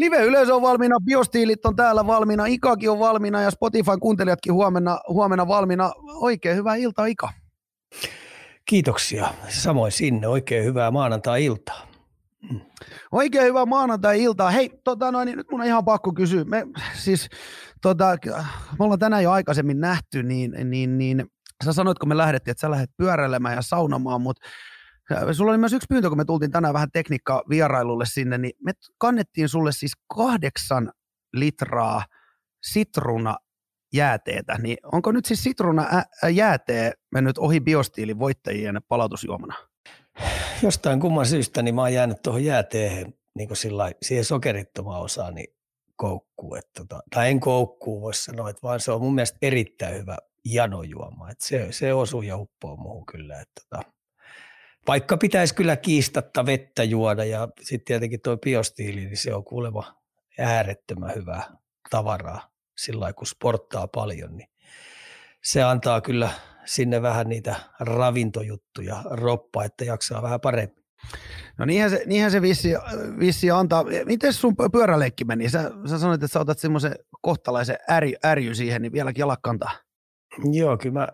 Live-yleisö on valmiina, biostiilit on täällä valmiina, Ikakin on valmiina ja Spotify kuuntelijatkin huomenna, huomenna valmiina. Oikein hyvää iltaa Ika. Kiitoksia. Samoin sinne. Oikein hyvää maanantai-iltaa. Mm. Oikein hyvää maanantai-iltaa. Hei, tota noin, niin nyt mun on ihan pakko kysyä. Me, siis, tota, me ollaan tänään jo aikaisemmin nähty, niin, niin, niin sä sanoit, kun me lähdettiin, että sä lähdet pyöräilemään ja saunomaan, mutta Sulla oli myös yksi pyyntö, kun me tultiin tänään vähän tekniikka vierailulle sinne, niin me kannettiin sulle siis kahdeksan litraa sitruna jääteetä, niin onko nyt siis sitruna jäätee mennyt ohi biostiilin voittajien palautusjuomana? Jostain kumman syystä niin mä oon jäänyt tuohon jääteehen niin sillä siihen sokerittomaan osaan niin koukkuun. Että tota, tai en koukkuu voisi sanoa, että vaan se on mun mielestä erittäin hyvä janojuoma. Että se, se osuu ja uppoo muuhun kyllä. Että tota, vaikka pitäisi kyllä kiistatta vettä juoda ja sitten tietenkin tuo biostiili, niin se on kuuleva äärettömän hyvää tavaraa sillä lailla, kun sporttaa paljon, niin se antaa kyllä sinne vähän niitä ravintojuttuja roppaa, että jaksaa vähän paremmin. No niinhän se, niinhän se vissi, vissi antaa. Miten sun pyöräleikki meni? Sä, sä sanoit, että sä otat semmoisen kohtalaisen ärjy siihen, niin vieläkin jalat kantaa. Joo, kyllä mä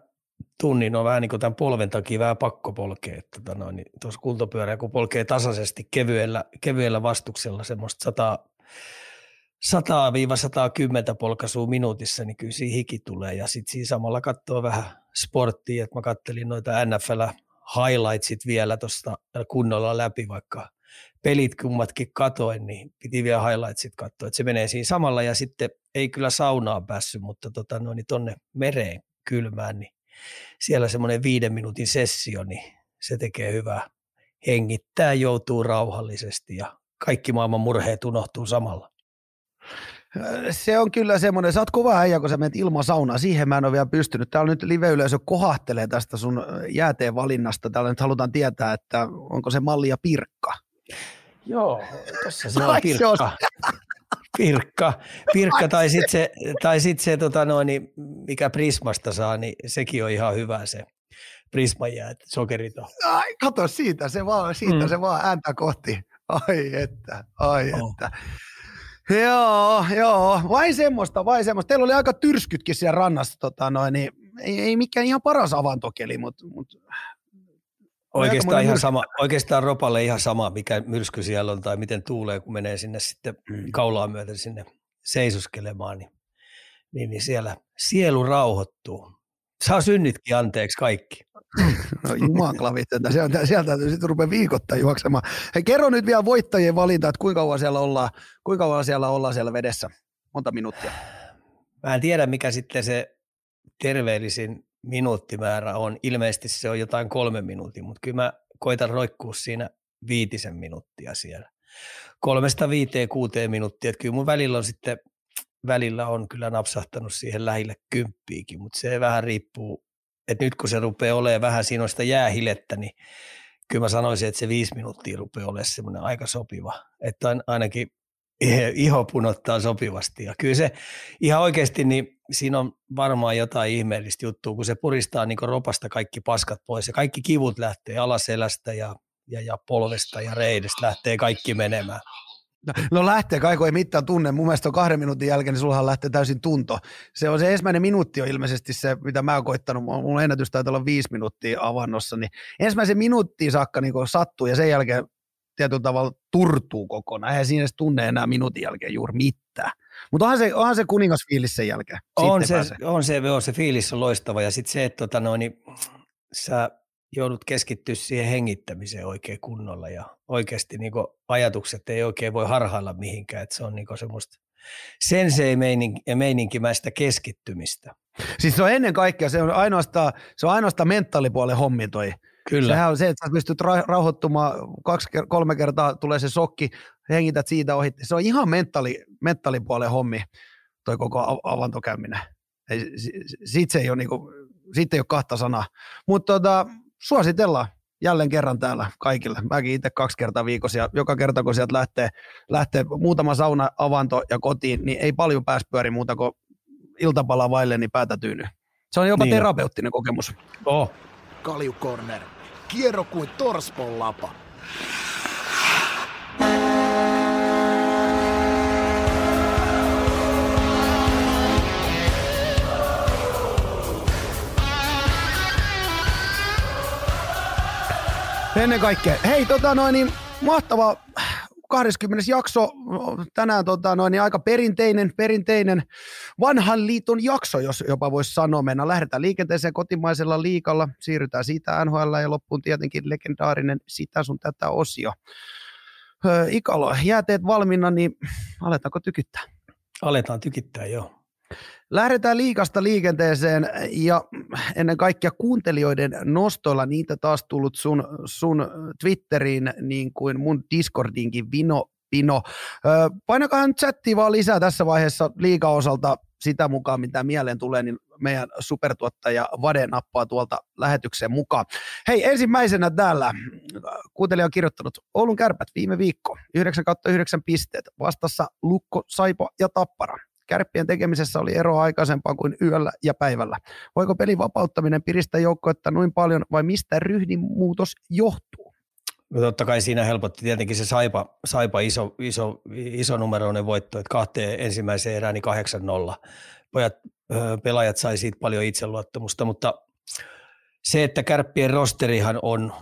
tunnin on vähän niin kuin tämän polven takia vähän pakko polkea. Tota noin, niin tuossa kultopyörä, kun polkee tasaisesti kevyellä, kevyellä vastuksella semmoista 100, 100-110 polkaisua minuutissa, niin kyllä siinä hiki tulee. Ja sitten siinä samalla katsoo vähän sporttia, että mä kattelin noita NFL highlightsit vielä tuosta kunnolla läpi, vaikka pelit kummatkin katoin, niin piti vielä highlightsit katsoa, että se menee siinä samalla ja sitten ei kyllä saunaan päässyt, mutta tota, no, niin tonne mereen kylmään, niin siellä semmoinen viiden minuutin sessio, niin se tekee hyvää. Hengittää, joutuu rauhallisesti ja kaikki maailman murheet unohtuu samalla. Se on kyllä semmoinen, sä oot kova äijä, kun sä menet ilman saunaa, siihen mä en ole vielä pystynyt. Täällä nyt live-yleisö kohahtelee tästä sun jääteen valinnasta. Täällä nyt halutaan tietää, että onko se malli ja pirkka. Joo, tässä se on pirkka. Pirkka, pirkka tai sitten se, tai sit se tota noin, niin mikä Prismasta saa, niin sekin on ihan hyvä se Prisman jäät, sokerito. Ai, kato siitä, se vaan, siitä mm. se vaan ääntä kohti. Ai että, ai oh. että. Joo, joo, vai semmoista, vai semmoista. Teillä oli aika tyrskytkin siellä rannassa, tota noin, niin ei, ei mikään ihan paras avantokeli, mutta mut, Oikeastaan, ihan sama, oikeastaan Ropalle ihan sama, mikä myrsky siellä on tai miten tuulee, kun menee sinne sitten mm. kaulaa myöten sinne seisoskelemaan, niin, niin, niin siellä sielu rauhoittuu. Saa synnitkin anteeksi kaikki. No jumaklavit, että sieltä, sieltä täytyy sitten rupea viikoittain juoksemaan. Hei, kerro nyt vielä voittajien valinta, että kuinka kauan siellä ollaan, kuinka kauan siellä ollaan siellä vedessä? Monta minuuttia? Mä en tiedä, mikä sitten se terveellisin minuuttimäärä on. Ilmeisesti se on jotain kolme minuuttia, mutta kyllä mä koitan roikkua siinä viitisen minuuttia siellä. Kolmesta viiteen kuuteen minuuttia. Että kyllä mun välillä on sitten välillä on kyllä napsahtanut siihen lähelle kymppiikin, mutta se vähän riippuu, että nyt kun se rupeaa olemaan vähän siinä on sitä jäähilettä, niin kyllä mä sanoisin, että se viisi minuuttia rupeaa olemaan semmoinen aika sopiva, että ainakin iho punottaa sopivasti. Ja kyllä se ihan oikeasti, niin siinä on varmaan jotain ihmeellistä juttua, kun se puristaa niin ropasta kaikki paskat pois ja kaikki kivut lähtee alaselästä ja, ja, ja polvesta ja reidestä lähtee kaikki menemään. No, no lähtee, kaiku ei mitään tunne. Mun mielestä on kahden minuutin jälkeen, niin sullahan lähtee täysin tunto. Se on se ensimmäinen minuutti on ilmeisesti se, mitä mä oon koittanut. Mun ennätys taitaa olla viisi minuuttia avannossa. Niin ensimmäisen minuuttiin saakka niin sattuu ja sen jälkeen tietyllä tavalla turtuu kokonaan. Eihän siinä edes tunne enää minuutin jälkeen juuri mitään. Mutta onhan se, onhan se kuningasfiilis sen jälkeen. On se, on se, on se fiilis on loistava ja sitten se, että tota noin, niin, sä joudut keskittyä siihen hengittämiseen oikein kunnolla ja oikeasti niin ajatukset ei oikein voi harhailla mihinkään, että se on niin semmoista sensei meininkimäistä keskittymistä. Siis se on ennen kaikkea, se on ainoastaan, se on ainoastaan mentaalipuolen hommi toi Kyllä. Sehän on se, että sä pystyt rauhoittumaan kaksi, kolme kertaa, tulee se sokki, hengität siitä ohi. Se on ihan mentaali, mentaalipuolen hommi, toi koko avantokäyminen. Ei, siitä, se ei ole niinku, siitä ei ole kahta sanaa. Mutta tota, suositellaan jälleen kerran täällä kaikille. Mäkin itse kaksi kertaa viikossa ja joka kerta kun sieltä lähtee, lähtee muutama sauna, avanto ja kotiin, niin ei paljon pääs pyöri muuta kuin iltapala vaille, niin päätä tyyny. Se on jopa niin terapeuttinen kokemus. Oh. Kalju Corner kierro kuin torspon lapa. Ennen kaikkea, hei tota noin, niin mahtavaa 20. jakso, tänään tota, noin, niin aika perinteinen, perinteinen vanhan liiton jakso, jos jopa voisi sanoa. Mennään lähdetään liikenteeseen kotimaisella liikalla, siirrytään siitä NHL ja loppuun tietenkin legendaarinen sitä sun tätä osio. Ikalo, jääteet valmiina, niin aletaanko tykittää? Aletaan tykittää, joo. Lähdetään liikasta liikenteeseen ja ennen kaikkea kuuntelijoiden nostoilla niitä taas tullut sun, sun Twitteriin niin kuin mun Discordinkin Vino Pino. Painakaa nyt chattiin vaan lisää tässä vaiheessa liikaosalta sitä mukaan, mitä mieleen tulee, niin meidän supertuottaja Vade nappaa tuolta lähetyksen mukaan. Hei, ensimmäisenä täällä kuuntelija on kirjoittanut Oulun kärpät viime viikko, 9 9 pisteet, vastassa Lukko, Saipo ja Tappara. Kärppien tekemisessä oli ero aikaisempaa kuin yöllä ja päivällä. Voiko pelin vapauttaminen piristää joukkoetta noin paljon vai mistä ryhdin muutos johtuu? No totta kai siinä helpotti tietenkin se Saipa, saipa iso, iso, iso numeroinen voitto, että kahteen ensimmäiseen erään niin 8-0. Pojat, pelaajat sai siitä paljon itseluottamusta, mutta se, että kärppien rosterihan on,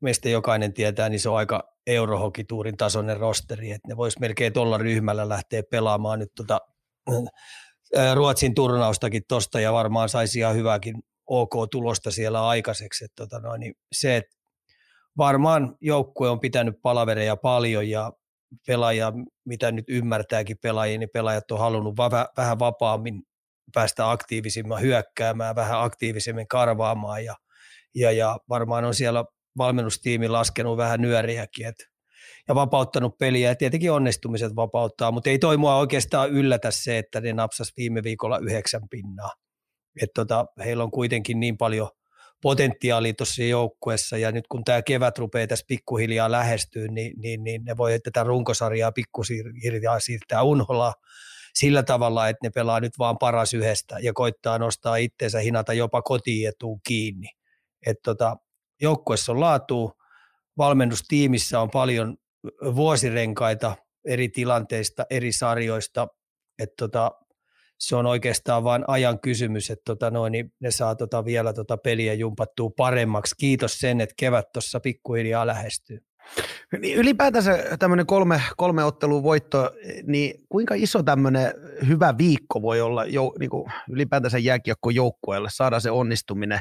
meistä jokainen tietää, niin se on aika eurohokituurin tasoinen rosteri, että ne vois melkein tuolla ryhmällä lähteä pelaamaan nyt tota Ruotsin turnaustakin tuosta ja varmaan saisi ihan hyvääkin OK-tulosta siellä aikaiseksi. Että tota noin, niin se, että varmaan joukkue on pitänyt palavereja paljon ja pelaajia, mitä nyt ymmärtääkin pelaajia, niin pelaajat on halunnut va- vähän vapaammin päästä aktiivisimmin hyökkäämään, vähän aktiivisemmin karvaamaan ja, ja, ja varmaan on siellä valmennustiimi laskenut vähän nyöriäkin, että ja vapauttanut peliä ja tietenkin onnistumiset vapauttaa, mutta ei toi mua oikeastaan yllätä se, että ne napsas viime viikolla yhdeksän pinnaa. Et tota, heillä on kuitenkin niin paljon potentiaalia tuossa joukkueessa ja nyt kun tämä kevät rupeaa tässä pikkuhiljaa lähestyä, niin, niin, niin ne voi tätä runkosarjaa pikkuhiljaa siirtää unholaan sillä tavalla, että ne pelaa nyt vaan paras yhdestä ja koittaa nostaa itseensä hinata jopa kotietuun kiinni. Et tota, joukkueessa on laatu, valmennustiimissä on paljon vuosirenkaita eri tilanteista, eri sarjoista, että tota, se on oikeastaan vain ajan kysymys, että tota noin, niin ne saa tota vielä tota peliä jumpattua paremmaksi. Kiitos sen, että kevät tuossa pikkuhiljaa lähestyy. Niin ylipäätänsä tämmöinen kolme, kolme ottelun voitto, niin kuinka iso tämmöinen hyvä viikko voi olla jo, niin kuin ylipäätänsä jääkiekko joukkueelle, saada se onnistuminen,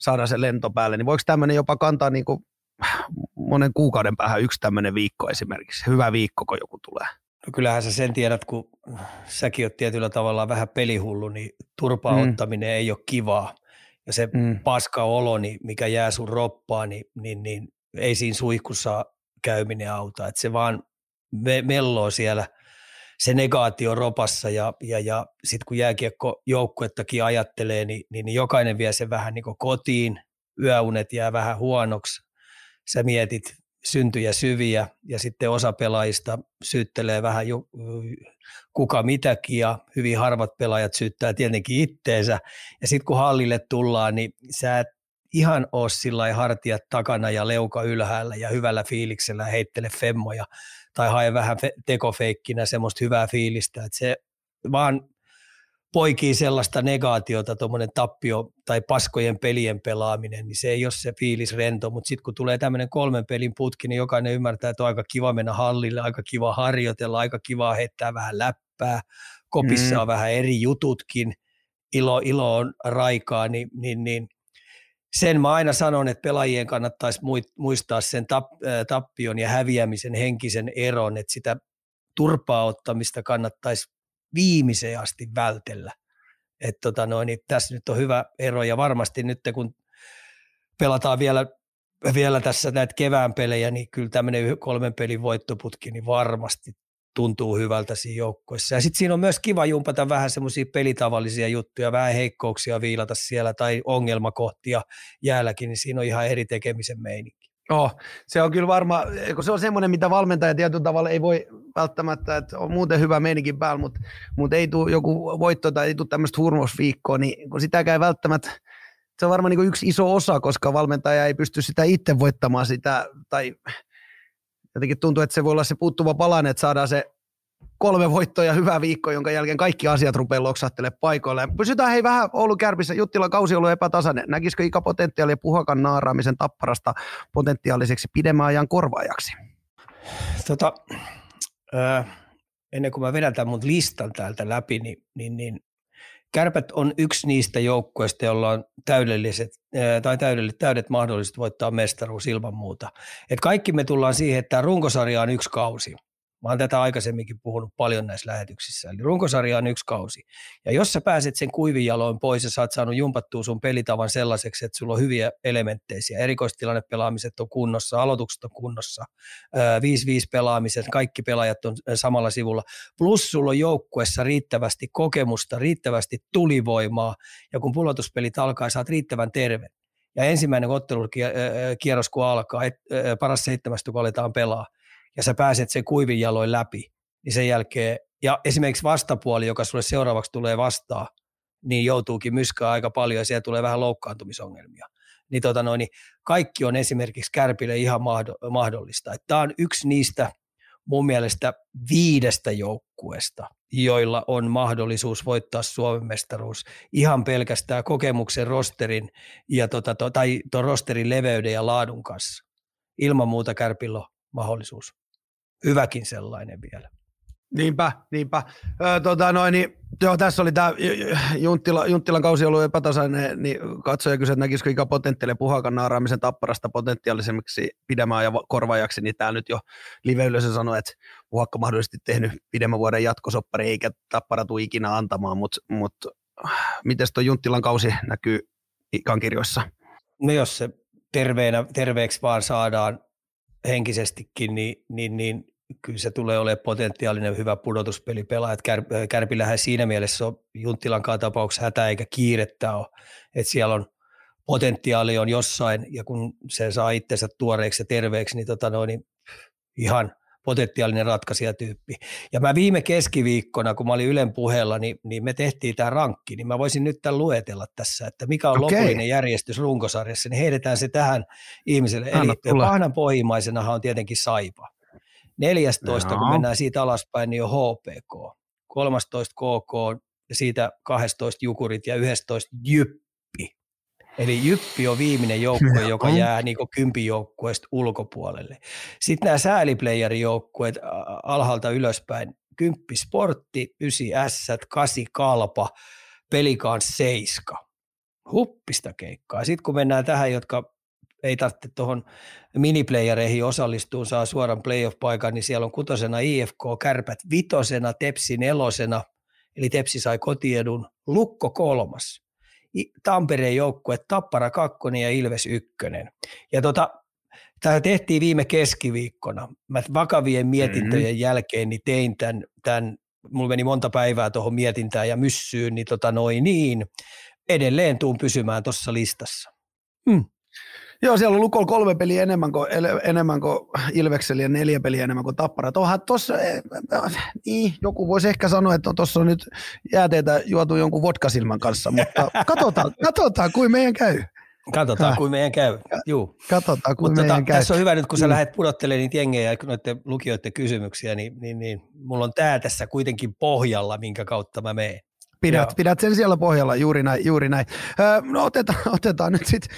saada se lento päälle, niin voiko tämmöinen jopa kantaa niin kuin monen kuukauden päähän yksi tämmöinen viikko esimerkiksi, hyvä viikko, kun joku tulee? No kyllähän sä sen tiedät, kun säkin oot tietyllä tavalla vähän pelihullu, niin turpaa mm. ottaminen ei ole kivaa. Ja se mm. paska olo, niin mikä jää sun roppaan, niin, niin, niin ei siinä suihkussa käyminen auta. Että se vaan me, melloo siellä se negaatio ropassa ja, ja, ja sitten kun jääkiekko joukkuettakin ajattelee, niin, niin, niin jokainen vie sen vähän niin kotiin, yöunet jää vähän huonoksi, sä mietit syntyjä syviä ja sitten osa pelaajista syyttelee vähän jo, kuka mitäkin ja hyvin harvat pelaajat syyttää tietenkin itteensä. Ja sitten kun hallille tullaan, niin sä et ihan ole sillä hartiat takana ja leuka ylhäällä ja hyvällä fiiliksellä heittele femmoja tai hae vähän tekofeikkinä semmoista hyvää fiilistä, että se vaan poikii sellaista negaatiota, tuommoinen tappio tai paskojen pelien pelaaminen, niin se ei ole se fiilis rento, mutta sitten kun tulee tämmöinen kolmen pelin putki, niin jokainen ymmärtää, että on aika kiva mennä hallille, aika kiva harjoitella, aika kiva heittää vähän läppää, kopissa mm. on vähän eri jututkin, ilo, ilo on raikaa, niin, niin, niin. Sen mä aina sanon, että pelaajien kannattaisi muistaa sen tappion ja häviämisen henkisen eron, että sitä turpaa ottamista kannattaisi viimeiseen asti vältellä. Et tota noin, niin tässä nyt on hyvä ero ja varmasti nyt kun pelataan vielä, vielä tässä näitä kevään pelejä, niin kyllä tämmöinen kolmen pelin voittoputki niin varmasti tuntuu hyvältä siinä joukkueessa. Ja sitten siinä on myös kiva jumpata vähän semmoisia pelitavallisia juttuja, vähän heikkouksia viilata siellä tai ongelmakohtia jäälläkin, niin siinä on ihan eri tekemisen meininki. Oh, se on kyllä varma, kun se on semmoinen, mitä valmentaja tietyllä tavalla ei voi välttämättä, että on muuten hyvä meininkin päällä, mutta, mutta ei tule joku voitto tai ei tule tämmöistä hurmosviikkoa, niin kun sitäkään ei välttämättä, se on varmaan niin yksi iso osa, koska valmentaja ei pysty sitä itse voittamaan sitä, tai jotenkin tuntuu, että se voi olla se puuttuva palanen, että saadaan se kolme voittoa ja hyvä viikko, jonka jälkeen kaikki asiat rupeaa loksahtelemaan paikoille. Pysytään hei vähän Oulun kärpissä. Juttilan kausi on ollut epätasainen. Näkisikö ikäpotentiaalia puhakan naaraamisen tapparasta potentiaaliseksi pidemmän ajan korvaajaksi? Tota, ennen kuin mä vedän tämän mun listan täältä läpi, niin, niin, niin Kärpät on yksi niistä joukkueista, joilla on täydelliset, tai täydelliset, täydet mahdollisuudet voittaa mestaruus ilman muuta. Et kaikki me tullaan siihen, että runkosarja on yksi kausi. Mä oon tätä aikaisemminkin puhunut paljon näissä lähetyksissä. Eli runkosarja on yksi kausi. Ja jos sä pääset sen kuivijaloin pois ja sä oot saanut jumpattua sun pelitavan sellaiseksi, että sulla on hyviä elementtejä, erikoistilannepelaamiset on kunnossa, aloitukset on kunnossa, 5-5 pelaamiset, kaikki pelaajat on samalla sivulla, plus sulla on joukkuessa riittävästi kokemusta, riittävästi tulivoimaa, ja kun pulotuspelit alkaa, saat riittävän terve. Ja ensimmäinen ottelukierros, kun alkaa, paras seitsemästä, kun aletaan pelaa, ja sä pääset sen kuivin jaloin läpi, niin sen jälkeen, ja esimerkiksi vastapuoli, joka sulle seuraavaksi tulee vastaan, niin joutuukin myskää aika paljon ja siellä tulee vähän loukkaantumisongelmia. Niin, tota noin, niin kaikki on esimerkiksi Kärpille ihan mahdollista. Tämä on yksi niistä mun mielestä viidestä joukkuesta, joilla on mahdollisuus voittaa Suomen mestaruus ihan pelkästään kokemuksen rosterin ja tota, to, tai tuon rosterin leveyden ja laadun kanssa. Ilman muuta Kärpillä on mahdollisuus hyväkin sellainen vielä. Niinpä, niinpä. Öö, tota noin, niin, joo, tässä oli tämä Junttila, Junttilan kausi ollut epätasainen, niin katsoja kysyi, että näkisikö ikä potentiaalia puhakan naaraamisen tapparasta potentiaalisemmiksi pidemmän ja korvaajaksi, niin tämä nyt jo live sanoi, että puhakka mahdollisesti tehnyt pidemmän vuoden jatkosoppari, eikä tappara tule ikinä antamaan, mutta mut, miten tuo Junttilan kausi näkyy ikan kirjoissa? No jos se terveenä, terveeksi vaan saadaan henkisestikin, niin, niin, niin kyllä se tulee olemaan potentiaalinen hyvä pudotuspelipelaaja. Kär, Kärpillähän siinä mielessä on Junttilankaan tapauksessa hätä eikä kiirettä ole, että siellä on potentiaali on jossain ja kun se saa itsensä tuoreeksi ja terveeksi, niin, tota noin, niin ihan potentiaalinen ratkaisijatyyppi. Ja mä viime keskiviikkona, kun mä olin Ylen puheella, niin, niin me tehtiin tämä rankki, niin mä voisin nyt tämän luetella tässä, että mikä on okay. lopullinen järjestys runkosarjassa, niin heitetään se tähän ihmiselle. Anna Eli pahnan pohjimmaisenahan on tietenkin Saipa. 14, no. kun mennään siitä alaspäin, niin on HPK. 13 KK, siitä 12 Jukurit ja 11 Jyppi. Eli Jyppi on viimeinen joukkue, no. joka jää niin kympin joukkueesta ulkopuolelle. Sitten nämä sääliplayer-joukkueet alhaalta ylöspäin. Kymppi Sportti, 9 S, 8 Kalpa, Pelikaan 7. Huppista keikkaa. Sitten kun mennään tähän, jotka ei tarvitse tuohon miniplayereihin osallistua, saa suoran playoff-paikan, niin siellä on kutosena IFK, Kärpät vitosena, Tepsi nelosena, eli Tepsi sai kotiedun, Lukko kolmas, Tampereen joukkue, Tappara kakkonen ja Ilves ykkönen. Ja tota, tämä tehtiin viime keskiviikkona. Mä vakavien mietintöjen mm-hmm. jälkeen niin tein tämän, tämän, mulla meni monta päivää tuohon mietintään ja myssyyn, niin tota noin niin, edelleen tuun pysymään tuossa listassa. Hmm. Joo, siellä on Lukol kolme peliä enemmän kuin, enemmän kuin Ilvekseli ja neljä peliä enemmän kuin Tappara. Tuohan tossa, eh, niin, joku voisi ehkä sanoa, että tuossa on nyt jääteitä juotu jonkun vodkasilman kanssa, mutta katsotaan, katsotaan kuin meidän käy. Katsotaan, kuin meidän käy. Juu. Katsotaan, kuin meidän tota, käy. Tässä on hyvä nyt, kun sä mm. lähdet pudottelemaan niitä jengejä ja noiden lukijoiden kysymyksiä, niin, niin, niin mulla on tämä tässä kuitenkin pohjalla, minkä kautta mä menen. Pidät, pidät sen siellä pohjalla, juuri näin. Juuri näin. Öö, no otetaan, otetaan nyt sitten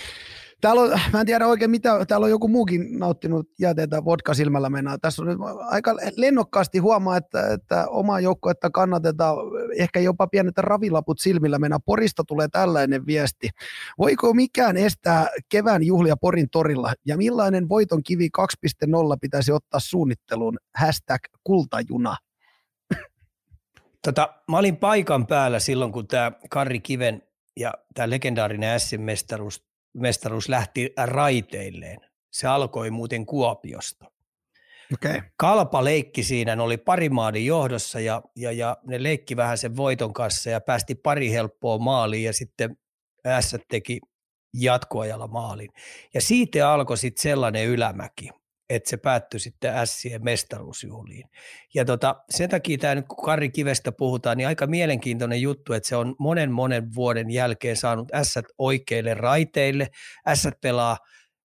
Täällä on, mä en tiedä oikein mitä, täällä on joku muukin nauttinut jäteitä vodka silmällä mennään. Tässä on nyt aika lennokkaasti huomaa, että, että oma että kannatetaan, ehkä jopa pienet ravilaput silmillä mennään. Porista tulee tällainen viesti. Voiko mikään estää kevään juhlia Porin torilla ja millainen voiton kivi 2.0 pitäisi ottaa suunnitteluun? Hashtag kultajuna. Tota, mä olin paikan päällä silloin, kun tämä Karri Kiven ja tämä legendaarinen S-mestaruus mestaruus lähti raiteilleen. Se alkoi muuten Kuopiosta. Okay. Kalpa leikki siinä, ne oli pari maadin johdossa ja, ja, ja ne leikki vähän sen voiton kanssa ja päästi pari helppoa maaliin ja sitten S teki jatkoajalla maalin. Ja siitä alkoi sitten sellainen ylämäki, että se päättyi sitten Sien mestaruusjuhliin. Ja tota, sen takia tämä nyt kun Kari Kivestä puhutaan, niin aika mielenkiintoinen juttu, että se on monen monen vuoden jälkeen saanut S oikeille raiteille. S pelaa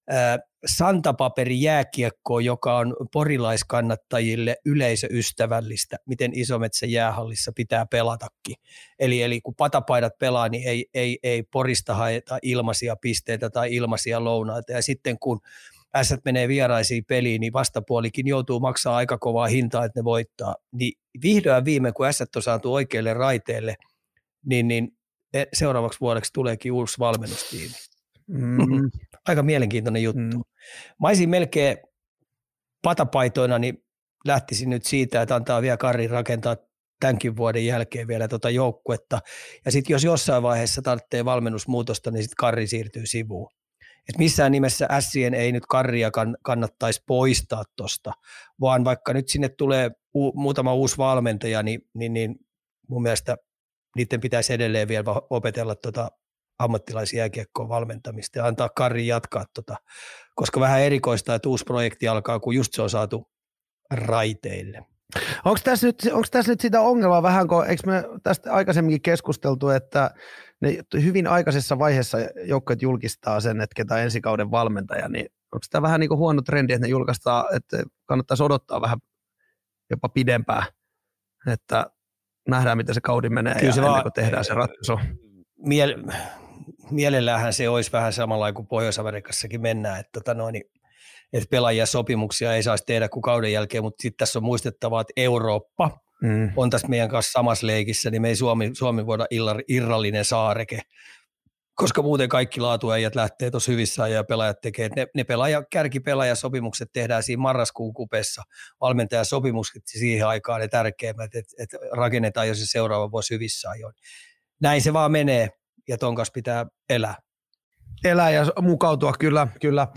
ää, santapaperi jääkiekko, joka on porilaiskannattajille yleisöystävällistä, miten Isometsä jäähallissa pitää pelatakin. Eli, eli kun patapaidat pelaa, niin ei, ei, ei porista haeta ilmaisia pisteitä tai ilmaisia lounaita. Ja sitten kun S menee vieraisiin peliin, niin vastapuolikin joutuu maksaa aika kovaa hintaa, että ne voittaa. Niin vihdoin viime, kun S on saatu oikealle raiteelle, niin, niin e, seuraavaksi vuodeksi tuleekin uusi valmennustiimi. Mm. Aika mielenkiintoinen juttu. Mm. Mä olisin melkein patapaitoina, niin lähtisin nyt siitä, että antaa vielä Karri rakentaa tämänkin vuoden jälkeen vielä tuota joukkuetta. Ja sitten jos jossain vaiheessa tarvitsee valmennusmuutosta, niin sitten Karri siirtyy sivuun. Et missään nimessä Sien ei nyt Karria kann- kannattaisi poistaa tuosta, vaan vaikka nyt sinne tulee u- muutama uusi valmentaja, niin, niin, niin mun mielestä niiden pitäisi edelleen vielä opetella tuota ammattilaisjääkiekkoon valmentamista ja antaa Karri jatkaa, tota, koska vähän erikoista, että uusi projekti alkaa, kun just se on saatu raiteille. Onko tässä, nyt, onko tässä nyt sitä ongelmaa vähän, kun eikö me tästä aikaisemminkin keskusteltu, että ne hyvin aikaisessa vaiheessa joukkueet julkistaa sen, että ketä ensi kauden valmentaja, niin onko tämä vähän niin kuin huono trendi, että ne julkaistaan, että kannattaisi odottaa vähän jopa pidempään, että nähdään, miten se kaudi menee Kyllä ja se ennen kuin tehdään se ratkaisu. Miel- mielellähän se olisi vähän samalla kuin Pohjois-Amerikassakin mennään, että, tota noin, että pelaajia sopimuksia ei saisi tehdä kuin kauden jälkeen, mutta sitten tässä on muistettava, että Eurooppa mm. on tässä meidän kanssa samassa leikissä, niin me ei Suomi, Suomi voida irrallinen saareke, koska muuten kaikki laatuajat lähtee tuossa hyvissä ja pelaajat tekee. Ne, ne pelaaja, kärkipelaajasopimukset tehdään siinä marraskuun kupessa, valmentajasopimukset siihen aikaan ne tärkeimmät, että et rakennetaan jo se seuraava vuosi hyvissä ajoin. Näin se vaan menee, ja ton kanssa pitää elää. Elää ja mukautua, kyllä. kyllä.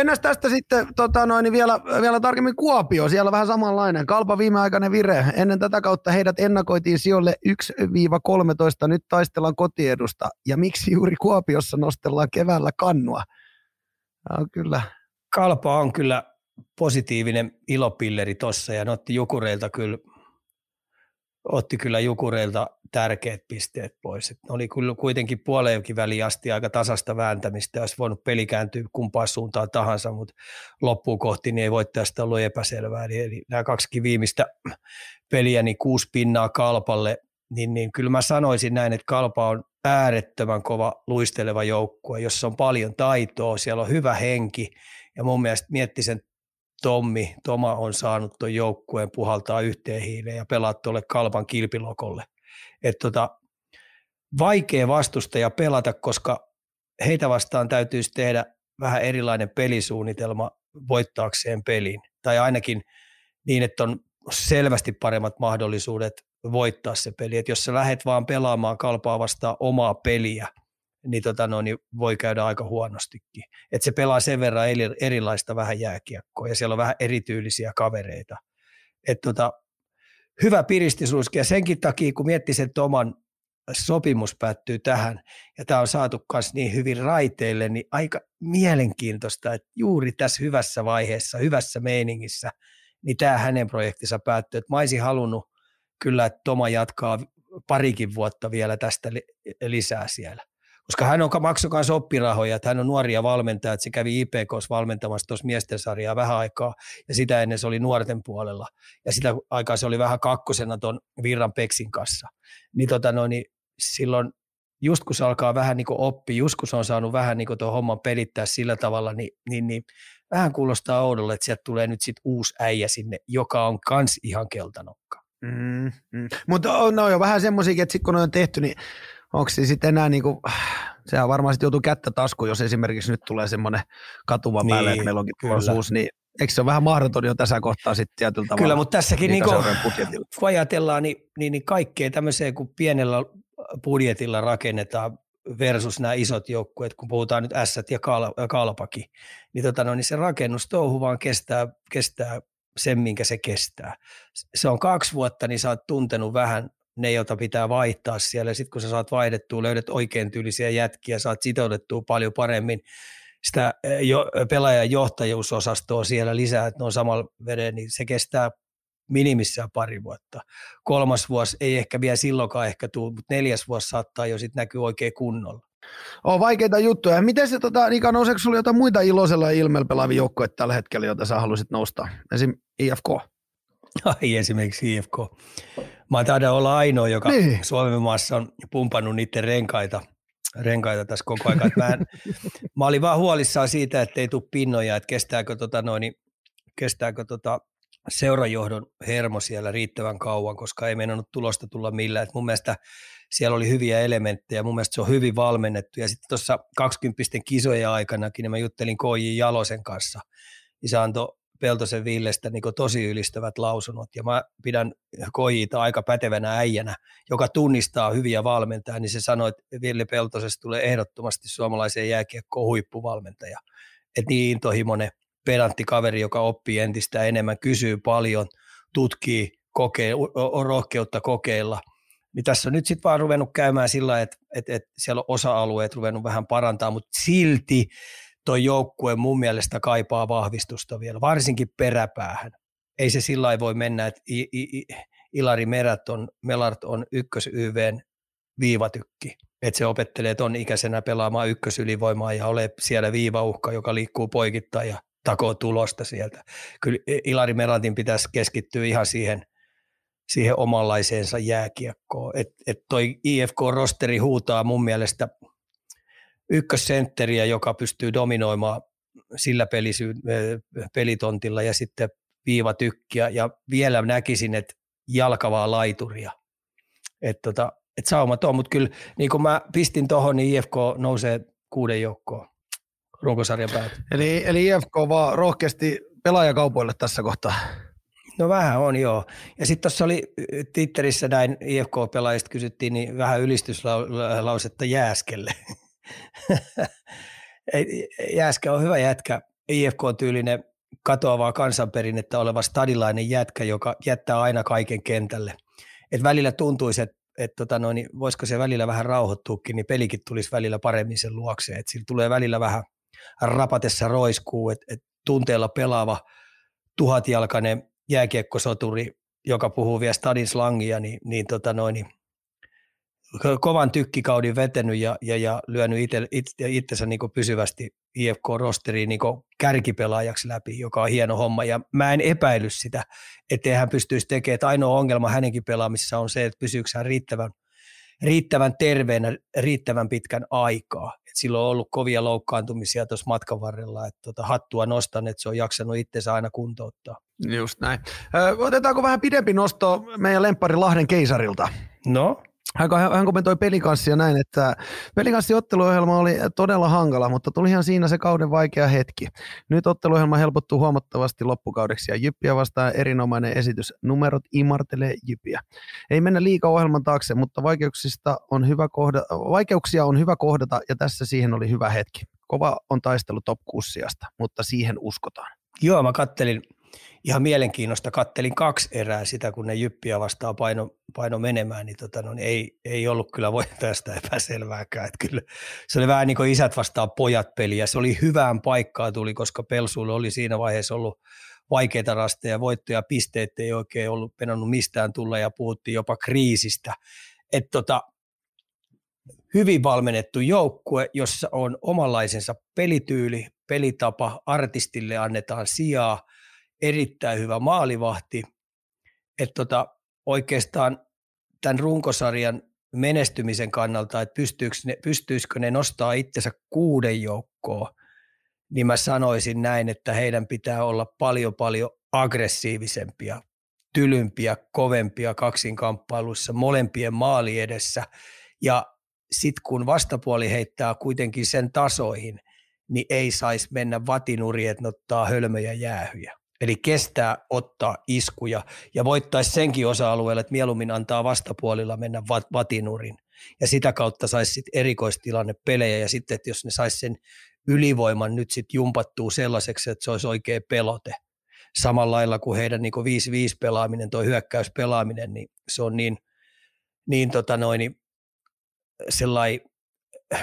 Ennäs tästä sitten tota noin, niin vielä, vielä tarkemmin Kuopio, siellä vähän samanlainen. Kalpa viimeaikainen vire. Ennen tätä kautta heidät ennakoitiin sijoille 1-13, nyt taistellaan kotiedusta. Ja miksi juuri Kuopiossa nostellaan keväällä kannua? No, kyllä. Kalpa on kyllä positiivinen ilopilleri tossa ja ne otti Jukureilta kyllä otti kyllä Jukureilta tärkeät pisteet pois. Et ne oli kyllä kuitenkin puoleenkin väliin asti aika tasasta vääntämistä, olisi voinut peli kääntyä kumpaan suuntaan tahansa, mutta loppuun kohti niin ei voittajasta ollut epäselvää. Eli, eli nämä kaksi viimeistä peliä, niin kuusi pinnaa Kalpalle, niin, niin kyllä mä sanoisin näin, että Kalpa on äärettömän kova luisteleva joukkue, jossa on paljon taitoa, siellä on hyvä henki, ja mun mielestä mietti sen Tommi, Toma on saanut tuon joukkueen puhaltaa yhteen hiileen ja pelaa tuolle kalpan kilpilokolle. Et tota, vaikea vastustaja pelata, koska heitä vastaan täytyisi tehdä vähän erilainen pelisuunnitelma voittaakseen pelin. Tai ainakin niin, että on selvästi paremmat mahdollisuudet voittaa se peli. Et jos sä lähdet vaan pelaamaan kalpaa vastaan omaa peliä – niin, tota, no, niin voi käydä aika huonostikin. Et se pelaa sen verran erilaista vähän jääkiekkoa ja siellä on vähän erityylisiä kavereita. Et, tota, hyvä piristysruiske ja senkin takia, kun miettii sen Toman sopimus päättyy tähän ja tämä on saatu myös niin hyvin raiteille, niin aika mielenkiintoista, että juuri tässä hyvässä vaiheessa, hyvässä meiningissä, niin tämä hänen projektinsa päättyy. Että mä olisin halunnut kyllä, että Toma jatkaa parikin vuotta vielä tästä lisää siellä koska hän on maksoi myös oppirahoja, että hän on nuoria valmentajia, että se kävi IPKs valmentamassa tuossa miesten sarjaa vähän aikaa, ja sitä ennen se oli nuorten puolella, ja sitä aikaa se oli vähän kakkosena tuon Virran Peksin kanssa. Niin, tota no, niin silloin just kun se alkaa vähän niin oppi, just kun se on saanut vähän niin tuon homman pelittää sillä tavalla, niin, niin, niin vähän kuulostaa oudolle, että sieltä tulee nyt sitten uusi äijä sinne, joka on kans ihan keltanokka. Mm, mm. Mutta on, no, jo vähän semmoisia, että sitten kun ne on tehty, niin onko se sitten enää niin kuin, sehän varmaan sitten joutuu kättä taskuun, jos esimerkiksi nyt tulee semmoinen katuva niin, päälle, että meillä onkin tulosuus, niin eikö se ole vähän mahdoton jo tässä kohtaa sitten tietyllä tavalla? Kyllä, mutta tässäkin niin kun ajatellaan, niin, niin, niin kaikkea tämmöiseen, kun pienellä budjetilla rakennetaan versus nämä isot joukkueet, kun puhutaan nyt S ja Kalpaki, niin, tota no, niin se rakennustouhu vaan kestää, kestää sen, minkä se kestää. Se on kaksi vuotta, niin sä oot tuntenut vähän ne, joita pitää vaihtaa siellä. Sitten kun sä saat vaihdettua, löydät oikein tyylisiä jätkiä, saat sitoutettua paljon paremmin sitä jo, pelaajan johtajuusosastoa siellä lisää, että ne on samalla veden, niin se kestää minimissään pari vuotta. Kolmas vuosi ei ehkä vielä silloinkaan ehkä tule, mutta neljäs vuosi saattaa jo sitten näkyä oikein kunnolla. On vaikeita juttuja. Miten se, tota, Nika, nouseeko sinulla jotain muita iloisella ilmeellä pelaavia joukkoja tällä hetkellä, joita sä haluaisit nostaa? Esim. IFK. Ai esimerkiksi IFK. Mä taidan olla ainoa, joka niin. Suomen maassa on pumpannut niiden renkaita, renkaita tässä koko ajan. Mä, en, mä olin vaan huolissaan siitä, että ei tule pinnoja, että kestääkö, tota noin, kestääkö tota seurajohdon hermo siellä riittävän kauan, koska ei meinannut tulosta tulla millään. Et mun mielestä siellä oli hyviä elementtejä, mun mielestä se on hyvin valmennettu. Ja sitten tuossa 20 kisojen aikanakin niin mä juttelin KJ Jalosen kanssa, niin se antoi Peltosen Villestä niin tosi ylistävät lausunnot, ja mä pidän KJita aika pätevänä äijänä, joka tunnistaa hyviä valmentajia, niin se sanoi, että Ville Peltosesta tulee ehdottomasti suomalaiseen jääkiekkoon huippuvalmentaja. Että niin intohimoinen pedantti kaveri, joka oppii entistä enemmän, kysyy paljon, tutkii, kokee, on rohkeutta kokeilla. Niin tässä on nyt sitten vaan ruvennut käymään sillä että, että, että siellä on osa-alueet ruvennut vähän parantaa, mutta silti tuo joukkue mun mielestä kaipaa vahvistusta vielä, varsinkin peräpäähän. Ei se sillä voi mennä, että Ilari Merät on, Melart on ykkös YVn viivatykki, että se opettelee ton ikäisenä pelaamaan ykkösylivoimaa ja ole siellä viivauhka, joka liikkuu poikittain ja takoo tulosta sieltä. Kyllä Ilari Melatin pitäisi keskittyä ihan siihen, siihen omanlaiseensa jääkiekkoon. Et, et toi IFK-rosteri huutaa mun mielestä ykkössentteriä, joka pystyy dominoimaan sillä pelisy, pelitontilla ja sitten viivatykkiä ja vielä näkisin, että jalkavaa laituria. Että tota, et saumat on, mutta kyllä niin kun mä pistin tuohon, niin IFK nousee kuuden joukkoon runkosarjan päät. Eli, eli IFK vaan rohkeasti pelaajakaupoille tässä kohtaa. No vähän on, joo. Ja sitten tuossa oli Twitterissä näin IFK-pelaajista kysyttiin, niin vähän ylistyslausetta Jääskelle. Jääskä on hyvä jätkä, IFK-tyylinen katoavaa kansanperinnettä oleva stadilainen jätkä, joka jättää aina kaiken kentälle. Et välillä tuntuisi, että et tota noin, niin voisiko se välillä vähän rauhoittuukin, niin pelikin tulisi välillä paremmin sen luokse. Et sillä tulee välillä vähän rapatessa roiskuu, että et tunteella pelaava tuhatjalkainen jääkiekkosoturi, joka puhuu vielä stadin slangia, niin, niin, tota noin, niin kovan tykkikaudin vetänyt ja, ja, ja lyönyt itse, itse, itsensä niin pysyvästi IFK-rosteriin niin kärkipelaajaksi läpi, joka on hieno homma. Ja mä en epäily sitä, ettei hän pystyisi tekemään. Että ainoa ongelma hänenkin pelaamissa on se, että pysyykö hän riittävän, riittävän terveenä riittävän pitkän aikaa. Et silloin on ollut kovia loukkaantumisia tuossa matkan varrella, että tota, hattua nostan, että se on jaksanut itsensä aina kuntouttaa. Just näin. Ö, otetaanko vähän pidempi nosto meidän lemppari Lahden keisarilta? No? Hän, hän kommentoi pelikanssia näin, että pelikanssi otteluohjelma oli todella hankala, mutta tulihan siinä se kauden vaikea hetki. Nyt otteluohjelma helpottuu huomattavasti loppukaudeksi ja Jyppiä vastaan erinomainen esitys. Numerot imartelee Jyppiä. Ei mennä liikaa ohjelman taakse, mutta vaikeuksista on hyvä kohda, vaikeuksia on hyvä kohdata ja tässä siihen oli hyvä hetki. Kova on taistelu top 6 mutta siihen uskotaan. Joo, mä kattelin ihan mielenkiinnosta kattelin kaksi erää sitä, kun ne jyppiä vastaan paino, paino menemään, niin, tota, no, niin ei, ei ollut kyllä tästä epäselvääkään. Että kyllä, se oli vähän niin kuin isät vastaan pojat peliä. Se oli hyvään paikkaan tuli, koska Pelsuille oli siinä vaiheessa ollut vaikeita rasteja, voittoja, pisteet ei oikein ollut penannut mistään tulla ja puhuttiin jopa kriisistä. Että tota, hyvin valmennettu joukkue, jossa on omanlaisensa pelityyli, pelitapa, artistille annetaan sijaa – erittäin hyvä maalivahti. Että tota, oikeastaan tämän runkosarjan menestymisen kannalta, että ne, pystyisikö ne nostaa itsensä kuuden joukkoon, niin mä sanoisin näin, että heidän pitää olla paljon paljon aggressiivisempia, tylympiä, kovempia kaksinkamppailuissa molempien maali edessä. Ja sitten kun vastapuoli heittää kuitenkin sen tasoihin, niin ei saisi mennä vatinuri, että ottaa hölmöjä jäähyjä. Eli kestää ottaa iskuja ja voittaisi senkin osa-alueella, että mieluummin antaa vastapuolilla mennä vatinurin. Ja sitä kautta saisi sitten erikoistilanne pelejä ja sitten, että jos ne saisi sen ylivoiman nyt sitten jumpattuu sellaiseksi, että se olisi oikea pelote. Samalla lailla kuin heidän niin 5-5 pelaaminen, tuo hyökkäyspelaaminen, niin se on niin, niin, tota noin, niin sellai,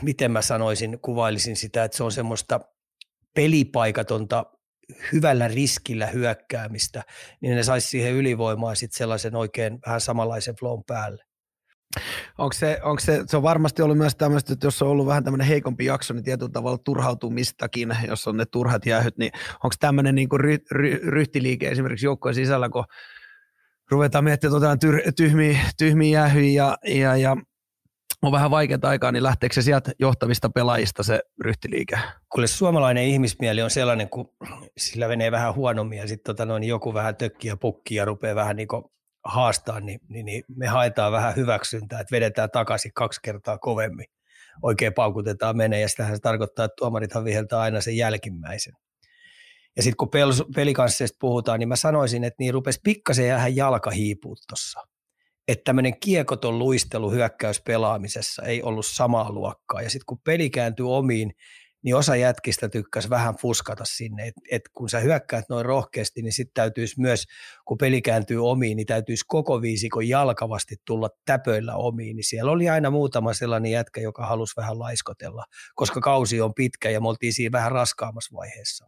miten mä sanoisin, kuvailisin sitä, että se on semmoista pelipaikatonta hyvällä riskillä hyökkäämistä, niin ne saisi siihen ylivoimaa sitten sellaisen oikein vähän samanlaisen flown päälle. onko se, onko se, se on varmasti ollut myös tämmöistä, että jos on ollut vähän tämmöinen heikompi jakso, niin tietyllä tavalla turhautumistakin, jos on ne turhat jäähyt, niin onko tämmöinen niin ry, ry, ryhtiliike esimerkiksi joukkojen sisällä, kun ruvetaan miettimään tyhmiä, tyhmiä jäähyjä ja, ja, ja on vähän vaikeaa aikaa, niin lähteekö se sieltä johtavista pelaajista se ryhtiliike? Kuule suomalainen ihmismieli on sellainen, kun sillä menee vähän huonommin ja sitten tota joku vähän tökkiä pukkia ja rupeaa vähän niin haastaa, niin, niin, niin, me haetaan vähän hyväksyntää, että vedetään takaisin kaksi kertaa kovemmin. Oikein paukutetaan menee ja sitähän se tarkoittaa, että tuomarithan viheltää aina sen jälkimmäisen. Ja sitten kun pel- pelikansseista puhutaan, niin mä sanoisin, että niin rupesi pikkasen jäädä jalka hiipua tuossa että tämmöinen kiekoton luistelu hyökkäyspelaamisessa ei ollut samaa luokkaa. Ja sitten kun peli kääntyi omiin, niin osa jätkistä tykkäsi vähän fuskata sinne, että et kun sä hyökkäät noin rohkeasti, niin sitten täytyisi myös, kun peli kääntyy omiin, niin täytyisi koko viisikon jalkavasti tulla täpöillä omiin, niin siellä oli aina muutama sellainen jätkä, joka halusi vähän laiskotella, koska kausi on pitkä ja me oltiin siinä vähän raskaamassa vaiheessa.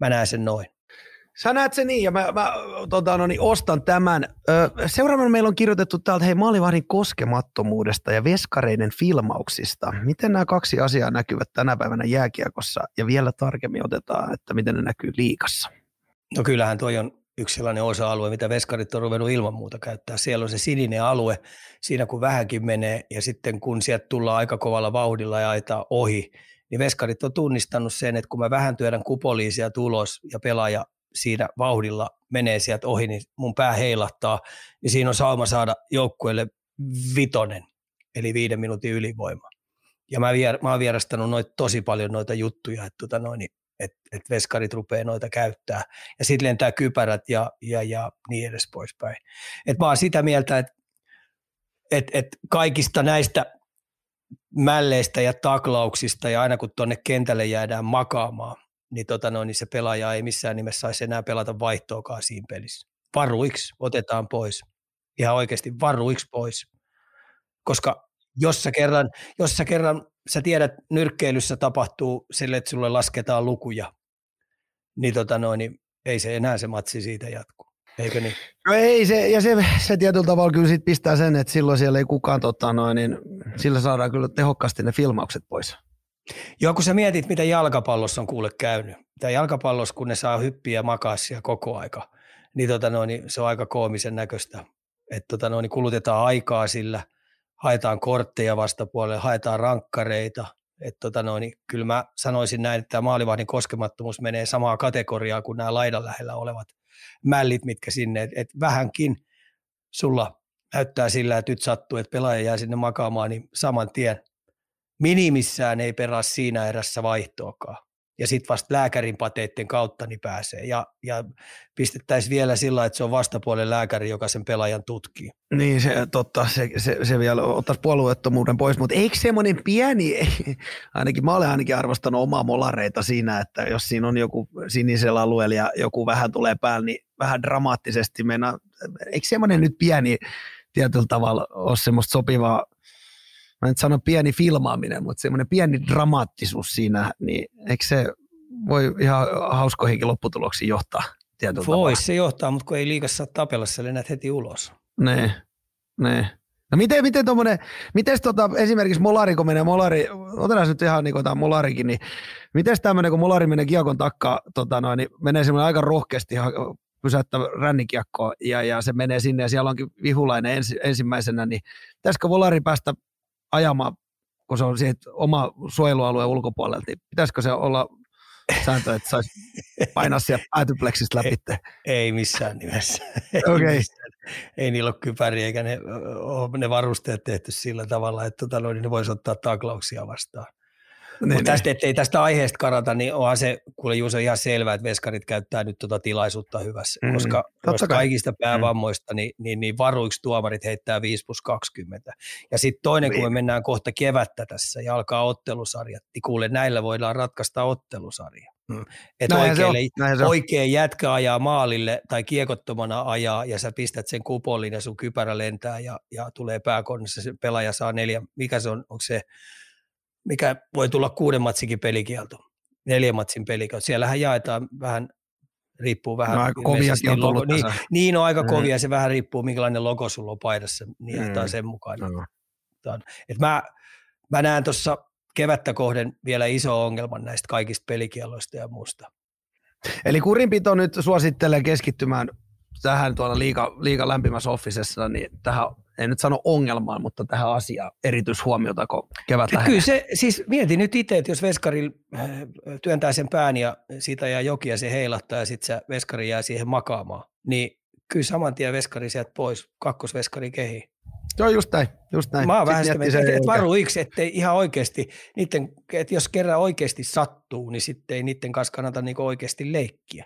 Mä näen sen noin. Sä näet se niin, ja mä, mä tota, no niin, ostan tämän. seuraavana meillä on kirjoitettu täältä, hei maalivahdin koskemattomuudesta ja veskareiden filmauksista. Miten nämä kaksi asiaa näkyvät tänä päivänä jääkiekossa, ja vielä tarkemmin otetaan, että miten ne näkyy liikassa? No kyllähän tuo on yksi sellainen osa-alue, mitä veskarit on ruvennut ilman muuta käyttää. Siellä on se sininen alue, siinä kun vähänkin menee, ja sitten kun sieltä tullaan aika kovalla vauhdilla ja ajetaan ohi, niin veskarit on tunnistanut sen, että kun mä vähän työdän kupoliisia tulos ja pelaaja siinä vauhdilla menee sieltä ohi, niin mun pää heilahtaa, niin siinä on sauma saada joukkueelle vitonen, eli viiden minuutin ylivoima. Ja mä, vier, mä oon vierastanut noita tosi paljon noita juttuja, että tota noin, et, et veskarit rupeaa noita käyttää. Ja sitten lentää kypärät ja, ja, ja niin edes poispäin. Et mä oon sitä mieltä, että et, et kaikista näistä mälleistä ja taklauksista ja aina kun tuonne kentälle jäädään makaamaan, niin, tota noin, niin se pelaaja ei missään nimessä saisi enää pelata vaihtoakaan siinä pelissä. Varuiksi otetaan pois. Ihan oikeasti varuiksi pois. Koska jos sä kerran, jos sä kerran sä tiedät, nyrkkeilyssä tapahtuu sille, että sulle lasketaan lukuja, niin, tota noin, niin ei se enää se matsi siitä jatku. Eikö niin? No ei, se, ja se, se tietyllä tavalla kyllä sit pistää sen, että silloin siellä ei kukaan, tota noin, niin sillä saadaan kyllä tehokkaasti ne filmaukset pois. Joo, kun sä mietit, mitä jalkapallossa on kuule käynyt. Tämä jalkapallossa, kun ne saa hyppiä ja makaa siellä koko aika, niin, tota noin, niin se on aika koomisen näköistä. Että tota noin, niin kulutetaan aikaa sillä, haetaan kortteja vastapuolelle, haetaan rankkareita. Että tota noin, niin kyllä mä sanoisin näin, että tämä maalivahdin koskemattomuus menee samaa kategoriaa kuin nämä laidan lähellä olevat mällit, mitkä sinne, että et vähänkin sulla näyttää sillä, että nyt sattuu, että pelaaja jää sinne makaamaan, niin saman tien minimissään ei peraa siinä erässä vaihtoakaan. Ja sitten vasta lääkärin pateitten kautta niin pääsee. Ja, ja pistettäisiin vielä sillä, että se on vastapuolen lääkäri, joka sen pelaajan tutkii. Niin, se, totta, se, se, se vielä ottaisi puolueettomuuden pois, mutta eikö semmoinen pieni, ainakin mä olen ainakin arvostanut omaa molareita siinä, että jos siinä on joku sinisellä alueella ja joku vähän tulee päälle, niin vähän dramaattisesti mennä, eikö semmoinen nyt pieni tietyllä tavalla ole semmoista sopivaa mä en sano pieni filmaaminen, mutta semmoinen pieni dramaattisuus siinä, niin eikö se voi ihan hauskoihinkin lopputuloksiin johtaa? Voisi se johtaa, mutta kun ei liikassa saa tapella, sä lennät heti ulos. Ne, ne. No miten, miten tuommoinen, miten tota, esimerkiksi Molari, kun menee Molari, otetaan nyt ihan niin tämä Molarikin, niin miten tämmöinen, kun Molari menee kiekon takkaa, tota noin, niin menee semmoinen aika rohkeasti pysäyttävä rännikiekko ja, ja se menee sinne ja siellä onkin vihulainen ensi, ensimmäisenä, niin pitäisikö Volari päästä ajamaan, kun se on siitä oma suojelualueen ulkopuolelta, niin pitäisikö se olla sääntö, että saisi painaa siellä päätypleksistä läpi? Ei, ei missään nimessä. Okay. Ei, ei niillä ole kypäriä eikä ne, ne varusteet tehty sillä tavalla, että tota, no, niin ne voisi ottaa taklauksia vastaan. Niin, Mutta tästä, ettei tästä aiheesta karata, niin onhan se, kuule Juuso, ihan selvää, että veskarit käyttää nyt tuota tilaisuutta hyvässä, mm, koska, koska kaikista päävammoista, mm. niin, niin, niin varuiksi tuomarit heittää 5 plus 20. Ja sitten toinen, niin. kun me mennään kohta kevättä tässä ja alkaa ottelusarjat, niin kuule, näillä voidaan ratkaista ottelusarja. Mm. Että oikein, oikein jätkä ajaa maalille tai kiekottomana ajaa ja sä pistät sen kupolin ja sun kypärä lentää ja, ja tulee pääkonnissa, se pelaaja saa neljä, mikä se on, onko se mikä voi tulla kuuden matsikin pelikielto, neljän matsin pelikielto. Siellähän jaetaan vähän, riippuu vähän. No aika koviakin on logo, niin, niin, on aika mm. kovia, se vähän riippuu minkälainen logo sulla on paidassa, niin mm. jaetaan sen mukaan. No. Et mä, mä näen tuossa kevättä kohden vielä iso ongelman näistä kaikista pelikieloista ja muusta. Eli kurinpito nyt suosittelee keskittymään tähän tuolla liika, liika lämpimässä officessa, niin tähän en nyt sano ongelmaan, mutta tähän asiaan erityishuomiota, kun kevät Kyllä lähenee. se, siis mieti nyt itse, että jos veskari äh, työntää sen pään ja siitä ja joki ja se heilahtaa ja sitten se veskari jää siihen makaamaan, niin kyllä saman tien veskari sieltä pois, kakkosveskari kehi. Joo, just näin. Just näin. Mä oon vähän sitä että et varu yksi, ettei ihan oikeasti, niiden, että jos kerran oikeasti sattuu, niin sitten ei niiden kanssa kannata niinku oikeasti leikkiä.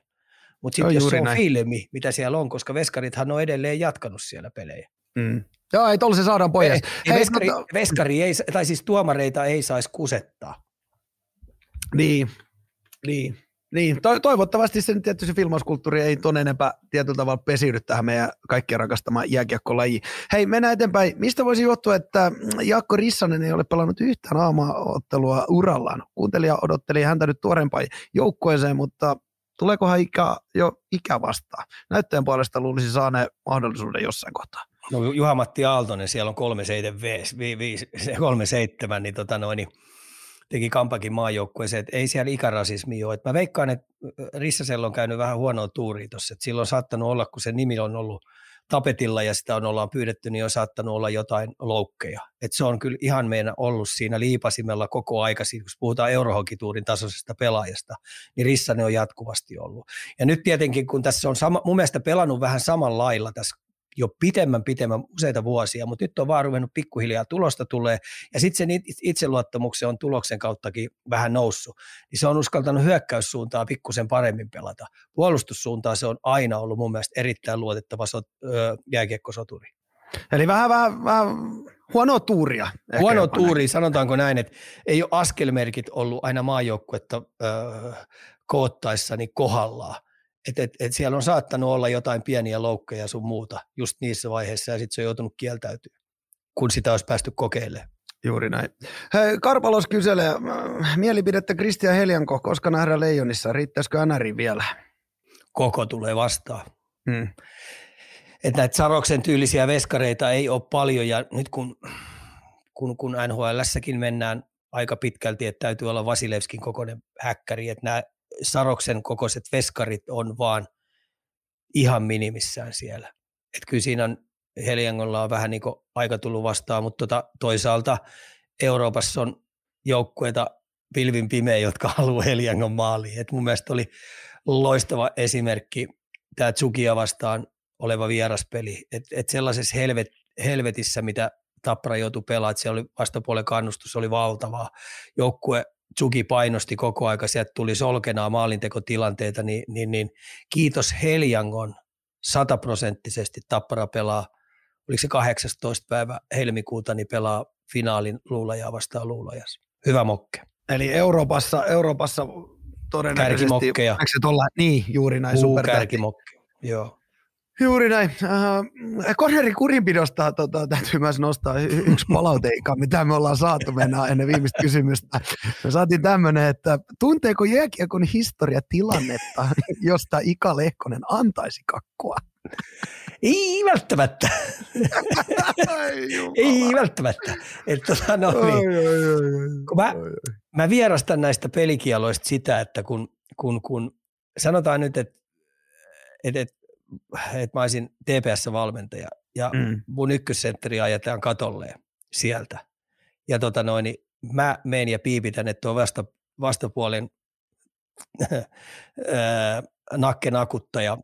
Mutta sitten jos se on näin. filmi, mitä siellä on, koska veskarithan on edelleen jatkanut siellä pelejä. Mm. Joo, ei se saadaan pois. Ei, ei veskari, mutta... veskari ei, tai siis tuomareita ei saisi kusettaa. Niin, niin. Niin, to- toivottavasti se tietysti filmauskulttuuri ei ton enempää tietyllä tavalla pesiydy tähän meidän kaikkien rakastamaan jääkiekkolajiin. Hei, mennään eteenpäin. Mistä voisi johtua, että Jaakko Rissanen ei ole pelannut yhtään aamaottelua urallaan? Kuuntelija odotteli häntä nyt tuorempaan joukkueeseen, mutta tuleekohan ikä, jo ikä vastaan? Näyttöjen puolesta luulisi saaneen mahdollisuuden jossain kohtaa. No Juha-Matti Aaltonen, siellä on 37, 37 niin, tota noin, niin teki Kampakin maajoukkueeseen, että ei siellä ikärasismi ole. Et mä veikkaan, että Rissasella on käynyt vähän huonoa tuuria tuossa, silloin on saattanut olla, kun se nimi on ollut tapetilla ja sitä on ollaan pyydetty, niin on saattanut olla jotain loukkeja. Et se on kyllä ihan meidän ollut siinä liipasimella koko aika, kun puhutaan Eurohokituurin tasoisesta pelaajasta, niin Rissanen on jatkuvasti ollut. Ja nyt tietenkin, kun tässä on sama, mun mielestä pelannut vähän samalla lailla tässä jo pitemmän, pitemmän, useita vuosia, mutta nyt on vaan ruvennut pikkuhiljaa tulosta tulee, ja sitten sen itseluottamuksen on tuloksen kauttakin vähän noussut, niin se on uskaltanut hyökkäyssuuntaa pikkusen paremmin pelata. Puolustussuuntaa se on aina ollut mun mielestä erittäin luotettava sot, öö, jääkiekkosoturi. Eli vähän, vähän, vähän huonoa tuuria. Huono tuuri, sanotaanko näin, että ei ole askelmerkit ollut aina maajoukkuetta öö, koottaessani kohdallaan et, et, et siellä on saattanut olla jotain pieniä loukkeja sun muuta just niissä vaiheissa ja sitten se on joutunut kieltäytyä, kun sitä olisi päästy kokeilemaan. Juuri näin. Hei, Karpalos kyselee äh, mielipidettä Kristian Helianko, koska nähdään Leijonissa, riittäisikö NRI vielä? Koko tulee vastaan. Hmm. Että näitä Saroksen tyylisiä veskareita ei ole paljon ja nyt kun, kun, kun NHLssäkin mennään aika pitkälti, että täytyy olla Vasilevskin kokoinen häkkäri, että nämä Saroksen kokoiset veskarit on vaan ihan minimissään siellä. Et kyllä siinä on, Heliangolla on vähän niin aika tullut vastaan, mutta tota, toisaalta Euroopassa on joukkueita pilvin pimeä, jotka haluaa Heliangon maaliin. Et mun mielestä oli loistava esimerkki tämä Tsukia vastaan oleva vieraspeli. Et, et sellaisessa helvet, helvetissä, mitä Tappara joutui pelaamaan, että siellä oli vastapuolen kannustus, oli valtavaa. Joukkue Tsuki painosti koko aika, sieltä tuli solkenaa maalintekotilanteita, niin, niin, niin kiitos Heljangon sataprosenttisesti Tappara pelaa, oliko se 18. päivä helmikuuta, niin pelaa finaalin luulajaa vastaan luulajas. Hyvä mokke. Eli Euroopassa, Euroopassa todennäköisesti... Kärkimokkeja. Niin, juuri näin. Super kärkimokke, joo. Juuri näin. Äh, Konnerin kurinpidosta tota, täytyy myös nostaa yksi palauteika, mitä me ollaan saatu mennä ennen viimeistä kysymystä. Me saatiin tämmöinen, että tunteeko jääkiekon historia tilannetta, josta Ika Lehkonen antaisi kakkua? Ei välttämättä. ei välttämättä. Että tota, no, niin. kun mä, mä vierastan näistä pelikieloista sitä, että kun, kun, kun sanotaan nyt, että, että, että että mä olisin TPS-valmentaja ja mm. mun ykkössentteri ajetaan katolle sieltä. Ja tota noin, niin mä menen ja piipitän, että tuo vasta, vastapuolen nakkenakuttaja,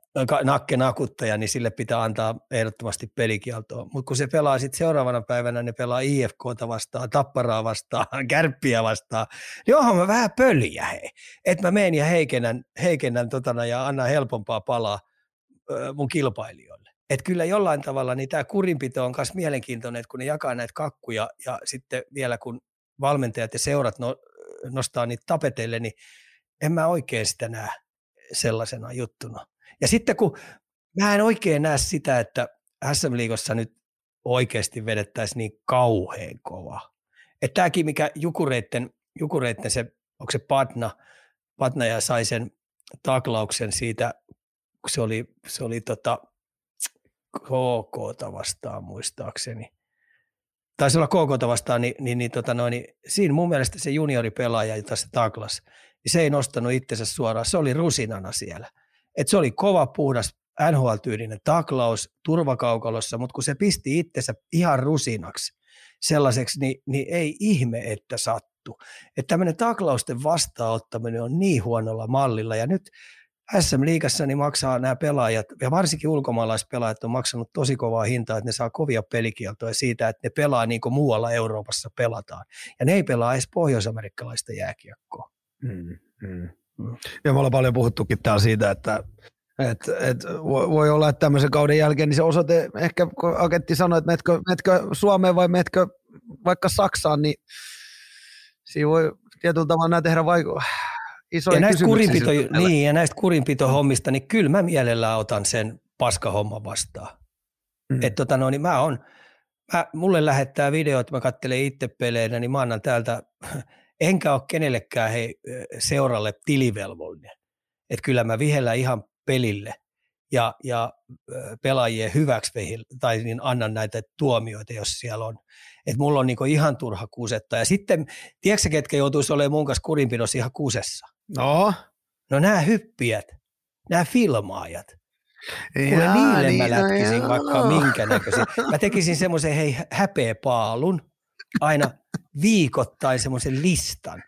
nakkenakuttaja, niin sille pitää antaa ehdottomasti pelikieltoa. Mutta kun se pelaa sitten seuraavana päivänä, ne pelaa IFKta vastaan, Tapparaa vastaan, Kärppiä vastaan, niin onhan mä vähän pöljä hei. Että mä menen ja heikennän, heikennän totana ja annan helpompaa palaa mun kilpailijoille. Että kyllä jollain tavalla niin tämä kurinpito on myös mielenkiintoinen, että kun ne jakaa näitä kakkuja ja sitten vielä kun valmentajat ja seurat no, nostaa niitä tapeteille, niin en mä oikein sitä näe sellaisena juttuna. Ja sitten kun mä en oikein näe sitä, että SM Liigossa nyt oikeasti vedettäisiin niin kauhean kova. Että tämäkin, mikä Jukureitten, Jukureitten se, onko se Patna, Patna ja sai sen taklauksen siitä se oli, se oli tota KK vastaan muistaakseni. taisi olla KK vastaan, niin, niin, niin, tota noin, niin siinä mun mielestä se junioripelaaja, jota se taklas, niin se ei nostanut itsensä suoraan, se oli rusinana siellä. Et se oli kova, puhdas, NHL-tyylinen taklaus turvakaukalossa, mutta kun se pisti itsensä ihan rusinaksi sellaiseksi, niin, niin ei ihme, että sattu. Että tämmöinen taklausten vastaanottaminen on niin huonolla mallilla, ja nyt SM-liigassa niin maksaa nämä pelaajat, ja varsinkin ulkomaalaispelaajat on maksanut tosi kovaa hintaa, että ne saa kovia pelikieltoja siitä, että ne pelaa niin kuin muualla Euroopassa pelataan. Ja ne ei pelaa edes pohjoisamerikkalaista jääkiekkoa. Mm, mm. Mm. Ja me ollaan paljon puhuttukin täällä siitä, että et, et voi olla, että tämmöisen kauden jälkeen niin se osoite, ehkä kun agentti sanoi, että metkö, metkö Suomeen vai metkö vaikka Saksaan, niin siinä voi tietyllä tavalla tehdä vaiku- isoja ja näistä kurinpito, niin, ja näistä kurinpitohommista, niin kyllä mä mielellään otan sen paskahomman vastaan. Mm. Että tota no, niin mä on, mä, mulle lähettää videot, mä katselen itse peleinä, niin mä annan täältä, enkä ole kenellekään hei, seuralle tilivelvollinen. Että kyllä mä vihellä ihan pelille ja, ja pelaajien hyväksi tai niin annan näitä tuomioita, jos siellä on. Että mulla on niinku ihan turha kusetta. Ja sitten, tiedätkö ketkä joutuisi olemaan mun kanssa kurinpidossa ihan kusessa? No? No nämä hyppiät, nämä filmaajat. Kuule Jaa, niille niin, mä lätkisin no, vaikka minkä näköisiä. Mä tekisin semmoisen hei häpeäpaalun aina viikoittain semmoisen listan.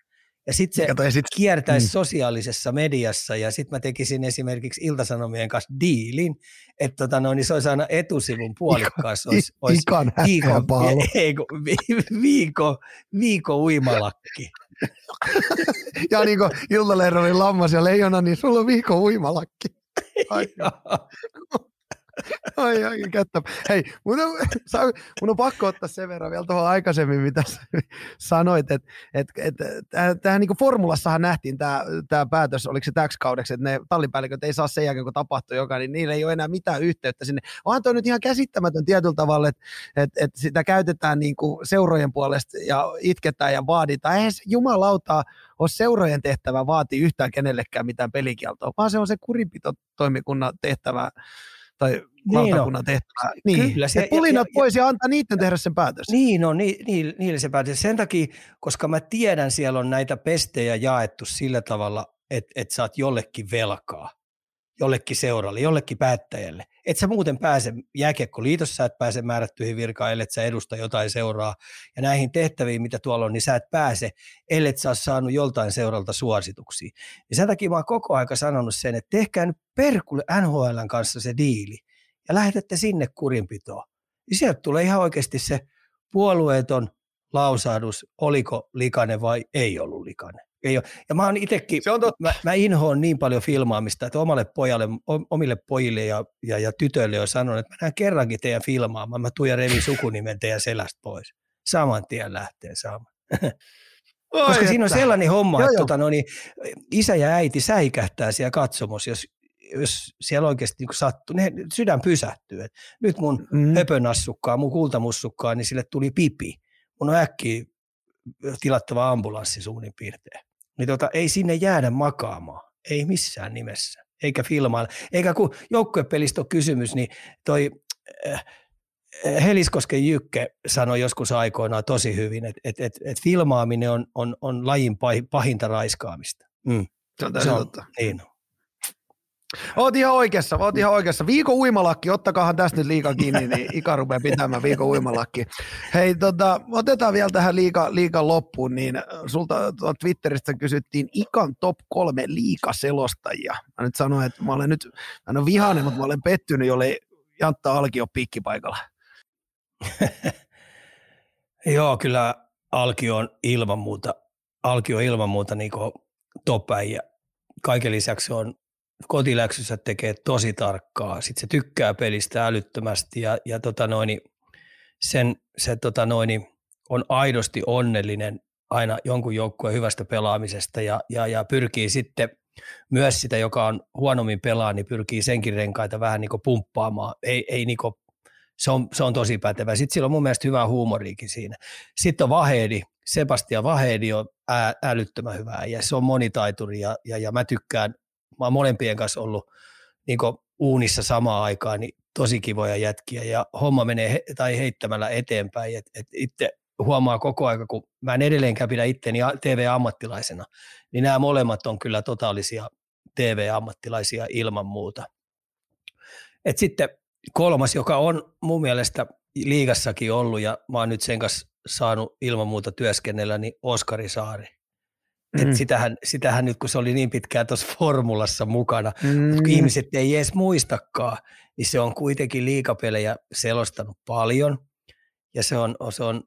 Ja sitten se sit, kiertäisi mm. sosiaalisessa mediassa ja sitten mä tekisin esimerkiksi Iltasanomien kanssa diilin, että tota no, niin se olisi aina etusivun puolikkaassa. Olisi, olisi Ikan viikon, ei, viikko, viikko uimalakki. ja niin kuin Iltalehdonin lammas ja leijona, niin sulla on viikon uimalakki. Ai. Ai, ai, kättä. Hei, mun on, mun on pakko ottaa sen verran vielä tuohon aikaisemmin, mitä sanoit, että et, et, tähän niin formulassahan nähtiin tämä, tämä päätös, oliko se täksi kaudeksi, että ne tallipäälliköt ei saa sen jälkeen, kun tapahtui joka, niin niillä ei ole enää mitään yhteyttä sinne. Onhan toi nyt ihan käsittämätön tietyllä tavalla, että et, et sitä käytetään niin kuin seurojen puolesta ja itketään ja vaaditaan. Eihän jumalautaa ole seurojen tehtävä vaatii yhtään kenellekään mitään pelikieltoa, vaan se on se kurinpitotoimikunnan tehtävä tai niin lautakunnan tehtävä. Niin, Kyllä, se, pulinat ja, pois ja, ja antaa niiden tehdä sen päätös. Niin on, niin, niin, niille se päätös. Sen takia, koska mä tiedän, siellä on näitä pestejä jaettu sillä tavalla, että, että saat jollekin velkaa jollekin seuralle, jollekin päättäjälle. Et sä muuten pääse jääkiekkoliitossa, et pääse määrättyihin virkaan, ellei sä edusta jotain seuraa. Ja näihin tehtäviin, mitä tuolla on, niin sä et pääse, ellei sä ole saanut joltain seuralta suosituksia. Ja sen takia mä oon koko aika sanonut sen, että tehkää nyt perkulle NHLn kanssa se diili ja lähetätte sinne kurinpitoon. Ja sieltä tulee ihan oikeasti se puolueeton lausahdus, oliko likainen vai ei ollut likainen. Ei ole. Ja mä oon itekin, Se on totta. Mä, mä inhoon niin paljon filmaamista, että omalle pojalle, omille pojille ja, ja, ja tytöille on sanonut, että mä näen kerrankin teidän filmaamaan, mä tuun ja revin sukunimen teidän selästä pois. Saman tien lähtee saamaan. Oi, Koska että. siinä on sellainen homma, joo, että joo. Tota, no niin, isä ja äiti säikähtää siellä katsomos, jos, jos siellä oikeasti niin sattuu, ne sydän pysähtyy. Et nyt mun mm. höpönassukkaa, mun kultamussukkaa, niin sille tuli pipi. Mun on äkkiä tilattava ambulanssi suurin piirtein niin tota, ei sinne jäädä makaamaan. Ei missään nimessä. Eikä filmailla. Eikä kun joukkuepelistä on kysymys, niin toi äh, Heliskosken Jykke sanoi joskus aikoinaan tosi hyvin, että et, et, et filmaaminen on, on, on lajin pahinta raiskaamista. Mm. Se on, se on totta. Niin Oot ihan oikeassa, oot ihan oikeassa. Viikon uimalakki, ottakaahan tästä nyt liikaa kiinni, niin Ika rupeaa pitämään viikon uimalakki. Hei, tota, otetaan vielä tähän liika, liikan loppuun, niin sulta Twitteristä kysyttiin Ikan top kolme liikaselostajia. Mä nyt sanoin, että mä olen nyt, mä en ole vihainen, mutta mä olen pettynyt, jolle Jantta Alki on pikkipaikalla. Joo, kyllä Alki on ilman muuta, Alki on ilman muuta niin topäijä. Kaiken lisäksi on kotiläksyssä tekee tosi tarkkaa. Sitten se tykkää pelistä älyttömästi ja, ja tota noin, sen, se tota noin, on aidosti onnellinen aina jonkun joukkueen hyvästä pelaamisesta ja, ja, ja pyrkii sitten myös sitä, joka on huonommin pelaa, niin pyrkii senkin renkaita vähän niin pumppaamaan. Ei, ei niin kuin, se, on, se on tosi pätevä. Sitten sillä on mun mielestä hyvää huumoriikin siinä. Sitten on Vahedi, Sebastian Vahedi on ää, älyttömän hyvää ja se on monitaituri ja, ja, ja mä tykkään mä oon molempien kanssa ollut niin uunissa samaan aikaan, niin tosi kivoja jätkiä ja homma menee he, tai heittämällä eteenpäin. Et, et itse huomaa koko aika, kun mä en edelleenkään pidä itteni TV-ammattilaisena, niin nämä molemmat on kyllä totaalisia TV-ammattilaisia ilman muuta. Et sitten kolmas, joka on mun mielestä liigassakin ollut ja mä oon nyt sen kanssa saanut ilman muuta työskennellä, niin Oskari Saari. Mm. Et sitähän, sitähän nyt, kun se oli niin pitkään tuossa formulassa mukana, mm. mutta kun ihmiset ei edes muistakaan, niin se on kuitenkin liikapelejä selostanut paljon ja se on, se on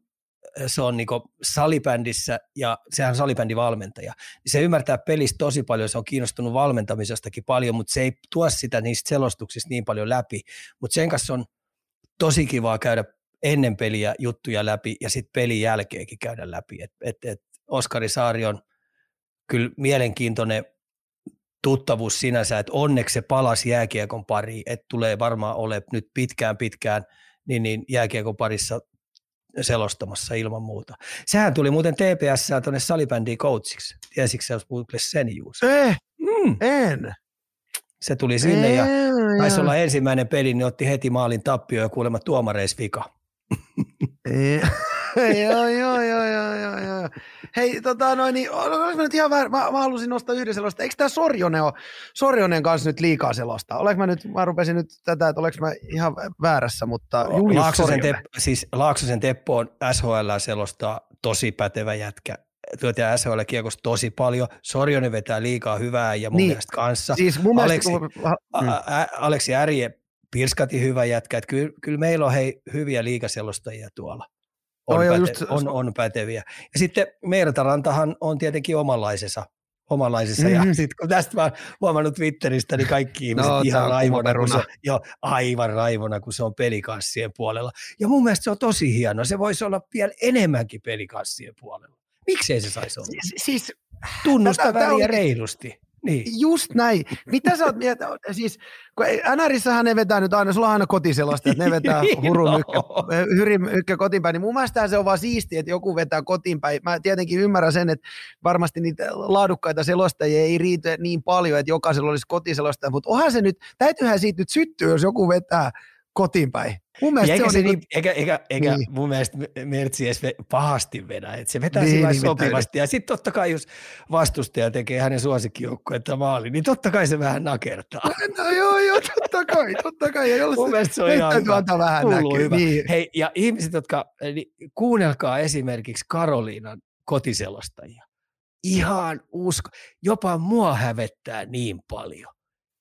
se on niin salibändissä, ja sehän on salibändin valmentaja, niin se ymmärtää pelistä tosi paljon, se on kiinnostunut valmentamisestakin paljon, mutta se ei tuo sitä niistä selostuksista niin paljon läpi, mutta sen kanssa on tosi kivaa käydä ennen peliä juttuja läpi ja sitten pelin jälkeenkin käydä läpi. Et, et, et Oskari Saari on kyllä mielenkiintoinen tuttavuus sinänsä, että onneksi se palasi jääkiekon pariin, että tulee varmaan ole nyt pitkään pitkään niin, niin jääkiekon parissa selostamassa ilman muuta. Sehän tuli muuten TPS tuonne salibändiin coachiksi. Tiesitkö se, jos sen Juuso? Eh, mm. en. Se tuli sinne ja taisi olla ensimmäinen peli, niin otti heti maalin tappio ja kuulemma tuomareis vika. joo, joo, joo, joo, joo, joo. Hei, tota noin, niin, oliko mä nyt ihan väär, mä, mä, halusin nostaa yhden selosta. Eikö tämä Sorjonen ole, Sorjonen kanssa nyt liikaa selosta? Olenko mä nyt, mä rupesin nyt tätä, että olenko mä ihan väärässä, mutta Julius Laaksosen, Tep, siis Laaksosen Teppo on SHL selostaa tosi pätevä jätkä työtä SHL kiekosta tosi paljon. Sorjonen vetää liikaa hyvää ja mun niin. mielestä kanssa. Siis mun Aleksi, mielestä, mm. Aleksi Ärje Pirskati hyvä jätkä. Että kyllä, kyllä meillä on hei, hyviä liikaselostajia tuolla. On, no, päte- just, on, on päteviä. Ja sitten Meertarantahan on tietenkin omanlaisensa omanlaisessa. Mm-hmm. Ja sitten kun tästä mä huomannut Twitteristä, niin kaikki ihmiset no, ihan raivona, kun se, jo, aivan raivona, kun se on pelikanssien puolella. Ja mun mielestä se on tosi hieno. Se voisi olla vielä enemmänkin pelikanssien puolella. Miksei se saisi olla? Siis, siis Tunnusta väliä reilusti. Niin. Just näin. Mitä sä oot mieltä? Siis, kun NRissähän ne vetää nyt aina, sulla on aina kotiselosta, että ne vetää hurun no. ykkä, hyrin ykkä kotiinpäin, niin mun mielestä se on vaan siistiä, että joku vetää kotiinpäin. Mä tietenkin ymmärrän sen, että varmasti niitä laadukkaita selostajia ei riitä niin paljon, että jokaisella olisi kotiselostaja, mutta onhan se nyt, täytyyhän siitä nyt syttyä, jos joku vetää kotiinpäin. Mun mielestä eikä, se on niin, niin, eikä, eikä, eikä niin. mun mielestä Mertsi edes pahasti vedä, että se vetää niin, niin, sopivasti. Ja sitten totta kai, jos vastustaja tekee hänen suosikkijoukkuetta maali, niin totta kai se vähän nakertaa. No, no joo, joo, totta kai, totta kai. Ja mun mielestä se on ihan hyvä. Antaa vähän hyvä. Niin. Hei, ja ihmiset, jotka, niin kuunnelkaa esimerkiksi Karoliinan kotiselostajia. Ihan usko, jopa mua hävettää niin paljon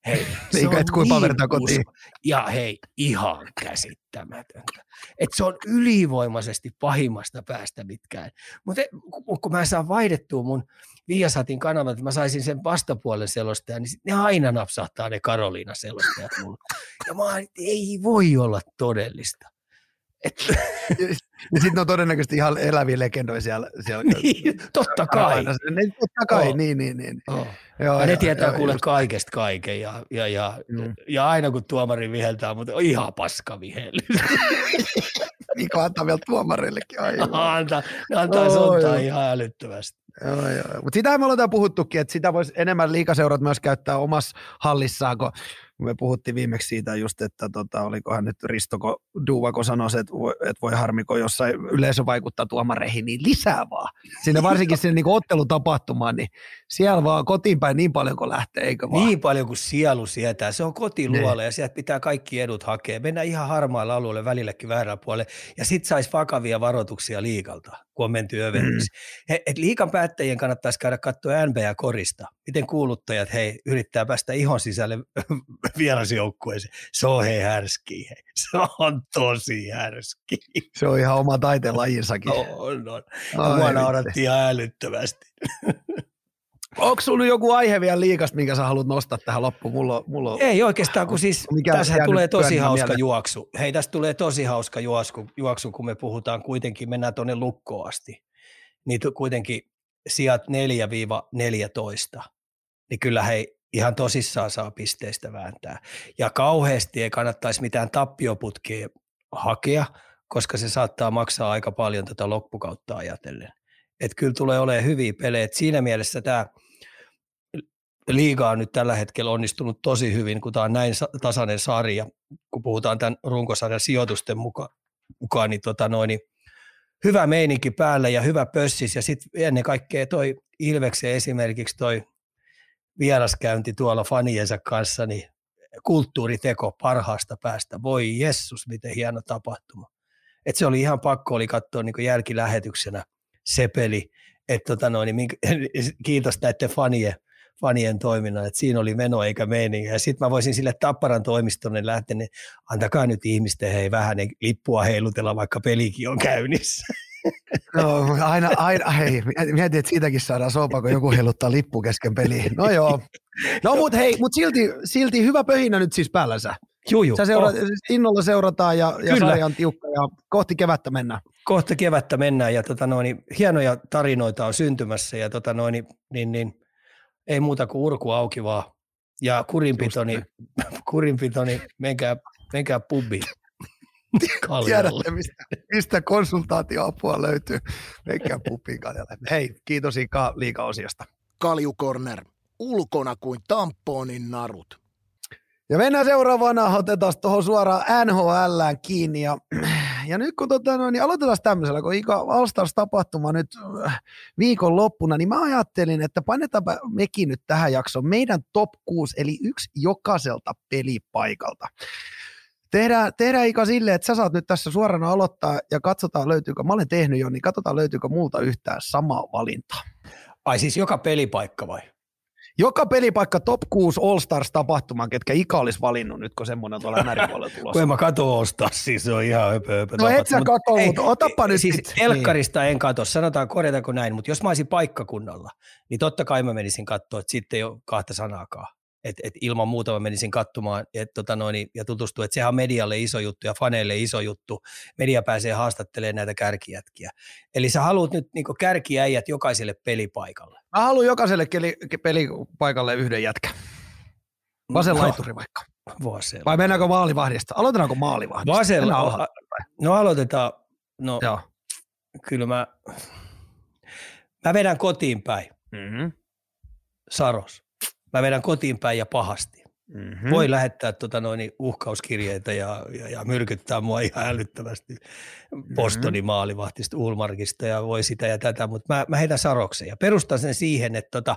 Hei, se on niin kotiin. Ja hei, ihan käsittämätöntä. Että se on ylivoimaisesti pahimmasta päästä mitkään. Mutta kun mä saan vaihdettua mun Viasatin kanavat, että mä saisin sen vastapuolen selostajan, niin ne aina napsahtaa ne Karoliina selostajat mulle. Ja mä ei voi olla todellista. Et... ja sitten on todennäköisesti ihan eläviä legendoja siellä. siellä niin, totta kai. Ne, totta kai, oh. niin, niin, niin. Oh. Joo, ja ne tietää joo, kuule just. kaikesta kaiken ja, ja, ja, mm. ja aina kun tuomari viheltää, mutta on ihan paska vihellys. Niin antaa vielä tuomarillekin aivan. Antaa, ne antaa oh, sontaa ihan älyttömästi. Joo, joo. Mutta sitä me ollaan puhuttukin, että sitä voisi enemmän liikaseurat myös käyttää omassa hallissaan, kun me puhuttiin viimeksi siitä just, että tota, olikohan nyt Ristoko Duuvako sanoi, että voi, että voi harmiko jossain yleisö vaikuttaa tuomareihin, niin lisää vaan. Sinne varsinkin sinne niin ottelutapahtumaan, niin siellä vaan kotiin päin niin paljon kuin lähtee, eikö vaan? Niin paljon kuin sielu sietää. Se on kotiluola ne. ja sieltä pitää kaikki edut hakea. Mennään ihan harmaalla alueelle välilläkin väärällä puolelle ja sitten saisi vakavia varoituksia liikalta kun on menty överiksi. Mm. et liikan päättäjien kannattaisi käydä katsoa NBA-korista. Miten kuuluttajat hei, yrittää päästä ihon sisälle vierasjoukkueeseen. Se on hei härski. Hei. Se on tosi härski. Se on ihan oma taiteen lajinsakin. On, on. Ai, Mua nauratti ihan älyttömästi. Onko sinulla joku aihe vielä liikasta, minkä sä haluat nostaa tähän loppuun? Mulla, mulla Ei oikeastaan, kun siis tässä tulee tosi hauska mieleen. juoksu. Hei, tästä tulee tosi hauska juoksu, juoksu, kun me puhutaan kuitenkin, mennään tuonne lukkoon asti. Niin kuitenkin sijat 4-14, niin kyllä hei, ihan tosissaan saa pisteistä vääntää. Ja kauheasti ei kannattaisi mitään tappioputkia hakea, koska se saattaa maksaa aika paljon tätä loppukautta ajatellen. Että kyllä tulee olemaan hyviä pelejä. Et siinä mielessä tämä liiga on nyt tällä hetkellä onnistunut tosi hyvin, kun tämä on näin tasainen sarja, kun puhutaan tämän runkosarjan sijoitusten mukaan, mukaan niin, tota noin, niin hyvä meininki päällä ja hyvä pössis ja sitten ennen kaikkea toi Ilveksen esimerkiksi toi vieraskäynti tuolla faniensa kanssa, niin kulttuuriteko parhaasta päästä. Voi Jessus, miten hieno tapahtuma. Et se oli ihan pakko oli katsoa niin jälkilähetyksenä se peli. Et tota noin, niin, kiitos näiden fanien, fanien toiminnan, että siinä oli meno eikä meininki. Ja sitten mä voisin sille Tapparan toimistonne lähteä, niin antakaa nyt ihmisten hei vähän lippua heilutella, vaikka pelikin on käynnissä. No aina, aina hei, mietin, että siitäkin saadaan sopa, kun joku heiluttaa lippu kesken peliin. No joo. No mutta hei, mutta silti, silti hyvä pöhinä nyt siis päällänsä. Juu, juu. Sä seura- oh. Innolla seurataan ja, ja sarja on tiukka ja kohti kevättä mennään. Kohta kevättä mennään ja tota noin, hienoja tarinoita on syntymässä ja tota noin, niin, niin, ei muuta kuin urku auki vaan. Ja kurinpitoni, kurinpitoni menkää, menkää pubiin. Tiedätte, mistä, mistä konsultaatioapua löytyy. Menkää pubiin Kaljalle. Hei, kiitos Ika liikaosiosta. Kaljukorner. Ulkona kuin tamponin narut. Ja mennään seuraavana, otetaan tuohon suoraan NHLään kiinni. Ja, ja nyt kun tota, no, niin aloitetaan tämmöisellä, kun Ika All-Stars-tapahtuma nyt äh, viikon loppuna, niin mä ajattelin, että painetaanpa mekin nyt tähän jaksoon meidän top 6, eli yksi jokaiselta pelipaikalta. Tehdään, tehdään Ika silleen, että sä saat nyt tässä suorana aloittaa ja katsotaan löytyykö, mä olen tehnyt jo, niin katsotaan löytyykö multa yhtään samaa valintaa. Ai siis joka pelipaikka vai? Joka pelipaikka top 6 All Stars tapahtumaan, ketkä Ika olisi valinnut nyt, kun semmoinen on tuolla NR-puolella tulossa. kun en mä katso All Stars, siis se on ihan höpö, höpö No et sä katso, mutta otapa nyt. Siis sit. elkkarista niin. en katso, sanotaan korjataanko näin, mutta jos mä olisin paikkakunnalla, niin totta kai mä menisin katsoa, että sitten ei ole kahta sanaakaan et, et ilman muuta mä menisin katsomaan et, tota noin, ja tutustua, että sehän on medialle iso juttu ja faneille iso juttu. Media pääsee haastattelemaan näitä kärkijätkiä. Eli sä haluat nyt niin kärkiäijät jokaiselle pelipaikalle. Mä haluan jokaiselle keli, pelipaikalle yhden jätkä. Vasen no. laituri vaikka. Vasella. Vai mennäänkö maalivahdista? Aloitetaanko maalivahdista? Vasella. No aloitetaan. No, Joo. kyllä mä, mä vedän kotiin päin. Mm-hmm. Saros mä vedän kotiin päin ja pahasti. Mm-hmm. Voi lähettää tota noin, uhkauskirjeitä ja, ja, ja myrkyttää mua ihan älyttömästi Bostonin mm-hmm. maalivahtista, Ulmarkista ja voi sitä ja tätä, mutta mä, mä heitän saroksen ja perustan sen siihen, että tota,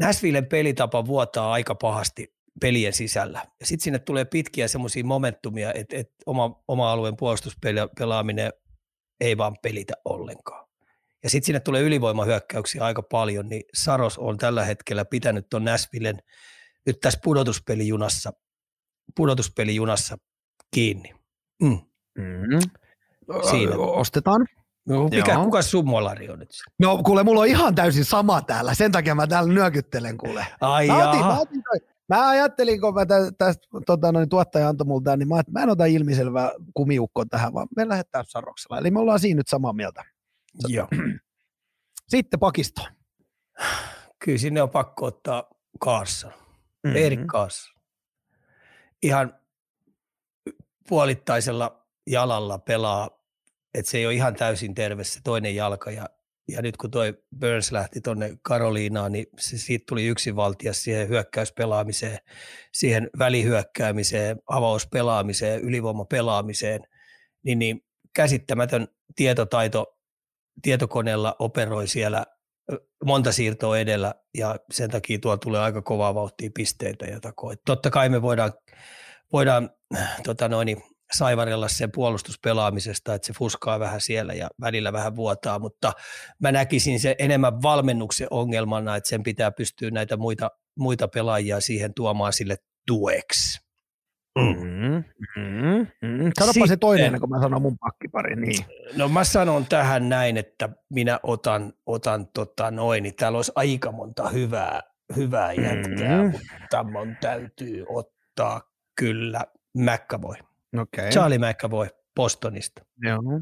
Näsvillen pelitapa vuotaa aika pahasti pelien sisällä. Ja sitten sinne tulee pitkiä semmoisia momentumia, että, että oma, oma alueen puolustuspelaaminen ei vaan pelitä ollenkaan ja sitten sinne tulee ylivoimahyökkäyksiä aika paljon, niin Saros on tällä hetkellä pitänyt tuon Näsvillen nyt tässä pudotuspelijunassa, pudotuspelijunassa kiinni. Mm. Mm. Siinä. Ostetaan. No, mikä, kuka sun molari on nyt? No kuule, mulla on ihan täysin sama täällä, sen takia mä täällä nyökyttelen kuule. Ai mä, otin, mä, otin mä ajattelin, kun mä tästä tota, noin, tuottaja antoi multa, niin mä, mä en ota ilmiselvää kumiukkoa tähän, vaan me lähdetään Saroksella. Eli me ollaan siinä nyt samaa mieltä. Joo. Sitten pakisto. Kyllä sinne on pakko ottaa Carson. Mm-hmm. Erik Carson. Ihan puolittaisella jalalla pelaa, että se ei ole ihan täysin terve se toinen jalka ja ja nyt kun toi Burns lähti tuonne Karoliinaan, niin se, siitä tuli yksinvaltia siihen hyökkäyspelaamiseen, siihen välihyökkäämiseen, avauspelaamiseen, ylivoimapelaamiseen, niin, niin käsittämätön tietotaito tietokoneella operoi siellä monta siirtoa edellä ja sen takia tuolla tulee aika kovaa vauhtia pisteitä ja takoa. Totta kai me voidaan, voidaan tota noin, saivarella sen puolustuspelaamisesta, että se fuskaa vähän siellä ja välillä vähän vuotaa, mutta mä näkisin se enemmän valmennuksen ongelmana, että sen pitää pystyä näitä muita, muita pelaajia siihen tuomaan sille tueksi. Mm, mm, mm. Sanoppa Sitten, se toinen, kun mä sanon mun pakkipari. Niin. No mä sanon tähän näin, että minä otan, otan tota noin, niin täällä olisi aika monta hyvää, hyvää jätkää, mm. mutta mun täytyy ottaa kyllä McAvoy. Okay. Charlie McAvoy Bostonista. Joo.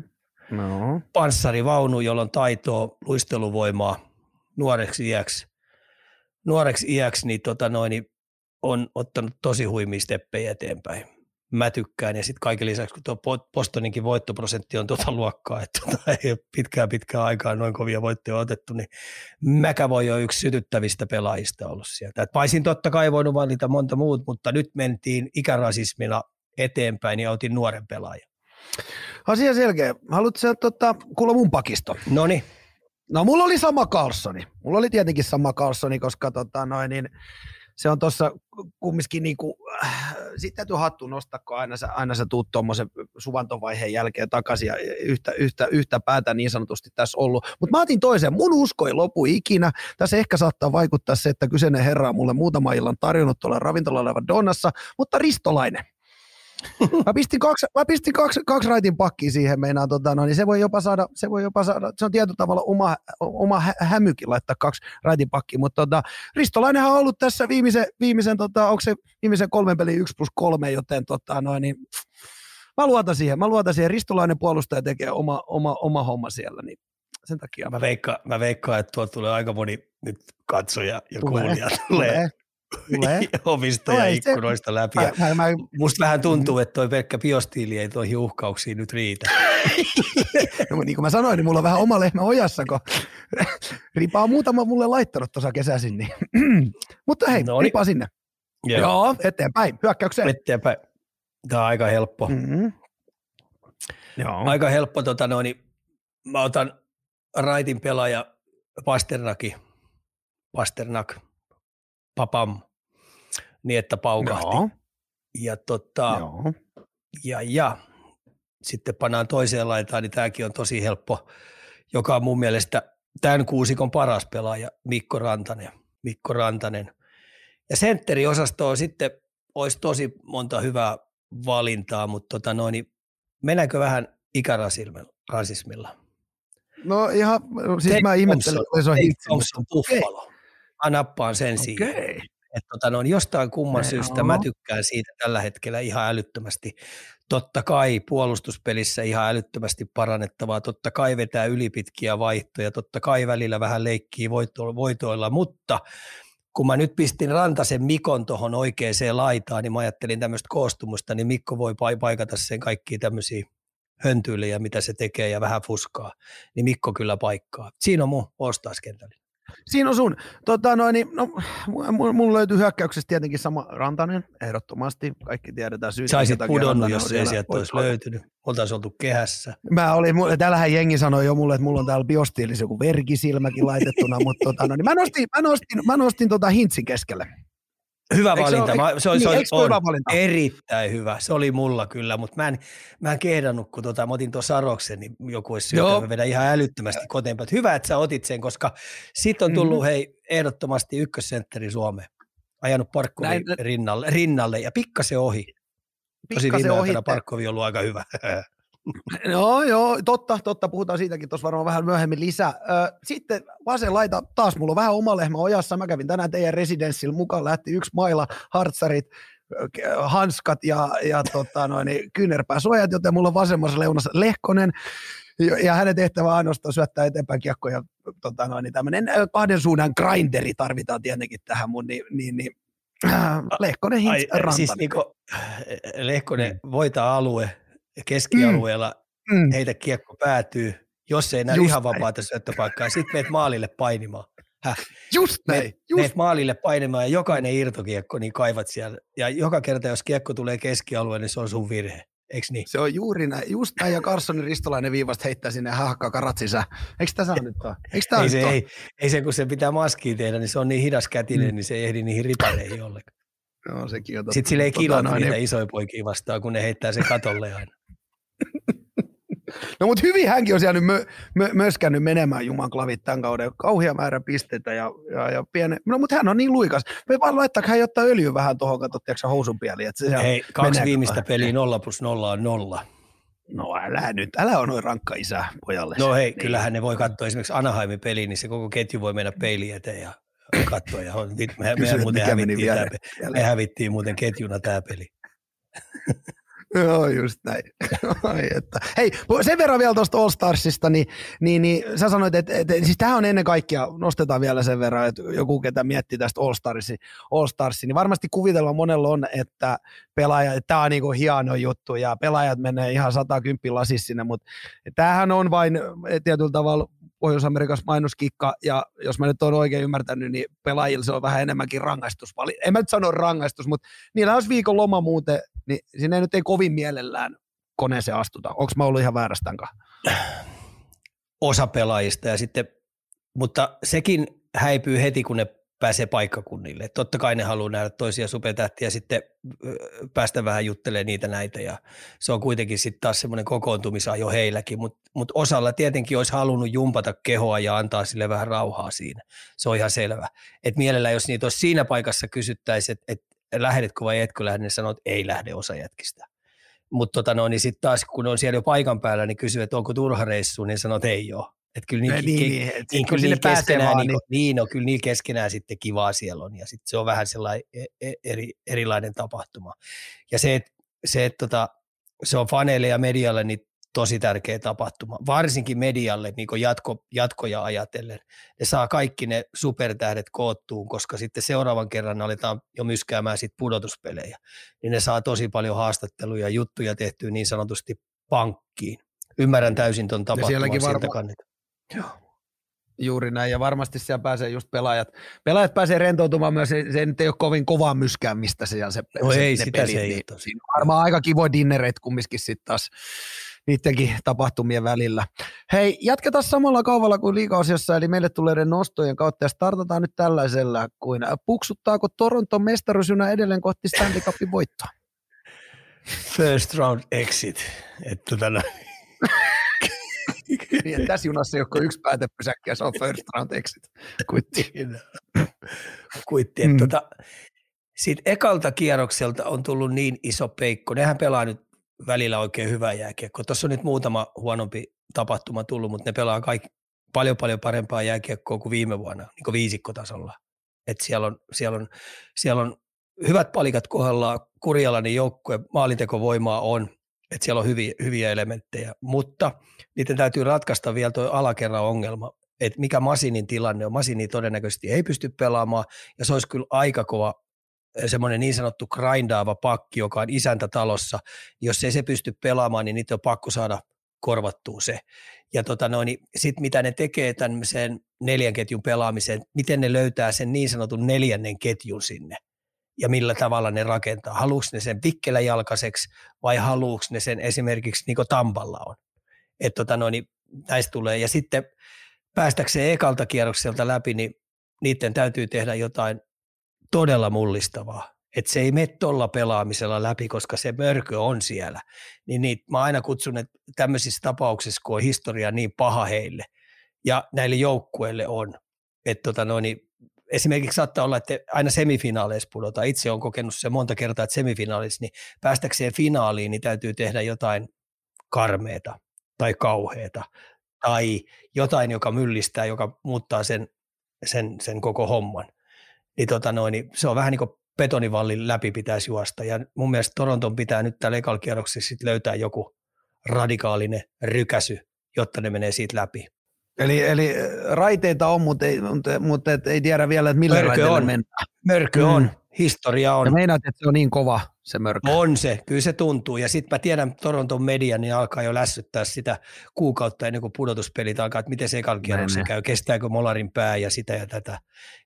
No. Panssarivaunu, jolla on taitoa, luisteluvoimaa nuoreksi iäksi. Nuoreksi iäksi, niin, tota noin, niin on ottanut tosi huimia steppejä eteenpäin. mä tykkään. Ja sitten kaiken lisäksi, kun tuo Bostoninkin voittoprosentti on tuota luokkaa, että tuota ei ole pitkään pitkään aikaa noin kovia voittoja otettu, niin mäkä voi jo yksi sytyttävistä pelaajista ollut sieltä. Et paisin totta kai voinut valita monta muut, mutta nyt mentiin ikärasismilla eteenpäin ja otin nuoren pelaajan. Asia selkeä. Haluatko tota, kuulla mun pakisto? No niin. No mulla oli sama Carlsoni. Mulla oli tietenkin sama Carlsoni, koska tota, noin, niin, se on tuossa kumminkin niinku, äh, sitten täytyy hattu nostaa, kun aina sä, aina sä tuut tuommoisen suvantovaiheen jälkeen takaisin ja yhtä, yhtä, yhtä päätä niin sanotusti tässä ollut. Mutta mä otin toisen, mun usko ei lopu ikinä. Tässä ehkä saattaa vaikuttaa se, että kyseinen herra on mulle muutama illan tarjonnut tuolla ravintolalla Donnassa, mutta Ristolainen – mä pistin kaksi, mä pistin kaksi, kaksi raitin pakkia siihen meinaan, tota, no, niin se voi jopa saada, se voi jopa saada, se on tietyllä tavalla oma, oma hä- hämykin laittaa kaksi raitin pakkia, mutta tota, Ristolainenhan on ollut tässä viimeisen, viimeisen tota, onko se viimeisen kolmen pelin 1 plus 3, joten tota, no, niin, mä luotan siihen, mä luotan siihen, Ristolainen puolustaja tekee oma, oma, oma homma siellä, niin sen takia. Mä veikkaan, mä veikkaan että tuolta tulee aika moni nyt katsoja ja tulee, kuulija tulee, tulee ovista ja ikkunoista läpi. Mä, mä, mä, Musta vähän tuntuu, että toi pelkkä biostiili ei toihin uhkauksiin nyt riitä. no, niin kuin mä sanoin, niin mulla on vähän oma lehmä ojassa, kun Ripa on muutama mulle laittanut tuossa kesäisin. Niin. Mutta hei, no, Ripa sinne. Joo. Joo, eteenpäin, hyökkäykseen. Eteenpäin. Tämä on aika helppo. Mm-hmm. Joo. Aika helppo, tota, no, niin mä otan raitin pelaaja Pasternaki. Pasternak papam, niin että paukahti. Joo. Ja, tota, Joo. ja, ja sitten pannaan toiseen laitaan, niin tämäkin on tosi helppo, joka on mun mielestä tämän kuusikon paras pelaaja, Mikko Rantanen. Mikko Rantanen. Ja sentteriosasto on sitten, olisi tosi monta hyvää valintaa, mutta tota noin, niin mennäänkö vähän ikärasismilla? No ihan, siis Tate mä ihmettelen, että se on Buffalo. Mä nappaan sen okay. siihen. Että tota, no, jostain kumman Me syystä mä tykkään siitä tällä hetkellä ihan älyttömästi. Totta kai puolustuspelissä ihan älyttömästi parannettavaa, totta kai vetää ylipitkiä vaihtoja, totta kai välillä vähän leikkii voito- voitoilla, mutta kun mä nyt pistin Rantasen Mikon tuohon oikeaan laitaan, niin mä ajattelin tämmöistä koostumusta, niin Mikko voi paikata sen kaikki tämmöisiä höntyilejä, mitä se tekee ja vähän fuskaa, niin Mikko kyllä paikkaa. Siinä on mun ostaiskentällä. Siinä on sun. Tota, noin, niin, no, mulla löytyy hyökkäyksestä tietenkin sama Rantanen, ehdottomasti. Kaikki tiedetään syyt. Saisit pudonnut, jos ei sieltä olisi löytynyt. Oltaisiin oltu kehässä. Mä olin, täällähän jengi sanoi jo mulle, että mulla on täällä biostiilissa joku verkisilmäkin laitettuna, mutta tota, no, niin mä nostin, mä nostin, mä nostin tota hintsin keskelle. Hyvä Eikö valinta. Se, oli, niin, se oli, hyvä valinta? erittäin hyvä. Se oli mulla kyllä, mutta mä en, mä en kehdannut, kun tota, mä otin tuon saroksen, niin joku olisi syytä, mä vedän ihan älyttömästi kotiin. Hyvä, että sä otit sen, koska sit on tullut mm-hmm. hei ehdottomasti ykkössentteri Suomeen. Ajanut Parkkovi rinnalle, rinnalle ja pikkasen ohi. Tosi viime ohi. Parkkovi on ollut aika hyvä. No joo, totta, totta, puhutaan siitäkin tuossa varmaan vähän myöhemmin lisää. Sitten vasen laita, taas mulla on vähän oma lehmä ojassa, mä kävin tänään teidän residenssillä mukaan, lähti yksi maila, hartsarit, hanskat ja, ja tota, noin, niin kyynärpääsuojat, joten mulla on vasemmassa leunassa Lehkonen, ja hänen tehtävä ainoastaan syöttää eteenpäin kiekkoja. Tota noin, niin tämmöinen kahden suunnan grinderi tarvitaan tietenkin tähän mun, niin, niin, niin äh, Lehkonen, Hintz, Ai, Siis niinku, Lehkonen mm. voittaa alue, keskialueella mm. Mm. heitä kiekko päätyy, jos ei näy Just ihan vapaata syöttöpaikkaa, sitten meet maalille painimaan. Häh. Just näin. Meet, Just. meet maalille painimaan ja jokainen irtokiekko, niin kaivat siellä. Ja joka kerta, jos kiekko tulee keskialueelle, niin se on sun virhe. Eikö niin? Se on juuri näin. Just näin, ja Carssonin ristolainen viivasta heittää sinne ja hahkaa karatsisä. Eikö tässä nyt ole? Eikö ei, se, ei, ei, se, kun se pitää maskiin tehdä, niin se on niin hidas kätinen, mm. niin se ei ehdi niihin ripareihin ollenkaan. No, sekin on. Sitten sille ei tota, niitä niin... isoja poikia vastaan, kun ne heittää se katolle aina. No mutta hyvin hänkin on siellä nyt mö, mö, möskännyt menemään Juman klavit tämän kauden. Kauhia määrä pisteitä ja, ja, ja piene. No mutta hän on niin luikas. Me vaan laittaa, hän ottaa öljyä vähän tuohon, katsotteko housun pieliin. Että se Hei, kaksi viimeistä peliä nolla plus nolla on nolla. No älä nyt, älä on noin rankka isä pojalle. No hei, niin. kyllähän ne voi katsoa esimerkiksi Anaheimin peliin, niin se koko ketju voi mennä peiliin eteen ja katsoa. Ja me, me, me, muuten hävittiin, tämä, me hävittiin muuten ketjuna tämä peli. Joo, just näin. Ai, että. Hei, sen verran vielä tuosta All Starsista, niin, niin, niin sä sanoit, että, että siis tähän on ennen kaikkea, nostetaan vielä sen verran, että joku, ketä miettii tästä All Starsi, All Starsi niin varmasti kuvitella monella on, että pelaaja, että tämä on niin hieno juttu ja pelaajat menee ihan 110 lasissa sinne, mutta tämähän on vain tietyllä tavalla Pohjois-Amerikassa mainoskikka, ja jos mä nyt oon oikein ymmärtänyt, niin pelaajilla se on vähän enemmänkin rangaistus. En mä nyt sano rangaistus, mutta niillä olisi viikon loma muuten, niin sinne nyt ei kovin mielellään koneeseen astuta. Onko mä ollut ihan väärästä Osa pelaajista, ja sitten, mutta sekin häipyy heti, kun ne pääsee paikkakunnille. Totta kai ne haluaa nähdä toisia supertähtiä ja sitten päästä vähän juttelemaan niitä näitä ja se on kuitenkin sitten taas semmoinen kokoontumisajo heilläkin, mutta mut osalla tietenkin olisi halunnut jumpata kehoa ja antaa sille vähän rauhaa siinä. Se on ihan selvä. Et mielellä, jos niitä olisi siinä paikassa kysyttäisiin, että et lähdetkö vai etkö lähde, niin sanoo, että ei lähde osa jätkistä. Mutta tota no, niin sitten taas kun on siellä jo paikan päällä, niin kysyy, että onko turha reissu, niin sanoo, että ei ole että kyllä niin, niin, niin, et niin, kyllä niillä keskenään, vaan, niin, niin, no, kyllä niillä keskenään sitten kivaa siellä on ja sitten se on vähän sellainen e, e, eri, erilainen tapahtuma. Ja se, että se, et, tota, se on faneille ja medialle niin tosi tärkeä tapahtuma, varsinkin medialle niin jatko, jatkoja ajatellen. Ne saa kaikki ne supertähdet koottuun, koska sitten seuraavan kerran aletaan jo myskäämään sit pudotuspelejä, niin ne saa tosi paljon haastatteluja ja juttuja tehtyä niin sanotusti pankkiin. Ymmärrän täysin tuon tapahtuman varma, kannalta. Joo. Juuri näin, ja varmasti siellä pääsee just pelaajat. Pelaajat pääsee rentoutumaan myös, se, se nyt ei ole kovin kovaa myskäämistä se, se, no se, ei, se sitä pelit, se ei niin, siinä varmaan aika kivoja dinnereitä kumminkin sitten taas niidenkin tapahtumien välillä. Hei, jatketaan samalla kaavalla kuin liikaosiossa, eli meille tuleiden nostojen kautta, ja startataan nyt tällaisella kuin puksuttaako Toronto mestaruusjuna edelleen kohti Stanley Cupin voittoa? First round exit. Että tota no, niin, tässä junassa ei ole yksi päätepysäkki ja se on first round exit. Kuitti. Kuitti. Mm. Tota, siitä ekalta kierrokselta on tullut niin iso peikko. Nehän pelaa nyt välillä oikein hyvää jääkiekkoa. Tuossa on nyt muutama huonompi tapahtuma tullut, mutta ne pelaa kaikki paljon paljon parempaa jääkiekkoa kuin viime vuonna, niin kuin viisikkotasolla. Et siellä, on, siellä, on, siellä on hyvät palikat kohdallaan, Kurjalainen joukkue, maalintekovoimaa on, että siellä on hyviä, hyviä elementtejä, mutta niiden täytyy ratkaista vielä tuo alakerran ongelma, että mikä Masinin tilanne on. Masini todennäköisesti ei pysty pelaamaan, ja se olisi kyllä aika kova semmoinen niin sanottu grindaava pakki, joka on isäntä talossa. Jos ei se pysty pelaamaan, niin niitä on pakko saada korvattua se. Ja tota no, niin sitten mitä ne tekee tämmöiseen neljän ketjun pelaamiseen, miten ne löytää sen niin sanotun neljännen ketjun sinne ja millä tavalla ne rakentaa. Haluuks ne sen pikkeläjalkaiseksi vai haluuks ne sen esimerkiksi niin kuin Tampalla on. Et tota no, niin näistä tulee. Ja sitten päästäkseen ekalta kierrokselta läpi, niin niiden täytyy tehdä jotain todella mullistavaa. Että se ei mene tuolla pelaamisella läpi, koska se mörkö on siellä. Niin niitä, mä aina kutsun, että tämmöisissä tapauksissa, kun on historia niin paha heille ja näille joukkueille on, että tota no, niin esimerkiksi saattaa olla, että aina semifinaaleissa pudotaan. Itse olen kokenut se monta kertaa, että semifinaalissa, niin päästäkseen finaaliin, niin täytyy tehdä jotain karmeeta tai kauheeta tai jotain, joka myllistää, joka muuttaa sen, sen, sen koko homman. Niin, tota noin, niin se on vähän niin kuin betonivallin läpi pitäisi juosta. Ja mun mielestä Toronton pitää nyt tällä ekalla kierroksessa löytää joku radikaalinen rykäsy, jotta ne menee siitä läpi. Eli, eli raiteita on, mutta ei, mutta, mutta et ei tiedä vielä, että millä mörkö raiteilla on. mennään. Mörkö mm. on, historia on. Ja meinaat, että se on niin kova se mörkö. On se, kyllä se tuntuu. Ja sitten mä tiedän, Toronton media niin alkaa jo lässyttää sitä kuukautta ennen kuin pudotuspelit alkaa, että miten se ekan kierroksen käy, kestääkö Molarin pää ja sitä ja tätä.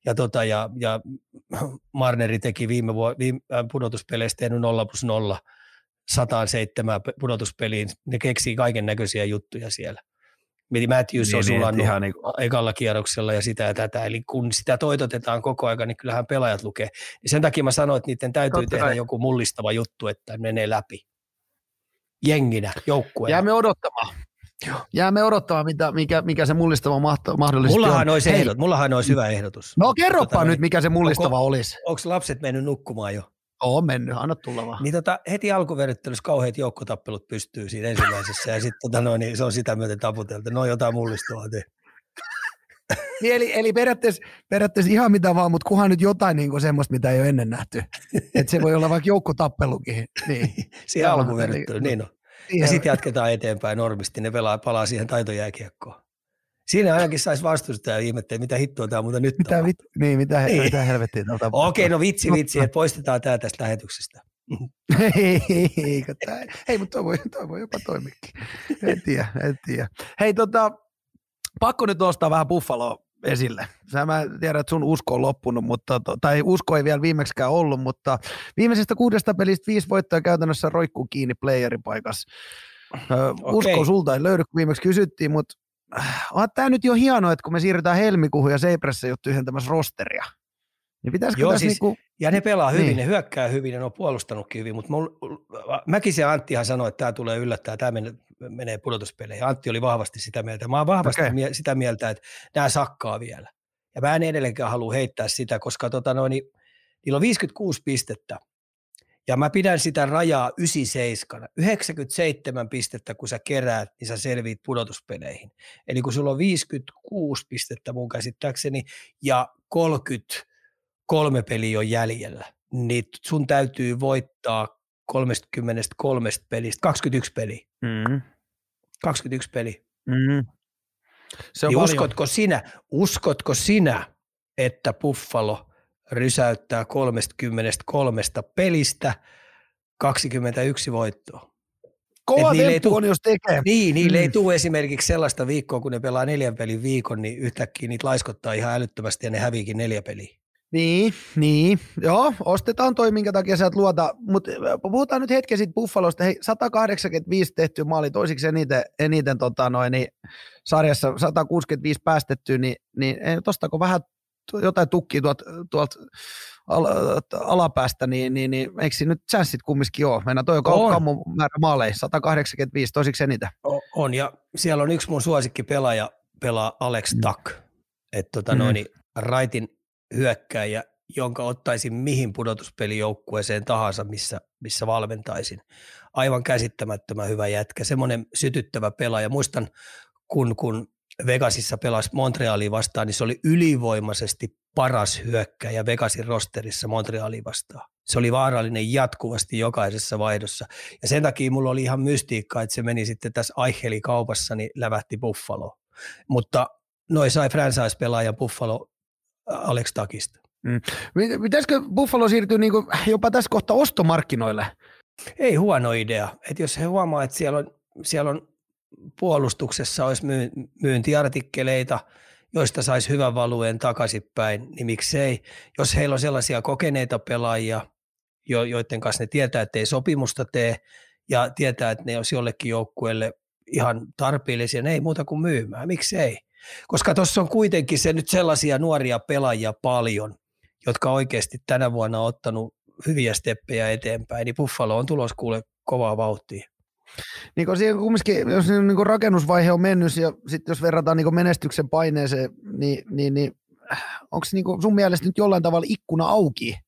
Ja, tota, ja, ja Marneri teki viime, vuo, viime äh, pudotuspeleistä tehnyt 0 plus 0 107 pudotuspeliin. Ne keksii kaiken näköisiä juttuja siellä. Matthews niin, on niin, sulannut ihan niin... ekalla kierroksella ja sitä ja tätä. Eli kun sitä toitotetaan koko ajan, niin kyllähän pelaajat lukee. Ja sen takia mä sanoin, että niiden täytyy Totta tehdä kai. joku mullistava juttu, että menee läpi. Jenginä, joukkueena. Jäämme odottamaan. Joo. Jäämme odottamaan, mitä, mikä, mikä se mullistava mahto, mahdollisesti mullahan on. Olisi ehdot, mullahan olisi hyvä ehdotus. No kerropa tota, nyt, mikä se mullistava onko, olisi. Onko lapset mennyt nukkumaan jo? On mennyt, anna tulla vaan. Niin tota, heti alkuveryttelyssä kauheat joukkotappelut pystyy siinä ensimmäisessä ja sitten tota, no, niin se on sitä myöten taputeltu. No jotain mullistavaa niin, eli, eli periaatteessa, periaatteessa ihan mitä vaan, mutta kunhan nyt jotain niin kuin semmoista, mitä ei ole ennen nähty. Että se voi olla vaikka joukkotappelukin. Niin. Siihen alkuverryttely, niin on. Ja sitten jatketaan eteenpäin normisti, ne pelaa, palaa siihen taitojääkiekkoon. Siinä ainakin saisi vastustaja ihmettä, mitä hittoa tämä muuta nyt mitä, vit, niin, mitä, niin. mitä helvettiä tältä Okei, no vitsi, vitsi, että poistetaan tämä tästä lähetyksestä. ei, ei, ei, mutta toi voi, toi voi jopa toimikin. En tiedä, en tiedä. Hei, tota, pakko nyt nostaa vähän Buffalo esille. Sä mä tiedän, että sun usko on loppunut, mutta, tai usko ei vielä viimeksikään ollut, mutta viimeisestä kuudesta pelistä viisi voittoa käytännössä roikkuu kiinni playeripaikassa. Usko okay. sulta ei löydy, kun viimeksi kysyttiin, mutta on tämä nyt jo hienoa, että kun me siirrytään helmikuuhun ja Seipressä jo tyhjentämässä rosteria, niin pitäisikö Joo, siis, niinku... Ja ne pelaa hyvin, niin. ne hyökkää hyvin, ne on puolustanutkin hyvin, mutta mul, Mäkisen Anttihan sanoi, että tämä tulee yllättää, tämä menee, menee pudotuspeleihin. Antti oli vahvasti sitä mieltä. Mä oon vahvasti okay. mie- sitä mieltä, että nämä sakkaa vielä. Ja mä en edelleenkään halua heittää sitä, koska tota noin, niillä on 56 pistettä. Ja mä pidän sitä rajaa 97. 97 pistettä, kun sä keräät, niin sä selviit pudotuspeleihin. Eli kun sulla on 56 pistettä mun käsittääkseni ja 30 kolme peliä on jäljellä, niin sun täytyy voittaa 33 pelistä 21 peliä. Mm. 21 peliä. Mm. Se on niin uskotko sinä, uskotko sinä, että Buffalo rysäyttää 33 pelistä 21 voittoa? Kova temppu on, jos tekee. Niin, niille mm. ei tule esimerkiksi sellaista viikkoa, kun ne pelaa neljän pelin viikon, niin yhtäkkiä niitä laiskottaa ihan älyttömästi ja ne häviikin neljä peliä. Niin, niin. Joo, ostetaan toi, minkä takia sä et luota. Mutta puhutaan nyt hetken siitä Buffalosta. Hei, 185 tehty maali, toisiksi eniten, eniten tota noin, niin sarjassa 165 päästetty, niin, niin tostako vähän jotain tukkii tuolta tuolt al, alapäästä, niin, niin, niin eikö siinä nyt chanssit kumminkin ole? Mennään toi on kammu määrä maaleja, 185, toisiksi eniten. On, ja siellä on yksi mun suosikki pelaaja, pelaa Alex mm. Tuck. Että tota mm. noin, niin Raitin hyökkääjä, jonka ottaisin mihin pudotuspelijoukkueeseen tahansa, missä, missä valmentaisin. Aivan käsittämättömän hyvä jätkä, semmoinen sytyttävä pelaaja. Muistan, kun, kun Vegasissa pelasi Montrealia vastaan, niin se oli ylivoimaisesti paras hyökkäjä Vegasin rosterissa Montrealia vastaan. Se oli vaarallinen jatkuvasti jokaisessa vaihdossa. Ja sen takia mulla oli ihan mystiikka, että se meni sitten tässä Aicheli kaupassa, niin lävähti Buffalo. Mutta noin sai franchise-pelaaja Buffalo Alex Takista. Mm. Pitäisikö Buffalo siirtyä niin jopa tässä kohtaa ostomarkkinoille? Ei huono idea. Et jos he huomaa, että siellä on, siellä on puolustuksessa olisi myyntiartikkeleita, joista saisi hyvän valueen takaisinpäin, niin miksei. Jos heillä on sellaisia kokeneita pelaajia, joiden kanssa ne tietää, että ei sopimusta tee, ja tietää, että ne olisi jollekin joukkueelle ihan tarpeellisia, ne ei muuta kuin myymään. Miksei? Koska tuossa on kuitenkin se nyt sellaisia nuoria pelaajia paljon, jotka oikeasti tänä vuonna on ottanut hyviä steppejä eteenpäin, niin Buffalo on tulos kuule kovaa vauhtia. Niin kun siihen kumminkin, jos niin rakennusvaihe on mennyt ja sitten jos verrataan niin menestyksen paineeseen, niin, niin, niin onko niin sun mielestä nyt jollain tavalla ikkuna auki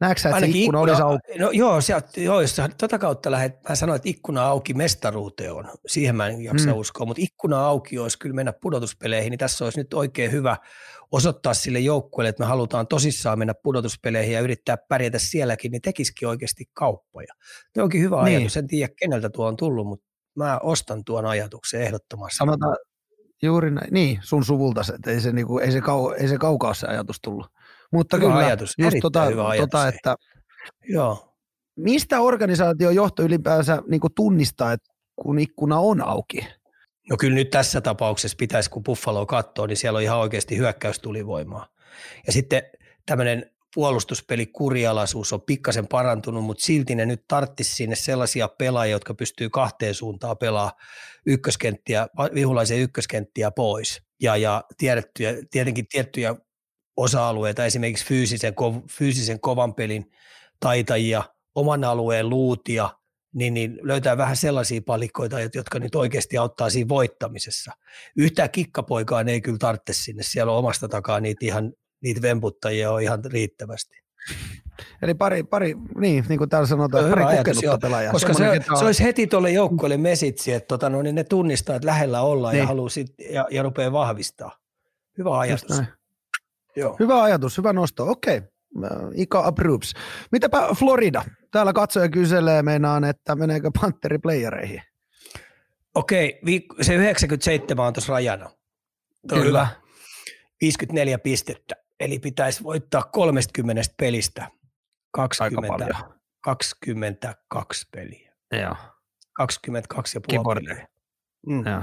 Näetkö sä, että Ainakin se ikkuna, ikkuna olisi auki? No, joo, se, joo, jos tota kautta lähdet, mä sanoin, että ikkuna auki mestaruuteen on. Siihen mä en jaksa mm. uskoa, mutta ikkuna auki olisi kyllä mennä pudotuspeleihin, niin tässä olisi nyt oikein hyvä osoittaa sille joukkueelle, että me halutaan tosissaan mennä pudotuspeleihin ja yrittää pärjätä sielläkin, niin tekisikin oikeasti kauppoja. Tuo onkin hyvä niin. ajatus, en tiedä keneltä tuo on tullut, mutta mä ostan tuon ajatuksen ehdottomasti. Sanotaan juuri näin, niin sun suvulta, että ei se, niinku, ei se, kau, ei se kaukaa se ajatus tullut. Mutta hyvä kyllä, ajatus, just tota, hyvä tota, ajatus. Tota, että Joo. Mistä organisaation johto ylipäänsä niin tunnistaa, että kun ikkuna on auki? No kyllä nyt tässä tapauksessa pitäisi, kun Buffalo katsoo, niin siellä on ihan oikeasti hyökkäystulivoimaa. Ja sitten tämmöinen puolustuspeli kurialaisuus on pikkasen parantunut, mutta silti ne nyt tarttisi sinne sellaisia pelaajia, jotka pystyy kahteen suuntaan pelaamaan ykköskenttiä, vihulaisen ykköskenttiä pois. Ja, ja tiedettyjä, tietenkin tiettyjä osa-alueita, esimerkiksi fyysisen, fyysisen kovan pelin taitajia, oman alueen luutia, niin, niin löytää vähän sellaisia palikoita, jotka nyt oikeasti auttaa siinä voittamisessa. Yhtään kikkapoikaan ei kyllä tarvitse sinne, siellä on omasta takaa niitä ihan niitä vemputtajia on ihan riittävästi. Eli pari, pari niin, niin kuin täällä sanotaan, no, pari ajatus, pelaajaa. Koska se, se, olisi heti tuolle joukkueelle mesitsi, että tota, no, niin ne tunnistaa, että lähellä ollaan niin. ja haluaa sit, ja, ja rupeaa vahvistaa Hyvä ajatus. Joo. Hyvä ajatus, hyvä nosto. Okei, okay. Ika approves. Mitäpä Florida? Täällä katsoja kyselee meinaan, että meneekö Panteri playereihin. Okei, se 97 on tuossa rajana. Kyllä. Hyvä. 54 pistettä, eli pitäisi voittaa 30 pelistä 20, 22 peliä. Joo. 22 ja puoli peliä. Mm. Joo.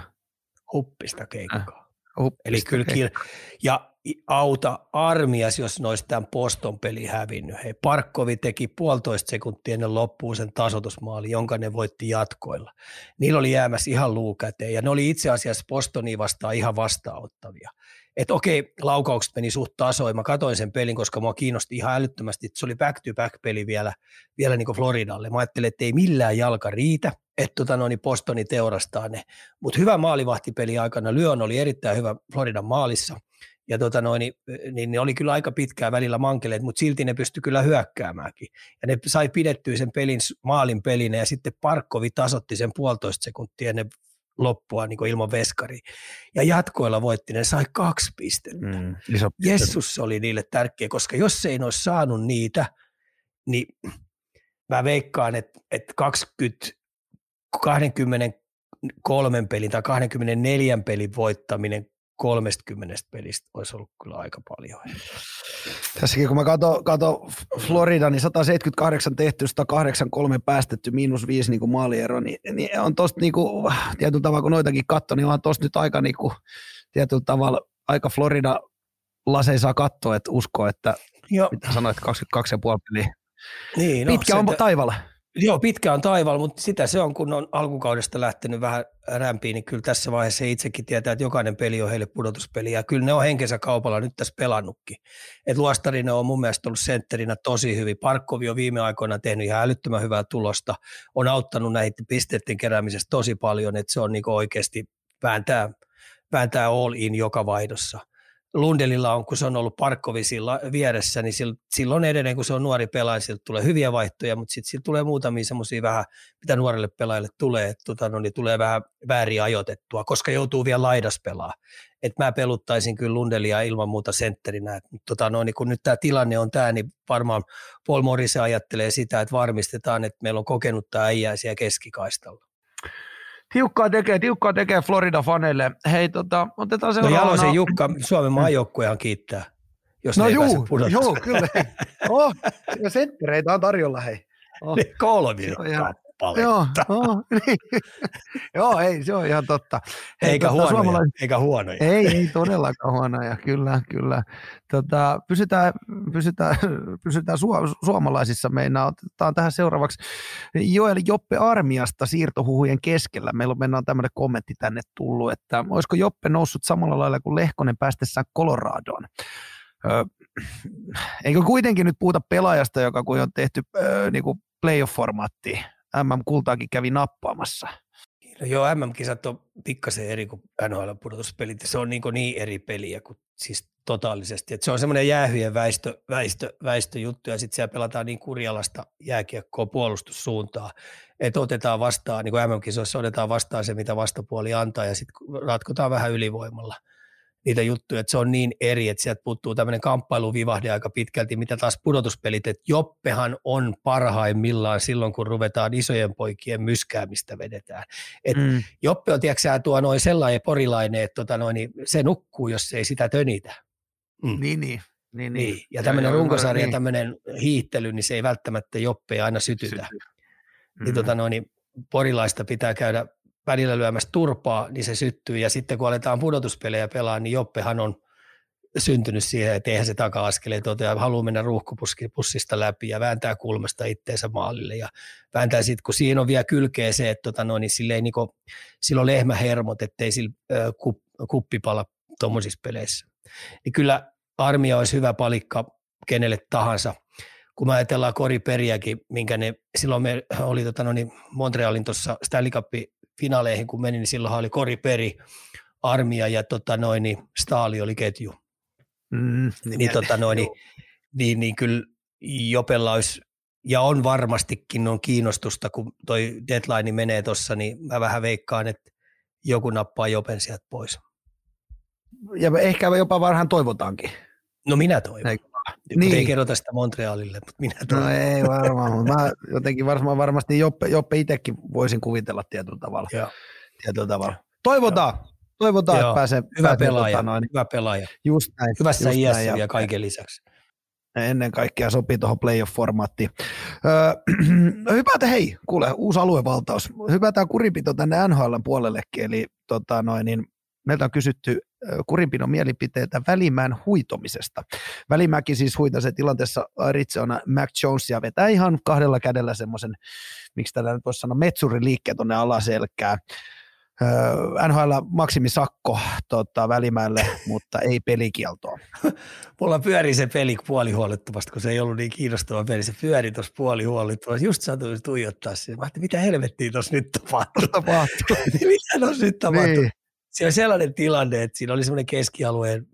Huppista keikkaa. Huppista Eli kyllä, keikkaa. ja auta armias, jos ne olisi tämän Poston peli hävinnyt. Hei, Parkkovi teki puolitoista sekuntia ennen loppuun sen tasotusmaali, jonka ne voitti jatkoilla. Niillä oli jäämässä ihan luukäteen ja ne oli itse asiassa Postoni vastaan ihan vastaanottavia. Että okei, laukaukset meni suht tasoin. Mä katsoin sen pelin, koska mua kiinnosti ihan älyttömästi. Se oli back-to-back-peli vielä, vielä niin kuin Floridalle. Mä ajattelin, että ei millään jalka riitä, että tota, no, niin Postoni teurastaa ne. Mutta hyvä maalivahtipeli aikana. Lyön oli erittäin hyvä Floridan maalissa – ja tota noin, niin, niin ne oli kyllä aika pitkään välillä mankeleet, mutta silti ne pystyi kyllä hyökkäämäänkin. Ja ne sai pidettyä sen pelin, maalin pelinä ja sitten Parkkovi tasotti sen puolitoista sekuntia ennen loppua niin ilman veskari. Ja jatkoilla voitti, ne sai kaksi pistettä. Mm, Jessus oli niille tärkeä, koska jos ei ne olisi saanut niitä, niin mä veikkaan, että, että 20, 23 pelin tai 24 pelin voittaminen 30 pelistä olisi ollut kyllä aika paljon. Tässäkin kun mä katson, katso Florida, niin 178 tehty, 183 päästetty, miinus 5 niin maaliero, niin, niin on tosta niin kuin, tietyllä tavalla, kun noitakin katso, niin on tosta nyt aika niin kuin, tietyllä tavalla aika Florida laseja saa katsoa, että usko, että Joo. mitä sanoit, 22,5 peliä. Niin, no, Pitkä on taivaalla. Joo, pitkä on taivaalla, mutta sitä se on, kun on alkukaudesta lähtenyt vähän rämpiin, niin kyllä tässä vaiheessa itsekin tietää, että jokainen peli on heille pudotuspeli, ja kyllä ne on henkensä kaupalla nyt tässä pelannutkin. Et Luostarinen on mun mielestä ollut sentterinä tosi hyvin. Parkkovi on viime aikoina tehnyt ihan älyttömän hyvää tulosta, on auttanut näiden pisteiden keräämisessä tosi paljon, että se on niinku oikeasti vääntää, vääntää all in joka vaihdossa – Lundelilla on, kun se on ollut Parkkovisilla vieressä, niin silloin edelleen, kun se on nuori pelaaja, siltä tulee hyviä vaihtoja, mutta sitten tulee muutamia semmoisia vähän, mitä nuorelle pelaajalle tulee, että tota, no, niin tulee vähän väärin ajoitettua, koska joutuu vielä laidas pelaa. Et mä peluttaisin kyllä Lundelia ilman muuta sentterinä. Et, tota, no, niin kun nyt tämä tilanne on tämä, niin varmaan Paul Morris ajattelee sitä, että varmistetaan, että meillä on kokenutta äijää siellä keskikaistalla. Tiukkaa tekee, tiukkaa tekee Florida-faneille. Hei, tota, otetaan seuraavana. No Jalosen Jukka, Suomen maajoukkuehan kiittää, jos no juu, joo, kyllä. oh, ja senttereitä on tarjolla, hei. Oh. Kolmi kappaletta. Joo, oh, niin. joo, ei, se on ihan totta. Hei, eikä, tota, huonoja, suomalais... eikä huonoja. Ei, ei todellakaan huonoja, kyllä, kyllä. Tota, pysytään pysytään, pysytään su- suomalaisissa. Meinaa, otetaan tähän seuraavaksi Joel Joppe Armiasta siirtohuhujen keskellä. Meillä on mennään tämmöinen kommentti tänne tullut, että olisiko Joppe noussut samalla lailla kuin Lehkonen päästessään Coloradoon? eikö kuitenkin nyt puhuta pelaajasta, joka kun on tehty öö, niin kuin playoff-formaattiin, MM-kultaakin kävi nappaamassa. No joo, MM-kisat on pikkasen eri kuin NHL-pudotuspelit. Se on niin, niin eri peliä kuin siis totaalisesti. Et se on semmoinen jäähyjen väistö, väistö, väistöjuttu ja sitten siellä pelataan niin kurjalasta jääkiekkoa puolustussuuntaa, että otetaan vastaan, niin kuin MM-kisoissa otetaan vastaan se, mitä vastapuoli antaa ja sitten ratkotaan vähän ylivoimalla – niitä juttuja, että se on niin eri, että sieltä puuttuu tämmöinen kamppailuvivahde aika pitkälti, mitä taas pudotuspelit, että Joppehan on parhaimmillaan silloin, kun ruvetaan isojen poikien myskäämistä vedetään. Et mm. Joppe on, tiedätkö tuo noin sellainen porilainen, että tota noin, niin se nukkuu, jos ei sitä tönitä. Mm. Niin, niin. Niin, niin. niin. Ja tämmöinen runkosarja, niin. tämmöinen hiihtely, niin se ei välttämättä Joppea aina sytytä. Syty. Niin, mm. tota noin, niin porilaista pitää käydä välillä lyömässä turpaa, niin se syttyy. Ja sitten kun aletaan pudotuspelejä pelaa, niin Joppehan on syntynyt siihen, että eihän se taka-askeleet totea, haluaa mennä ruuhkupussista läpi ja vääntää kulmasta itteensä maalille ja vääntää sitten, kun siinä on vielä kylkeä se, että tota, no, niin silleen, niin kuin, sillä on lehmähermot, ettei sillä kup, kuppi pala tuommoisissa peleissä. Niin kyllä armia olisi hyvä palikka kenelle tahansa. Kun me ajatellaan koriperiäkin, minkä ne, silloin me oli tota, no, niin Montrealin tuossa Stanley Cup finaaleihin kun meni, niin silloin oli Koriperi, Armia ja tota noin, niin Staali oli ketju. Mm, niin, niin, tota noin, niin, niin, niin kyllä Jopella olisi, ja on varmastikin on kiinnostusta, kun toi deadline menee tuossa, niin mä vähän veikkaan, että joku nappaa Jopen sieltä pois. ja ehkä jopa varhaan toivotaankin. No minä toivon. Eikö? Niin. Ei kerrota sitä Montrealille, mutta minä toivon. No ei varmaan, mutta mä jotenkin varmaan, varmasti Joppe, Joppe itsekin voisin kuvitella tietyllä tavalla. Joo. Tietyllä tavalla. Toivotaan. Joo. Toivotaan, Joo. että pääsee. Hyvä pääsee pelaaja. Tota noin. Hyvä pelaaja. Just näin. Hyvässä just iässä näin, ja kaiken lisäksi ennen kaikkea sopii tuohon playoff-formaattiin. Öö, hypätä, hei, kuule, uusi aluevaltaus. Hypätään kurinpito tänne NHL puolellekin, eli tota noin, niin meiltä on kysytty kurinpidon mielipiteitä Välimään huitomisesta. Välimäki siis huitasi tilanteessa Arizona Mac Jonesia vetää ihan kahdella kädellä semmoisen, miksi tällä nyt voisi sanoa, metsuriliikkeen tuonne alaselkään. NHL maksimisakko tota, välimäelle, mutta ei pelikieltoa. Mulla pyöri se peli puolihuolittomasti, kun se ei ollut niin kiinnostava peli. Se pyöri tuossa puolihuolittomasti. Just satuin tuijottaa siihen. Mä mitä helvettiä tuossa nyt tapahtuu? tapahtuu. mitä tuossa nyt tapahtuu? Niin. Se on sellainen tilanne, että siinä oli semmoinen keskialueen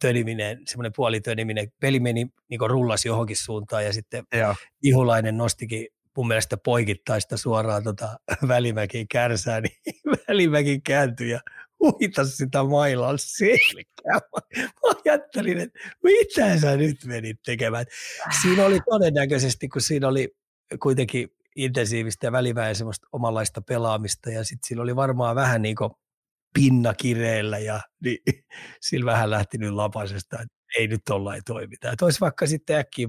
töniminen, semmoinen puolitöniminen. Peli meni, niin rullasi johonkin suuntaan ja sitten Joo. Ihulainen nostikin mun mielestä poikittaista suoraan tota Välimäkin kärsää, niin Välimäki kääntyi ja uitasi sitä mailan selkää. Mä ajattelin, että mitä sä nyt menit tekemään. Siinä oli todennäköisesti, kun siinä oli kuitenkin intensiivistä ja väliväin semmoista omanlaista pelaamista ja sitten siinä oli varmaan vähän niin kuin pinna kireellä ja niin, sillä vähän lähti nyt lapasesta, että ei nyt olla ei toimita. Että olisi vaikka sitten äkkiä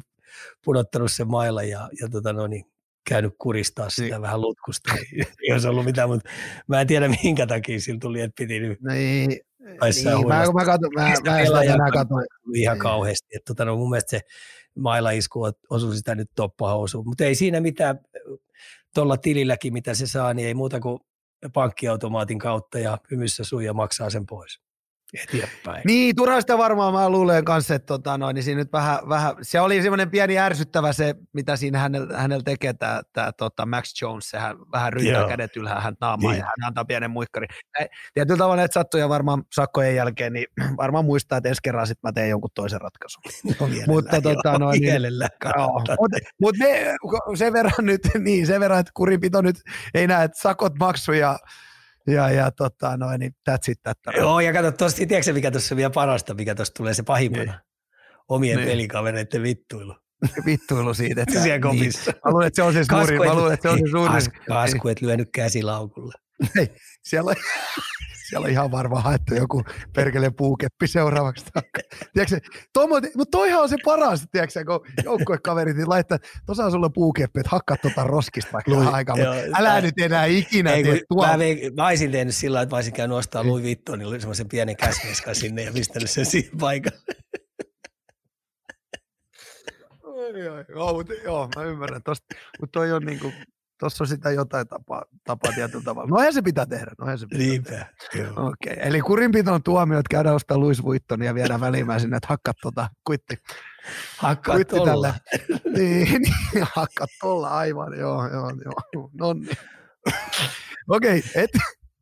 pudottanut se mailla ja, ja tota no niin, käynyt kuristaa sitä niin. vähän lutkusta. Ei olisi ollut mitään, mutta mä en tiedä minkä takia sillä tuli, että piti nyt no ei, niin, mä, mä, mä, mä, mä, mä katsoin. Ihan niin. kauheasti. Että, tota, no, mun mielestä se mailaisku osui sitä nyt toppahousuun, mutta ei siinä mitään tuolla tililläkin, mitä se saa, niin ei muuta kuin pankkiautomaatin kautta ja hymyssä suja maksaa sen pois eteenpäin. Niin, turhasta varmaan mä luulen kanssa, että tota, noin, niin siinä nyt vähän, vähän, se oli semmoinen pieni ärsyttävä se, mitä siinä hänellä, hänellä tekee tämä, tämä tota Max Jones, sehän vähän ryntää Joo. kädet ylhää hän naamaa niin. ja hän antaa pienen muikkari. Tietyllä tavalla että sattuja varmaan sakkojen jälkeen, niin varmaan muistaa, että ensi kerran sitten mä teen jonkun toisen ratkaisun. No, mutta tota, noin, niin, mutta mut me sen verran nyt, niin sen verran, että kurinpito nyt ei näe, että sakot maksu ja ja, tota, noin, niin that's it, that Joo, ja kato tuossa, tiedätkö mikä tuossa on vielä parasta, mikä tuossa tulee se pahimpana? Niin. Omien niin. pelikavereiden vittuilu. Vittuilu siitä, että siellä kopissa. Niin. Mä luulen, että se on se suuri. Mä luulen, että se on se suuri. Kasku, et lyönyt käsilaukulle. Ei, siellä on, siellä on ihan varma haettu joku perkele puukeppi seuraavaksi. tiedätkö, tomo, mutta toihan on se paras, tiedätkö, kun joukkuekaverit niin laittaa, tuossa on sulla puukeppi, että hakkaa tuota roskista vaikka aikaa, mutta älä nyt enää ikinä ei, tee tuolla. Mä, vein, mä olisin tehnyt sillä että mä olisin käynyt ostaa Louis Vuitton, niin oli semmoisen pienen käsmeskan sinne ja pistänyt sen siihen paikalle. Joo, mutta, joo, mä ymmärrän tosta, mutta toi on niinku, Tuossa on sitä jotain tapaa, tapaa tietyllä tavalla. No se pitää tehdä. No se pitää Niinpä, tehdä. Okei, okay. eli kurinpiton tuomio, että käydään ostaa Louis Vuittonia ja viedään välimään sinne, että hakkat tota kuitti. Hakkat kuitti tälle. niin, niin, hakkat tuolla aivan, joo, joo, joo. No niin. Okei, okay, et,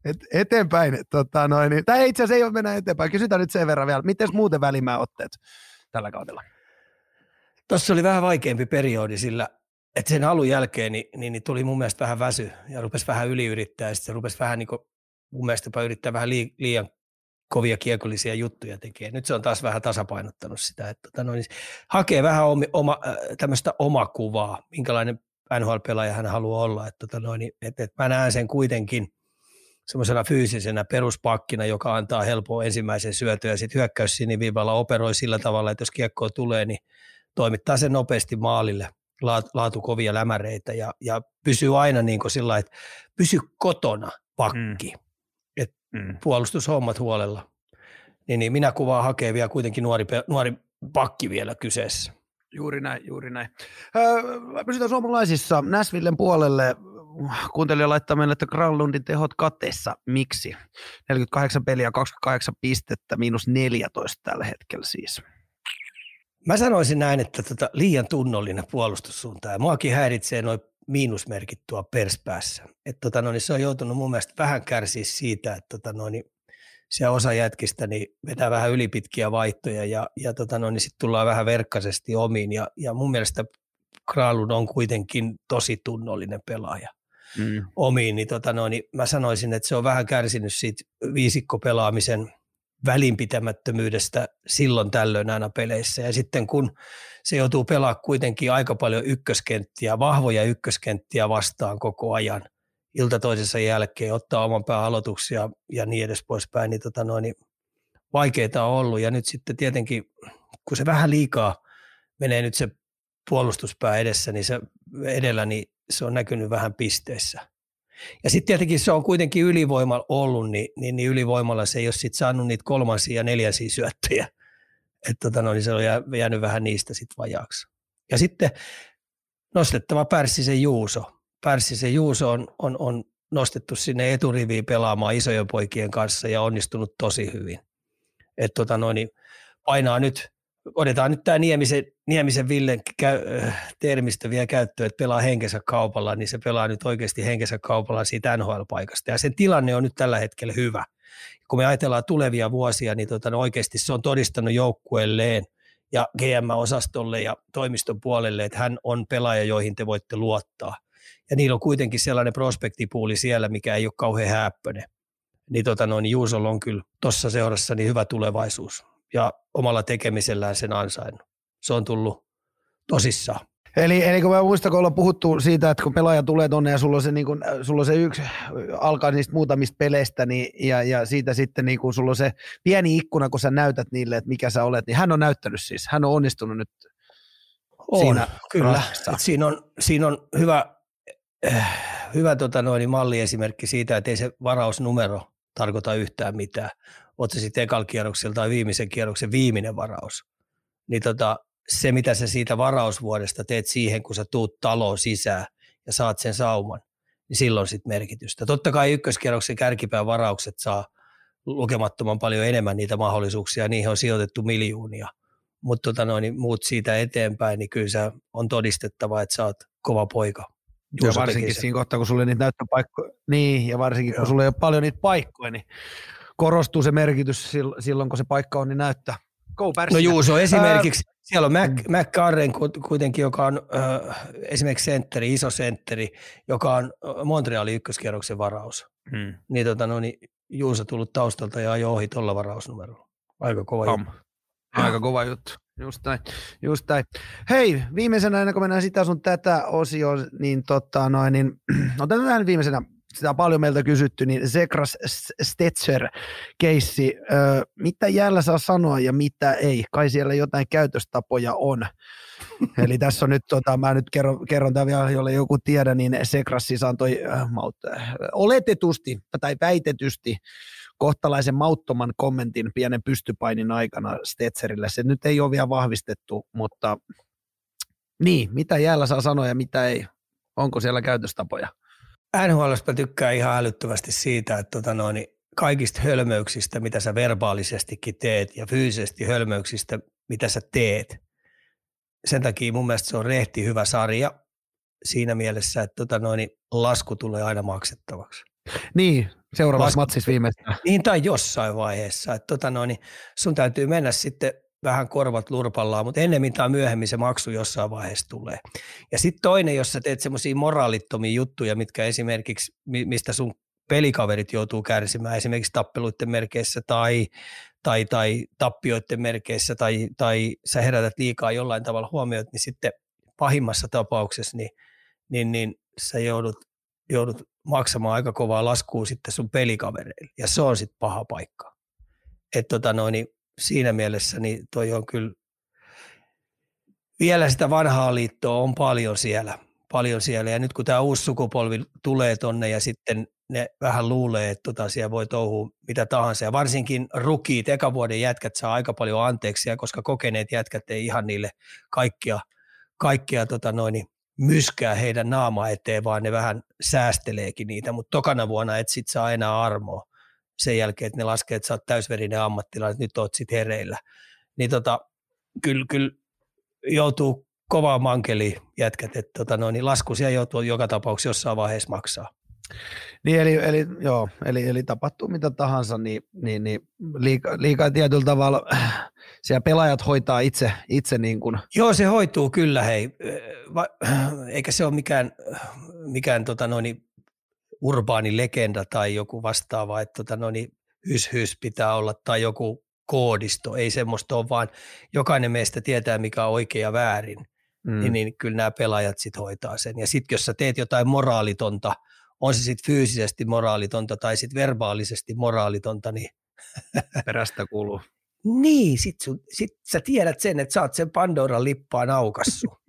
et, eteenpäin. Tota, noin, niin. Tämä itse asiassa ei ole mennä eteenpäin. Kysytään nyt sen verran vielä. Miten muuten välimään otteet tällä kaudella? Tuossa oli vähän vaikeampi periodi, sillä et sen alun jälkeen niin, niin, niin, tuli mun mielestä vähän väsy ja rupesi vähän yliyrittää ja sitten se rupesi vähän niin kuin, mun mielestä yrittää vähän liian kovia kiekollisia juttuja tekee. Nyt se on taas vähän tasapainottanut sitä, että tota, no, niin hakee vähän oma, oma, tämmöistä omakuvaa, minkälainen NHL-pelaaja hän haluaa olla. Että, tota, no, niin, että, että mä näen sen kuitenkin semmoisena fyysisenä peruspakkina, joka antaa helpoa ensimmäisen syötyä ja sitten hyökkäys siniviivalla operoi sillä tavalla, että jos kiekkoa tulee, niin toimittaa sen nopeasti maalille – laatu kovia lämäreitä ja, ja pysyy aina niin kuin sillä että pysy kotona pakki. Mm. Et mm. puolustushommat huolella. Niin, niin minä kuvaan hakee vielä kuitenkin nuori, nuori pakki vielä kyseessä. Juuri näin, juuri näin. Öö, pysytään suomalaisissa. Näsvillen puolelle kuuntelija laittaa meille, että Granlundin tehot katteessa. Miksi? 48 peliä, 28 pistettä, miinus 14 tällä hetkellä siis. Mä sanoisin näin, että tota, liian tunnollinen puolustussuunta ja muakin häiritsee noin miinusmerkit tuo perspäässä. Et, tota, no, niin se on joutunut mun mielestä vähän kärsiä siitä, että tota, no, niin se osa jätkistä niin vetää vähän ylipitkiä vaihtoja ja, ja tota, no, niin sitten tullaan vähän verkkaisesti omiin ja, ja mun mielestä Kralun on kuitenkin tosi tunnollinen pelaaja mm. omiin, niin, tota, no, niin mä sanoisin, että se on vähän kärsinyt siitä viisikkopelaamisen välinpitämättömyydestä silloin tällöin aina peleissä. Ja sitten kun se joutuu pelaamaan kuitenkin aika paljon ykköskenttiä, vahvoja ykköskenttiä vastaan koko ajan, ilta toisensa jälkeen, ottaa oman pään aloituksia ja niin edes poispäin, niin, tota noin, niin vaikeita on ollut. Ja nyt sitten tietenkin, kun se vähän liikaa menee nyt se puolustuspää edessä, niin se edellä, niin se on näkynyt vähän pisteissä. Ja sitten tietenkin se on kuitenkin ylivoimalla ollut, niin, niin, niin ylivoimalla se ei ole sitten saanut niitä kolmansia ja neljänsiä syöttöjä. Että tota no, niin se on jäänyt vähän niistä sitten vajaaksi. Ja sitten nostettava Pärssisen Juuso. Pärssisen Juuso on, on, on nostettu sinne eturiviin pelaamaan isojen poikien kanssa ja onnistunut tosi hyvin. Että tota no, niin painaa nyt otetaan nyt tämä Niemisen, Niemisen Villen käy, äh, termistö vielä käyttöön, että pelaa henkensä kaupalla, niin se pelaa nyt oikeasti henkensä kaupalla siitä NHL-paikasta. Ja sen tilanne on nyt tällä hetkellä hyvä. Kun me ajatellaan tulevia vuosia, niin tota, no oikeasti se on todistanut joukkueelleen ja GM-osastolle ja toimiston puolelle, että hän on pelaaja, joihin te voitte luottaa. Ja niillä on kuitenkin sellainen prospektipuuli siellä, mikä ei ole kauhean häppöinen. Niin, tota, no, niin Juusolla on kyllä tuossa seurassa niin hyvä tulevaisuus ja omalla tekemisellään sen ansainnut. Se on tullut tosissaan. Eli, eli kun mä muistan, kun ollaan puhuttu siitä, että kun pelaaja tulee tonne ja sulla on se, niin kun, sulla on se yksi, alkaa niistä muutamista peleistä, niin, ja, ja siitä sitten niin kun sulla on se pieni ikkuna, kun sä näytät niille, että mikä sä olet, niin hän on näyttänyt siis, hän on onnistunut nyt on, siinä kyllä. Siinä on, siinä on hyvä, äh, hyvä tota noin, malliesimerkki siitä, että ei se varausnumero tarkoita yhtään mitään oot se sitten ekalla kierroksella tai viimeisen kierroksen viimeinen varaus, niin tota, se mitä sä siitä varausvuodesta teet siihen, kun sä tuut taloon sisään ja saat sen sauman, niin silloin sitten merkitystä. Totta kai ykköskierroksen kärkipään varaukset saa lukemattoman paljon enemmän niitä mahdollisuuksia, niihin on sijoitettu miljoonia, mutta tota noin, niin muut siitä eteenpäin, niin kyllä se on todistettava, että sä oot kova poika. Ja varsinkin siinä kohtaa, kun sulle niitä näyttöpaikkoja, niin, ja varsinkin Joo. kun sulle ei ole paljon niitä paikkoja, niin korostuu se merkitys silloin, kun se paikka on, niin näyttää. Go no Juuso esimerkiksi, Ää... siellä on Mac, mm. McCarren kuitenkin, joka on äh, esimerkiksi sentteri, iso sentteri, joka on Montrealin ykköskierroksen varaus. Hmm. Niin, tota, no, niin Juuso tullut taustalta ja ajoi ohi tuolla varausnumerolla. Aika kova Ham. juttu. Aika kova juttu. Just näin, just näin. Hei, viimeisenä ennen kuin mennään sitä sun tätä osioon, niin, tota, noin, niin otetaan tähän viimeisenä sitä on paljon meiltä kysytty, niin Zekras Stetzer keissi, mitä jäällä saa sanoa ja mitä ei, kai siellä jotain käytöstapoja on. Eli tässä on nyt, tota, mä nyt kerron, kerron tämän vielä, jolle joku tiedä, niin Sekras siis antoi äh, maut, äh, oletetusti tai väitetysti kohtalaisen mauttoman kommentin pienen pystypainin aikana Stetzerille. Se nyt ei ole vielä vahvistettu, mutta niin, mitä jäällä saa sanoa ja mitä ei. Onko siellä käytöstapoja? NHLstä tykkää ihan älyttömästi siitä, että tota noin, kaikista hölmöyksistä, mitä sä verbaalisestikin teet ja fyysisesti hölmöyksistä, mitä sä teet. Sen takia mun mielestä se on rehti hyvä sarja siinä mielessä, että tota noin, lasku tulee aina maksettavaksi. Niin, seuraavassa matsissa viimeistään. Niin, tai jossain vaiheessa. Että tota noin, sun täytyy mennä sitten vähän korvat lurpallaan, mutta ennemmin tai myöhemmin se maksu jossain vaiheessa tulee. Ja sitten toinen, jos sä teet semmoisia moraalittomia juttuja, mitkä esimerkiksi, mistä sun pelikaverit joutuu kärsimään esimerkiksi tappeluiden merkeissä tai, tai, tai tappioiden merkeissä tai, tai sä herätät liikaa jollain tavalla huomioon, niin sitten pahimmassa tapauksessa niin, niin, niin sä joudut, joudut maksamaan aika kovaa laskua sitten sun pelikavereille ja se on sitten paha paikka. Että tota noin, niin siinä mielessä niin toi on kyllä, vielä sitä vanhaa liittoa on paljon siellä, paljon siellä. Ja nyt kun tämä uusi sukupolvi tulee tonne ja sitten ne vähän luulee, että tota siellä voi touhua mitä tahansa. Ja varsinkin rukiit, vuoden jätkät saa aika paljon anteeksi, koska kokeneet jätkät ei ihan niille kaikkia, kaikkia tota noin, myskää heidän naama eteen, vaan ne vähän säästeleekin niitä, mutta tokana vuonna et sit saa enää armoa sen jälkeen, että ne laskee, että sä oot täysverinen ammattilainen, nyt oot sit hereillä. Niin tota, kyllä, kyllä joutuu kovaa mankeli jätkät, että tota noin, niin lasku siellä joutuu joka tapauksessa jossain vaiheessa maksaa. Niin, eli, eli, joo, eli, eli tapahtuu mitä tahansa, niin, niin, niin liika, liika tietyllä tavalla siellä pelaajat hoitaa itse, itse niin kuin. Joo, se hoituu kyllä, hei. Va, eikä se ole mikään, mikään tota noin, urbaani legenda tai joku vastaava, että tota, no niin, hys hys pitää olla tai joku koodisto, ei semmoista ole, vaan jokainen meistä tietää, mikä on oikein ja väärin, mm. niin, niin kyllä nämä pelaajat sitten hoitaa sen. Ja sitten jos sä teet jotain moraalitonta, on se sitten fyysisesti moraalitonta tai sitten verbaalisesti moraalitonta, niin perästä kuuluu. niin, sit, sun, sit sä tiedät sen, että sä oot sen Pandoran lippaan aukassu.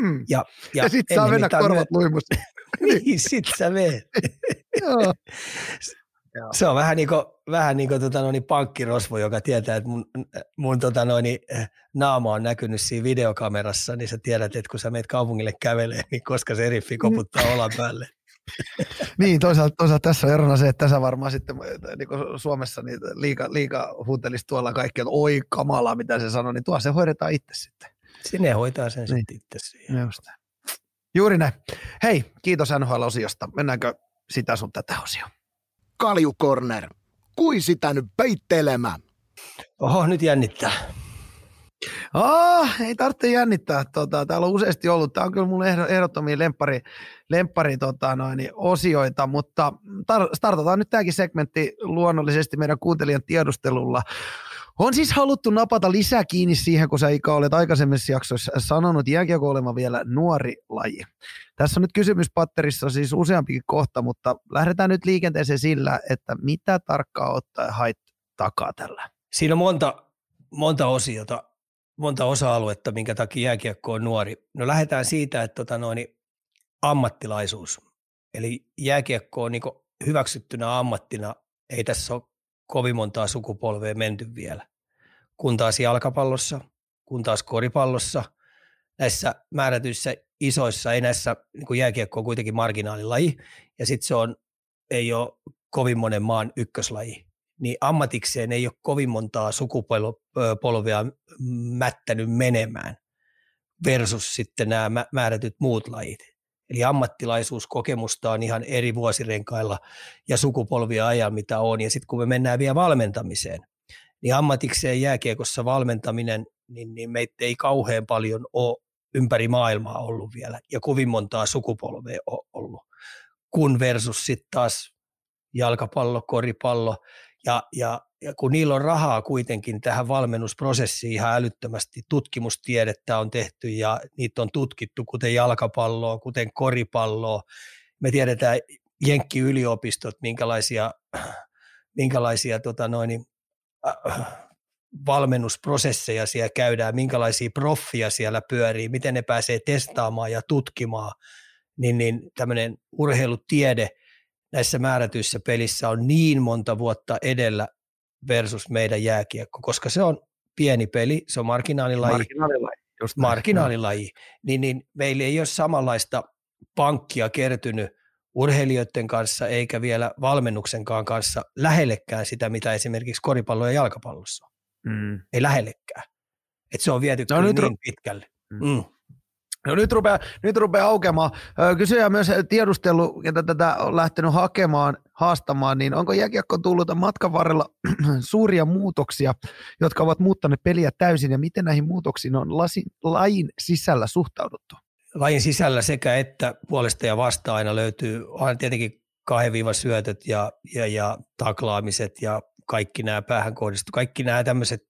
Mm. Ja, ja, ja sit saa mennä korvat luimusta. niin, sit sä meet. Se on vähän niin kuin, vähän niin kuin tota noin, pankkirosvo, joka tietää, että mun, mun tota noin, naama on näkynyt siinä videokamerassa, niin sä tiedät, että kun sä meet kaupungille kävelee, niin koska se eriffi koputtaa mm. olan päälle. niin, toisaalta, toisaalta tässä on erona se, että tässä varmaan sitten niin kuin Suomessa niin liika, liika huutelisi tuolla kaikki, että oi kamala, mitä se sanoi, niin tuo se hoidetaan itse sitten. Sinne hoitaa sen niin. sitten itse siihen. Just. Juuri näin. Hei, kiitos NHL-osiosta. Mennäänkö sitä sun tätä osioon? Kaljukorner. Kui sitä nyt peittelemään? Oho, nyt jännittää. Oh, ei tarvitse jännittää. Tota, täällä on useasti ollut. Tämä on kyllä mun ehdottomia lemppari, lemppari tota noin, osioita, mutta tar- startataan nyt tämäkin segmentti luonnollisesti meidän kuuntelijan tiedustelulla. On siis haluttu napata lisää kiinni siihen, kun sä Ika olet aikaisemmissa jaksoissa sanonut jääkiekko vielä nuori laji. Tässä on nyt kysymyspatterissa siis useampikin kohta, mutta lähdetään nyt liikenteeseen sillä, että mitä tarkkaa ottaa hait takaa tällä? Siinä on monta, monta osiota, monta osa-aluetta, minkä takia jääkiekko on nuori. No lähdetään siitä, että tota noin, ammattilaisuus. Eli jääkiekko on niin hyväksyttynä ammattina, ei tässä ole kovin montaa sukupolvea menty vielä. Kun taas jalkapallossa, kun taas koripallossa, näissä määrätyissä isoissa, ei näissä, niin jääkiekko on kuitenkin marginaalilaji, ja sitten se on, ei ole kovin monen maan ykköslaji, niin ammatikseen ei ole kovin montaa sukupolvea mättänyt menemään versus sitten nämä määrätyt muut lajit. Eli ammattilaisuuskokemusta on ihan eri vuosirenkailla ja sukupolvia ajan, mitä on. Ja sitten kun me mennään vielä valmentamiseen, niin ammatikseen jääkiekossa valmentaminen, niin, niin meitä ei kauhean paljon ole ympäri maailmaa ollut vielä ja kovin montaa sukupolvea ole ollut. Kun versus sitten taas jalkapallo, koripallo ja, ja, ja kun niillä on rahaa kuitenkin tähän valmennusprosessiin ihan älyttömästi, tutkimustiedettä on tehty ja niitä on tutkittu, kuten jalkapalloa, kuten koripalloa. Me tiedetään Jenkki-yliopistot, minkälaisia, minkälaisia tota noin, äh, valmennusprosesseja siellä käydään, minkälaisia proffia siellä pyörii, miten ne pääsee testaamaan ja tutkimaan, niin, niin tämmöinen urheilutiede – näissä määrätyissä pelissä on niin monta vuotta edellä versus meidän jääkiekko, koska se on pieni peli, se on marginaalilaji, marginaalilaji, just marginaalilaji niin, niin meillä ei ole samanlaista pankkia kertynyt urheilijoiden kanssa eikä vielä valmennuksenkaan kanssa lähellekään sitä, mitä esimerkiksi koripallo ja jalkapallossa on. Mm. Ei lähellekään. Et se on viety no, niin ru- pitkälle. Mm. Mm. No nyt rupeaa, nyt rupeaa aukeamaan. Kysyjä myös tiedustelu, ketä tätä on lähtenyt hakemaan, haastamaan, niin onko jääkiekko tullut matkan varrella suuria muutoksia, jotka ovat muuttaneet peliä täysin, ja miten näihin muutoksiin on lasin, lajin sisällä suhtauduttu? Lajin sisällä sekä että puolesta ja vasta aina löytyy, on tietenkin kahden syötöt ja, ja, ja taklaamiset ja kaikki nämä päähän kohdistu, kaikki nämä tämmöiset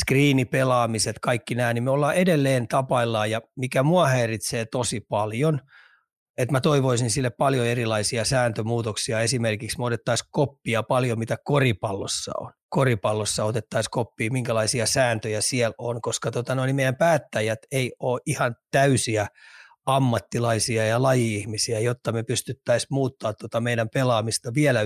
skriinipelaamiset, kaikki nämä, niin me ollaan edelleen tapaillaan ja mikä mua häiritsee tosi paljon, että mä toivoisin sille paljon erilaisia sääntömuutoksia. Esimerkiksi me otettaisiin koppia paljon, mitä koripallossa on. Koripallossa otettaisiin koppia, minkälaisia sääntöjä siellä on, koska tota, no, niin meidän päättäjät ei ole ihan täysiä ammattilaisia ja laji-ihmisiä, jotta me pystyttäisiin muuttaa tuota meidän pelaamista vielä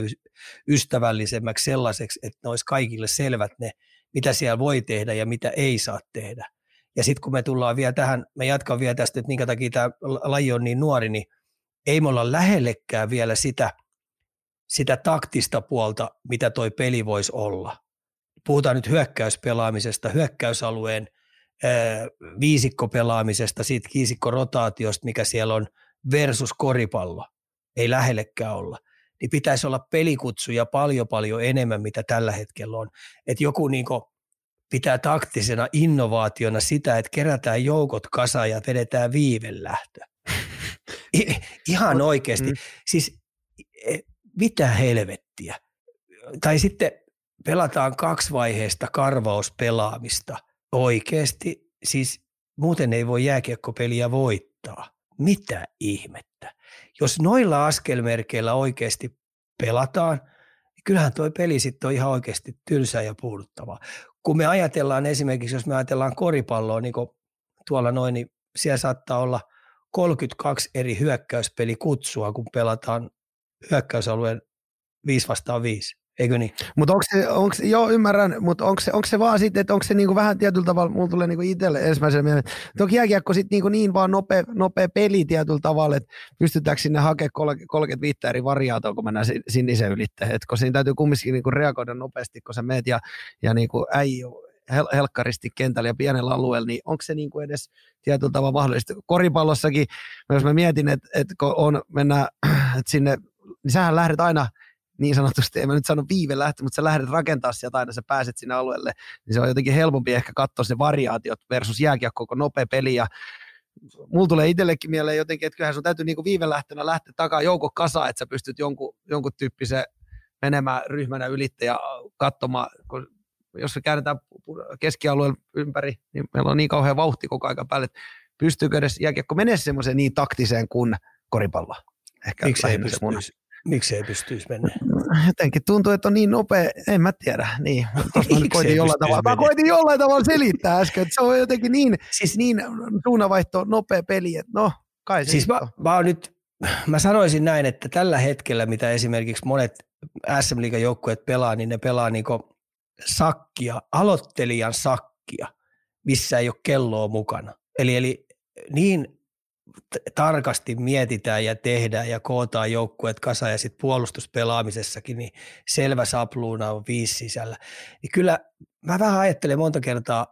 ystävällisemmäksi sellaiseksi, että ne olisi kaikille selvät ne mitä siellä voi tehdä ja mitä ei saa tehdä. Ja sitten kun me tullaan vielä tähän, me jatkan vielä tästä, että minkä takia tämä laji on niin nuori, niin ei me olla lähellekään vielä sitä, sitä taktista puolta, mitä toi peli voisi olla. Puhutaan nyt hyökkäyspelaamisesta, hyökkäysalueen ää, viisikkopelaamisesta, siitä kiisikkorotaatiosta, mikä siellä on, versus koripallo. Ei lähellekään olla niin pitäisi olla pelikutsuja paljon paljon enemmän, mitä tällä hetkellä on. Että joku niin pitää taktisena innovaationa sitä, että kerätään joukot kasaan ja vedetään viivelähtö. I, ihan oikeasti. Mm. Siis e, mitä helvettiä. tai sitten pelataan kaksivaiheista karvauspelaamista oikeasti, siis muuten ei voi jääkiekkopeliä voittaa. Mitä ihmettä? Jos noilla askelmerkeillä oikeasti pelataan, niin kyllähän tuo peli sitten on ihan oikeasti tylsää ja puuduttavaa. Kun me ajatellaan esimerkiksi, jos me ajatellaan koripalloa, niin tuolla noin, niin siellä saattaa olla 32 eri hyökkäyspelikutsua, kun pelataan hyökkäysalueen 5 vastaan 5. Eikö niin? Mutta onko se, onko, joo ymmärrän, mutta onko se, onko se vaan sitten, että onko se niinku vähän tietyllä tavalla, mulla tulee niinku itselle ensimmäisenä mieleen, toki jääkiekko sitten niinku niin vaan nopea, nopea peli tietyllä tavalla, että pystytäänkö sinne hakemaan 35 eri variaatoa, kun mennään sinisen ylitte, että kun siinä täytyy kumminkin niinku reagoida nopeasti, kun sä meet ja, ja niinku äijy hel- helkkaristi kentällä ja pienellä alueella, niin onko se niinku edes tietyllä tavalla mahdollista? Koripallossakin, jos mä mietin, että, että kun on, mennään että sinne, niin sähän lähdet aina – niin sanotusti, en mä nyt sano viive lähti, mutta sä lähdet rakentaa sieltä aina, sä pääset sinne alueelle, niin se on jotenkin helpompi ehkä katsoa se variaatiot versus jääkiekko, koko nopea peli ja mulla tulee itsellekin mieleen jotenkin, että kyllähän sun täytyy niinku viive lähtönä lähteä takaa joukko kasaan, että sä pystyt jonkun, jonkun tyyppisen menemään ryhmänä ylitte ja katsomaan, kun jos se käännetään keskialueen ympäri, niin meillä on niin kauhean vauhti koko aika päälle, että pystyykö edes jääkiekko menee semmoiseen niin taktiseen kuin koripallo. Ehkä Miksi ei pystyisi? Miksi ei pystyisi mennä? Jotenkin tuntuu, että on niin nopea, en mä tiedä. Niin, mä koitin jollain tavalla. Mä koitin jollain tavalla selittää äsken, että se on jotenkin niin, siis, niin suunnavaihto, nopea peli, että no, kai se Siis mä, mä, nyt, mä sanoisin näin, että tällä hetkellä, mitä esimerkiksi monet SM Liigan joukkueet pelaa, niin ne pelaa niinku sakkia, aloittelijan sakkia, missä ei ole kelloa mukana. Eli, eli niin tarkasti mietitään ja tehdään ja kootaan joukkueet kasa ja sitten puolustuspelaamisessakin, niin selvä sapluuna on viisi sisällä. Niin kyllä mä vähän ajattelen monta kertaa,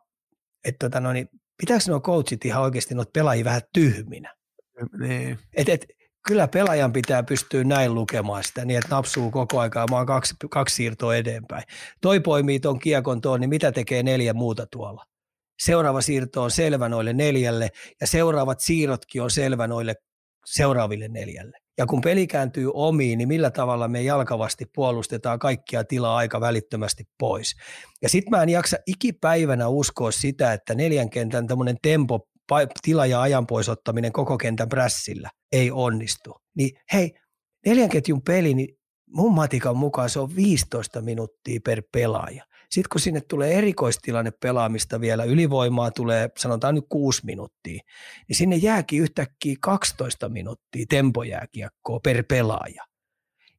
että tota no, niin pitääkö nuo coachit ihan oikeasti noita pelaajia vähän tyhminä? Niin. Et, et, kyllä pelaajan pitää pystyä näin lukemaan sitä, niin että napsuu koko aikaa, oon kaksi, kaksi siirtoa eteenpäin. Toi poimii ton kiekon tuon, niin mitä tekee neljä muuta tuolla? Seuraava siirto on selvä noille neljälle ja seuraavat siirrotkin on selvä noille seuraaville neljälle. Ja kun peli kääntyy omiin, niin millä tavalla me jalkavasti puolustetaan kaikkia tilaa aika välittömästi pois. Ja sitten mä en jaksa ikipäivänä uskoa sitä, että neljän kentän tämmöinen tempo, tila ja ajan poisottaminen koko kentän prässillä ei onnistu. Niin hei, neljän ketjun peli, niin mun matikan mukaan se on 15 minuuttia per pelaaja. Sitten kun sinne tulee erikoistilanne pelaamista vielä, ylivoimaa tulee sanotaan nyt kuusi minuuttia, niin sinne jääkin yhtäkkiä 12 minuuttia tempojääkiekkoa per pelaaja.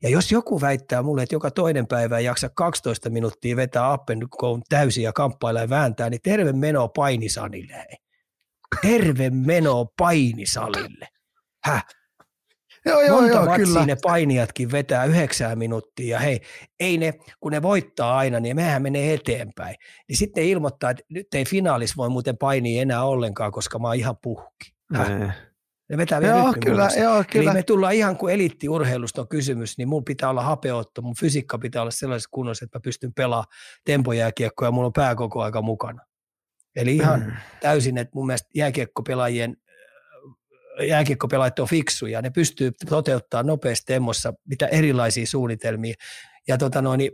Ja jos joku väittää mulle, että joka toinen päivä ei jaksa 12 minuuttia vetää up and go täysin ja kamppailla ja vääntää, niin terve meno painisanille. Hei. Terve meno painisalille. Häh? Joo, joo, Monta joo, kyllä. ne painijatkin vetää yhdeksää minuuttia ja hei, ei ne, kun ne voittaa aina, niin mehän menee eteenpäin. Niin sitten ne ilmoittaa, että nyt ei finaalis voi muuten painia enää ollenkaan, koska mä oon ihan puhki. Ne vetää vielä joo, kyllä, joo, kyllä. Eli me tullaan ihan kuin eliittiurheilusta on kysymys, niin mun pitää olla hapeotto, mun fysiikka pitää olla sellaisessa kunnossa, että mä pystyn pelaamaan tempojääkiekkoa ja mulla on pää koko aika mukana. Eli ihan mm. täysin, että mun mielestä jääkiekkopelaajien jääkiekkopelaajat on fiksuja, ne pystyy toteuttamaan nopeasti temmossa mitä erilaisia suunnitelmia. Ja tota noin, niin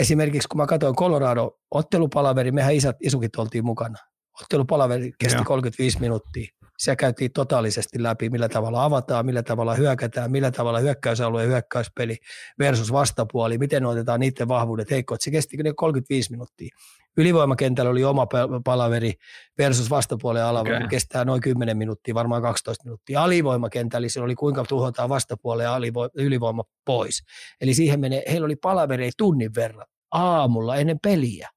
esimerkiksi kun mä katsoin Colorado ottelupalaveri, mehän isät, isukit oltiin mukana. Ottelupalaveri kesti Joo. 35 minuuttia. Siellä käytiin totaalisesti läpi, millä tavalla avataan, millä tavalla hyökätään, millä tavalla hyökkäysalue, hyökkäyspeli versus vastapuoli, miten otetaan niiden vahvuudet, heikkoit. Se kesti 35 minuuttia. Ylivoimakentällä oli oma palaveri versus vastapuolen alaveri, okay. kestää noin 10 minuuttia, varmaan 12 minuuttia. Alivoimakentällä se oli kuinka tuhotaan vastapuolen ja ylivoima pois. Eli siihen menee, heillä oli palaveri tunnin verran aamulla ennen peliä.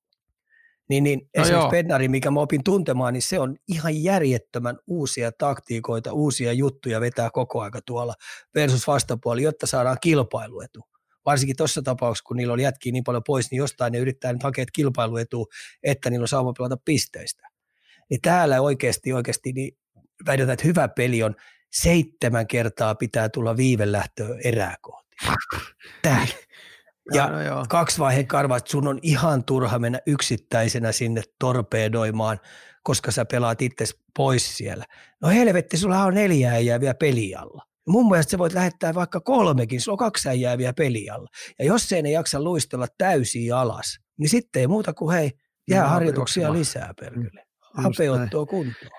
Niin, niin no esimerkiksi Bednari, mikä mä opin tuntemaan, niin se on ihan järjettömän uusia taktiikoita, uusia juttuja vetää koko aika tuolla versus vastapuoli, jotta saadaan kilpailuetu varsinkin tuossa tapauksessa, kun niillä oli jätkiä niin paljon pois, niin jostain ne yrittää nyt hakea kilpailuetu, että niillä on saama pelata pisteistä. Niin täällä oikeasti, oikeasti niin väitetään, että hyvä peli on seitsemän kertaa pitää tulla viivelähtöä erää kohti. Täällä. Ja no, no kaksi vaiheen karvaa, että sun on ihan turha mennä yksittäisenä sinne torpedoimaan, koska sä pelaat itse pois siellä. No helvetti, sulla on neljää ja vielä peli alla. Mun mielestä sä voit lähettää vaikka kolmekin, sulla on kaksi äijää vielä pelialla. Ja jos ei ne jaksa luistella täysin alas, niin sitten ei muuta kuin hei, jää no, harjoituksia lisää perkele. Hapeuttoa kuntoon.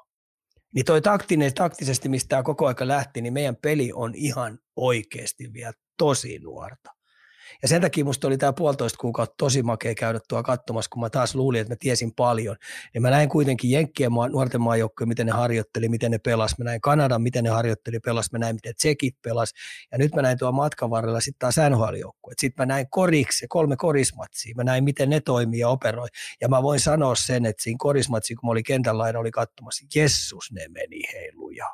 Niin toi taktinen, taktisesti, mistä tämä koko aika lähti, niin meidän peli on ihan oikeasti vielä tosi nuorta. Ja sen takia musta oli tämä puolitoista kuukautta tosi makea käydä tuolla katsomassa, kun mä taas luulin, että mä tiesin paljon. Ja mä näin kuitenkin Jenkkien maa, nuorten maajoukkoja, miten ne harjoitteli, miten ne pelas. Mä näin Kanadan, miten ne harjoitteli, pelas. Mä näin, miten Tsekit pelas. Ja nyt mä näin tuolla matkan varrella sitten taas nhl Sitten mä näin koriksi, kolme korismatsia. Mä näin, miten ne toimii ja operoi. Ja mä voin sanoa sen, että siinä korismatsi, kun mä olin kentällä ja oli katsomassa, jessus, ne meni heiluja.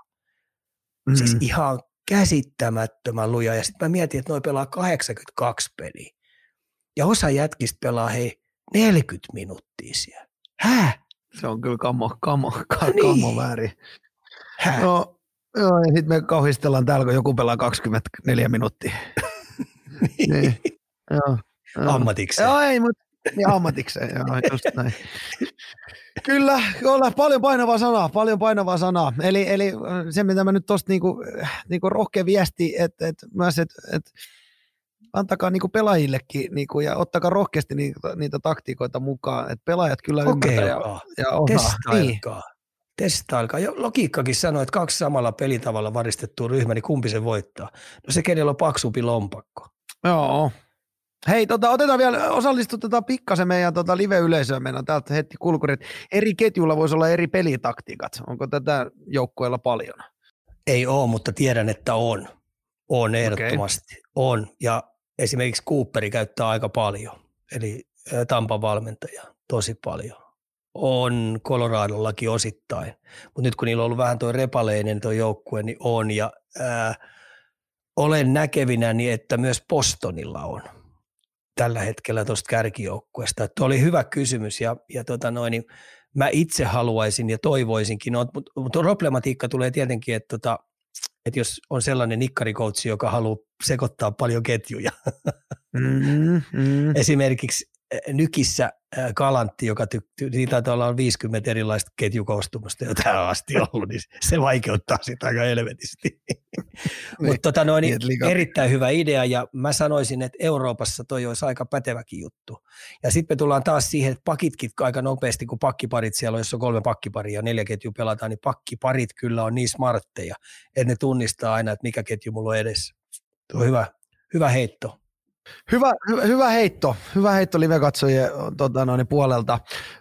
Mm. Siis ihan käsittämättömän luja. Ja sitten mä mietin, että noi pelaa 82 peliä. Ja osa jätkistä pelaa hei 40 minuuttia siellä. Häh? Se on kyllä kamo, kamo, kamo, niin. kamo väärin. Häh? No, joo, ja sitten me kauhistellaan täällä, kun joku pelaa 24 minuuttia. niin. niin. Joo. Ammatikseen. Joo, ei, mutta niin ammatikseen, joo, just näin. Kyllä, kyllä, paljon painavaa sanaa, paljon painavaa sanaa. Eli, eli se, mitä mä nyt tuosta niinku, niinku rohkea viesti, että et myös, että et, antakaa niinku pelaajillekin niinku, ja ottakaa rohkeasti niitä, niitä taktiikoita mukaan, että pelaajat kyllä ymmärtää ja, ja osaa. Niin. Testailkaa. Jo, logiikkakin sanoo, että kaksi samalla pelitavalla varistettua ryhmä, niin kumpi se voittaa? No se, kenellä on paksumpi lompakko. Joo, Hei, tota, otetaan vielä, osallistutetaan pikkasen meidän tota, live-yleisöön. Meidän täältä heti kulkurit. Eri ketjulla voisi olla eri pelitaktiikat. Onko tätä joukkueella paljon? Ei ole, mutta tiedän, että on. On ehdottomasti. Okay. On. Ja esimerkiksi Cooperi käyttää aika paljon. Eli Tampan valmentaja tosi paljon. On Coloradollakin osittain. Mutta nyt kun niillä on ollut vähän tuo repaleinen tuo joukkue, niin on. Ja ää, olen näkevinäni, että myös Postonilla on tällä hetkellä tuosta kärkijoukkueesta. Tuo oli hyvä kysymys ja, ja tota noin, niin mä itse haluaisin ja toivoisinkin, no, mutta, mutta problematiikka tulee tietenkin, että, tota, että jos on sellainen nikkarikoutsi, joka haluaa sekoittaa paljon ketjuja. Mm, mm. Esimerkiksi Nykissä Kalantti, joka tykkää, siitä taitaa olla 50 erilaista ketjukoostumusta jo tähän asti ollut, niin se vaikeuttaa sitä aika helvetisti. Mutta tota noin, niin erittäin hyvä idea ja mä sanoisin, että Euroopassa toi olisi aika päteväkin juttu. Ja sitten me tullaan taas siihen, että pakitkin aika nopeasti, kun pakkiparit siellä on, jos on kolme pakkiparia ja neljä ketju pelataan, niin pakkiparit kyllä on niin smartteja, että ne tunnistaa aina, että mikä ketju mulla on edessä. Tuo on hyvä, hyvä heitto. Hyvä, hyvä, hyvä heitto, hyvä heitto live-katsojien tota, noin, puolelta.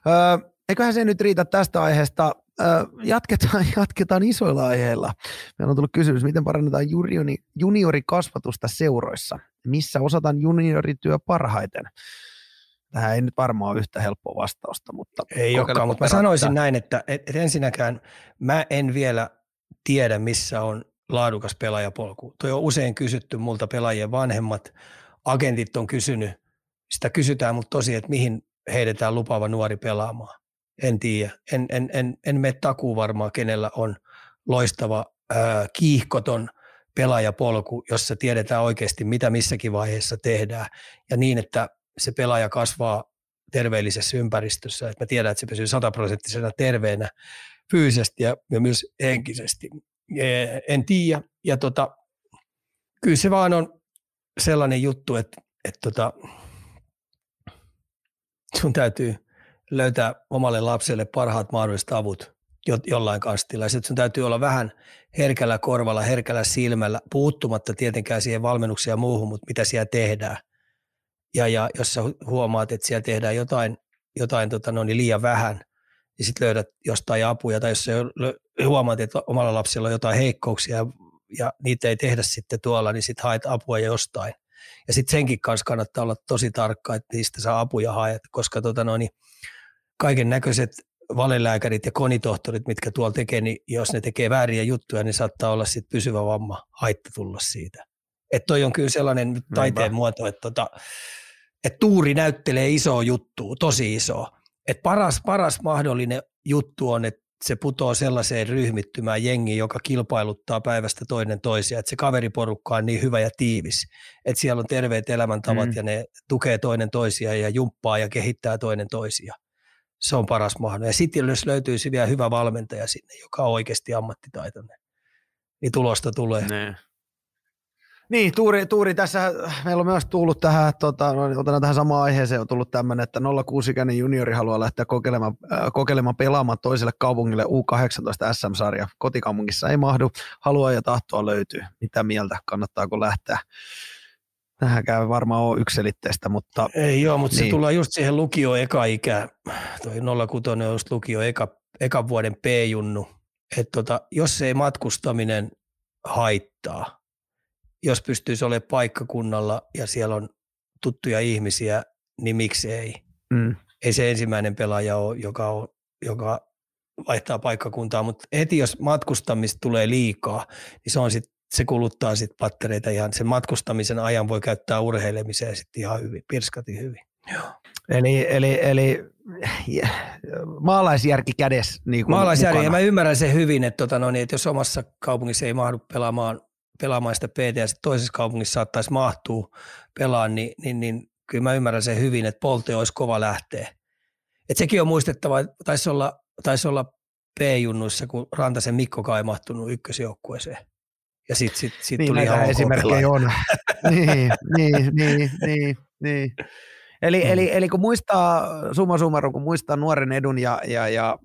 Öö, eiköhän se nyt riitä tästä aiheesta. Öö, jatketaan, jatketaan isoilla aiheilla. Meillä on tullut kysymys, miten parannetaan juniori, juniorikasvatusta seuroissa? Missä osataan juniorityö parhaiten? Tähän ei nyt varmaan ole yhtä helppoa vastausta, mutta... Ei olekaan, mutta mä sanoisin näin, että, että ensinnäkään mä en vielä tiedä, missä on laadukas pelaajapolku. Tuo on usein kysytty multa pelaajien vanhemmat, agentit on kysynyt, sitä kysytään, mutta tosi, että mihin heitetään lupaava nuori pelaamaan. En tiedä. En, en, en, en mene takuu varmaan, kenellä on loistava ää, kiihkoton pelaajapolku, jossa tiedetään oikeasti, mitä missäkin vaiheessa tehdään. Ja niin, että se pelaaja kasvaa terveellisessä ympäristössä, että mä tiedän, että se pysyy sataprosenttisena terveenä fyysisesti ja, ja myös henkisesti. En tiedä. Ja tota, kyllä se vaan on sellainen juttu, että, että tota, sun täytyy löytää omalle lapselle parhaat mahdolliset avut jo, jollain kastilla. Sitten sun täytyy olla vähän herkällä korvalla, herkällä silmällä, puuttumatta tietenkään siihen valmennukseen ja muuhun, mutta mitä siellä tehdään. Ja, ja jos sä huomaat, että siellä tehdään jotain, jotain tota, no, niin liian vähän, niin sitten löydät jostain apuja, tai jos sä huomaat, että omalla lapsella on jotain heikkouksia ja niitä ei tehdä sitten tuolla, niin sitten haet apua jostain. Ja sitten senkin kanssa kannattaa olla tosi tarkka, että niistä saa apuja haet, koska tota noin, kaiken näköiset valelääkärit ja konitohtorit, mitkä tuolla tekee, niin jos ne tekee vääriä juttuja, niin saattaa olla sitten pysyvä vamma, haitta tulla siitä. Että toi on kyllä sellainen taiteen muoto, että tota, et tuuri näyttelee iso juttu, tosi iso. Et paras, paras mahdollinen juttu on, että se putoo sellaiseen ryhmittymään jengiin, joka kilpailuttaa päivästä toinen toisia, että se kaveriporukka on niin hyvä ja tiivis, että siellä on terveet elämäntavat mm. ja ne tukee toinen toisia ja jumppaa ja kehittää toinen toisia. Se on paras mahdollinen. Ja sitten jos löytyisi vielä hyvä valmentaja sinne, joka on oikeasti ammattitaitoinen, niin tulosta tulee. Ne. Niin, Tuuri, Tuuri, tässä meillä on myös tullut tähän, tota, no, otetaan tähän samaan aiheeseen, on tullut tämmöinen, että 06-ikäinen juniori haluaa lähteä kokeilemaan, äh, kokeilemaan pelaamaan toiselle kaupungille U18 SM-sarja. Kotikaupungissa ei mahdu, haluaa ja tahtoa löytyy. Mitä mieltä, kannattaako lähteä? Tähänkään varmaan ole yksilitteistä, mutta... Ei joo, mutta niin. se tulee just siihen lukio eka ikä. Toi 06 on just lukio eka, eka vuoden P-junnu. Että tota, jos ei matkustaminen haittaa, jos pystyisi olemaan paikkakunnalla ja siellä on tuttuja ihmisiä, niin miksi ei? Mm. Ei se ensimmäinen pelaaja ole, joka, on, joka vaihtaa paikkakuntaa, mutta heti jos matkustamista tulee liikaa, niin se, on sit, se kuluttaa sit pattereita ihan sen matkustamisen ajan voi käyttää urheilemiseen sitten ihan hyvin, pirskati hyvin. Joo. Eli, eli, eli maalaisjärki kädessä. Niin maalaisjärki, ja mä ymmärrän sen hyvin, että, tota, no niin, että jos omassa kaupungissa ei mahdu pelaamaan pelaamaan sitä PT ja sitten toisessa kaupungissa saattaisi mahtua pelaan, niin, niin, niin kyllä mä ymmärrän sen hyvin, että Polte olisi kova lähteä. Et sekin on muistettava, että taisi olla, taisi olla P-junnuissa, kun Rantasen Mikko kaimahtunut ykkösjoukkueeseen. Ja sitten sit, sit niin, tuli ihan esimerkkejä on. niin, niin, niin, niin, niin. Eli, mm. eli, eli kun muistaa, summa summarum, kun muistaa nuoren edun ja, ja, ja,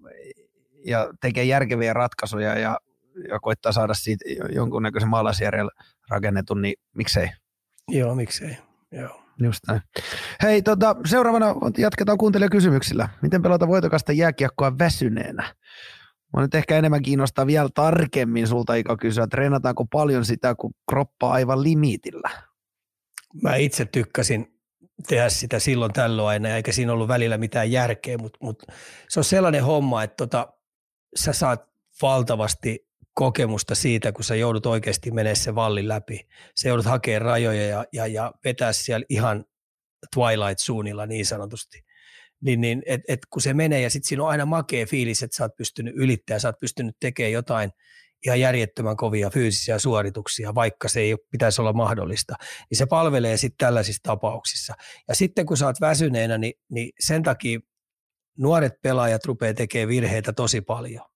ja tekee järkeviä ratkaisuja ja ja koittaa saada siitä jonkunnäköisen maalaisjärjellä rakennetun, niin miksei? Joo, miksei. Joo. Just näin. Hei, tota, seuraavana jatketaan kuuntelijakysymyksillä. Miten pelata voitokasta jääkiekkoa väsyneenä? Mä nyt ehkä enemmän kiinnostaa vielä tarkemmin sulta Ika kysyä, treenataanko paljon sitä, kun kroppa aivan limitillä? Mä itse tykkäsin tehdä sitä silloin tällöin aina, eikä siinä ollut välillä mitään järkeä, mutta, mutta se on sellainen homma, että tota, sä saat valtavasti kokemusta siitä, kun sä joudut oikeasti menemään se vallin läpi. Sä joudut hakemaan rajoja ja, ja, ja vetää siellä ihan twilight suunnilla niin sanotusti. Niin, niin et, et kun se menee ja sitten siinä on aina makea fiilis, että sä oot pystynyt ylittämään, sä oot pystynyt tekemään jotain ihan järjettömän kovia fyysisiä suorituksia, vaikka se ei pitäisi olla mahdollista, niin se palvelee sitten tällaisissa tapauksissa. Ja sitten kun sä oot väsyneenä, niin, niin sen takia nuoret pelaajat rupeaa tekemään virheitä tosi paljon.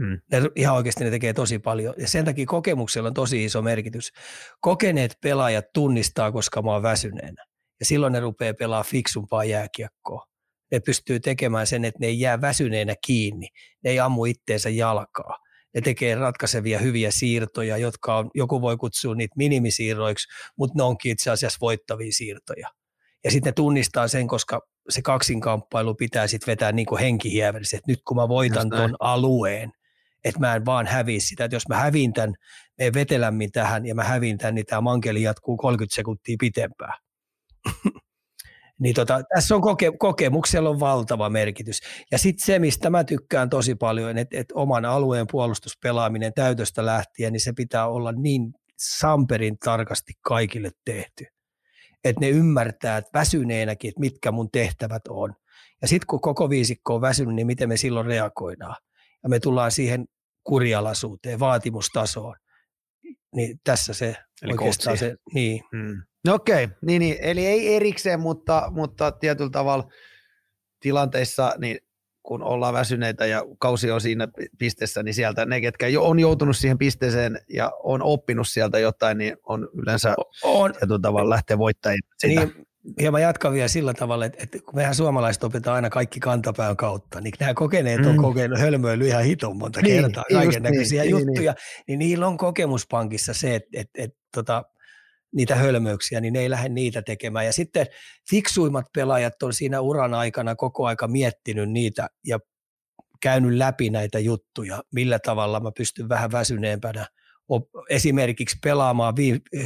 Mm. Ne, ihan oikeasti ne tekee tosi paljon. Ja sen takia kokemuksella on tosi iso merkitys. Kokeneet pelaajat tunnistaa, koska mä oon väsyneenä. Ja silloin ne rupeaa pelaamaan fiksumpaa jääkiekkoa. Ne pystyy tekemään sen, että ne ei jää väsyneenä kiinni. Ne ei ammu itteensä jalkaa. Ne tekee ratkaisevia hyviä siirtoja, jotka on, joku voi kutsua niitä minimisiirroiksi, mutta ne onkin itse asiassa voittavia siirtoja. Ja sitten ne tunnistaa sen, koska se kaksinkamppailu pitää sitten vetää niin kuin että nyt kun mä voitan ton alueen, että mä en vaan häviä sitä, että jos mä hävin tämän, me vetelämmin tähän ja mä hävin tämän, niin tämä mankeli jatkuu 30 sekuntia pitempään. niin tota, tässä on koke, kokemuksella on valtava merkitys. Ja sitten se, mistä mä tykkään tosi paljon, että, että oman alueen puolustuspelaaminen täytöstä lähtien, niin se pitää olla niin samperin tarkasti kaikille tehty. Että ne ymmärtää, että väsyneenäkin, että mitkä mun tehtävät on. Ja sitten kun koko viisikko on väsynyt, niin miten me silloin reagoidaan ja me tullaan siihen kurialaisuuteen, vaatimustasoon. Niin tässä se Eli oikeastaan se, niin. Hmm. No okei, okay. niin, niin, eli ei erikseen, mutta, mutta tietyllä tavalla tilanteissa, niin kun ollaan väsyneitä ja kausi on siinä pisteessä, niin sieltä ne, ketkä jo on joutunut siihen pisteeseen ja on oppinut sieltä jotain, niin on yleensä on, tietyllä tavalla lähteä voittajien sitä. Niin, ja mä jatkan vielä sillä tavalla, että, että kun mehän suomalaiset opetaan aina kaikki kantapään kautta, niin nämä kokeneet on mm. kokenut hölmöily ihan hiton monta niin, kertaa, kaiken näköisiä niin, juttuja, niin, niin. niin niillä on kokemuspankissa se, että, että, että tota, niitä hölmöyksiä, niin ne ei lähde niitä tekemään. Ja sitten fiksuimmat pelaajat on siinä uran aikana koko aika miettinyt niitä ja käynyt läpi näitä juttuja, millä tavalla mä pystyn vähän väsyneempänä – esimerkiksi pelaamaan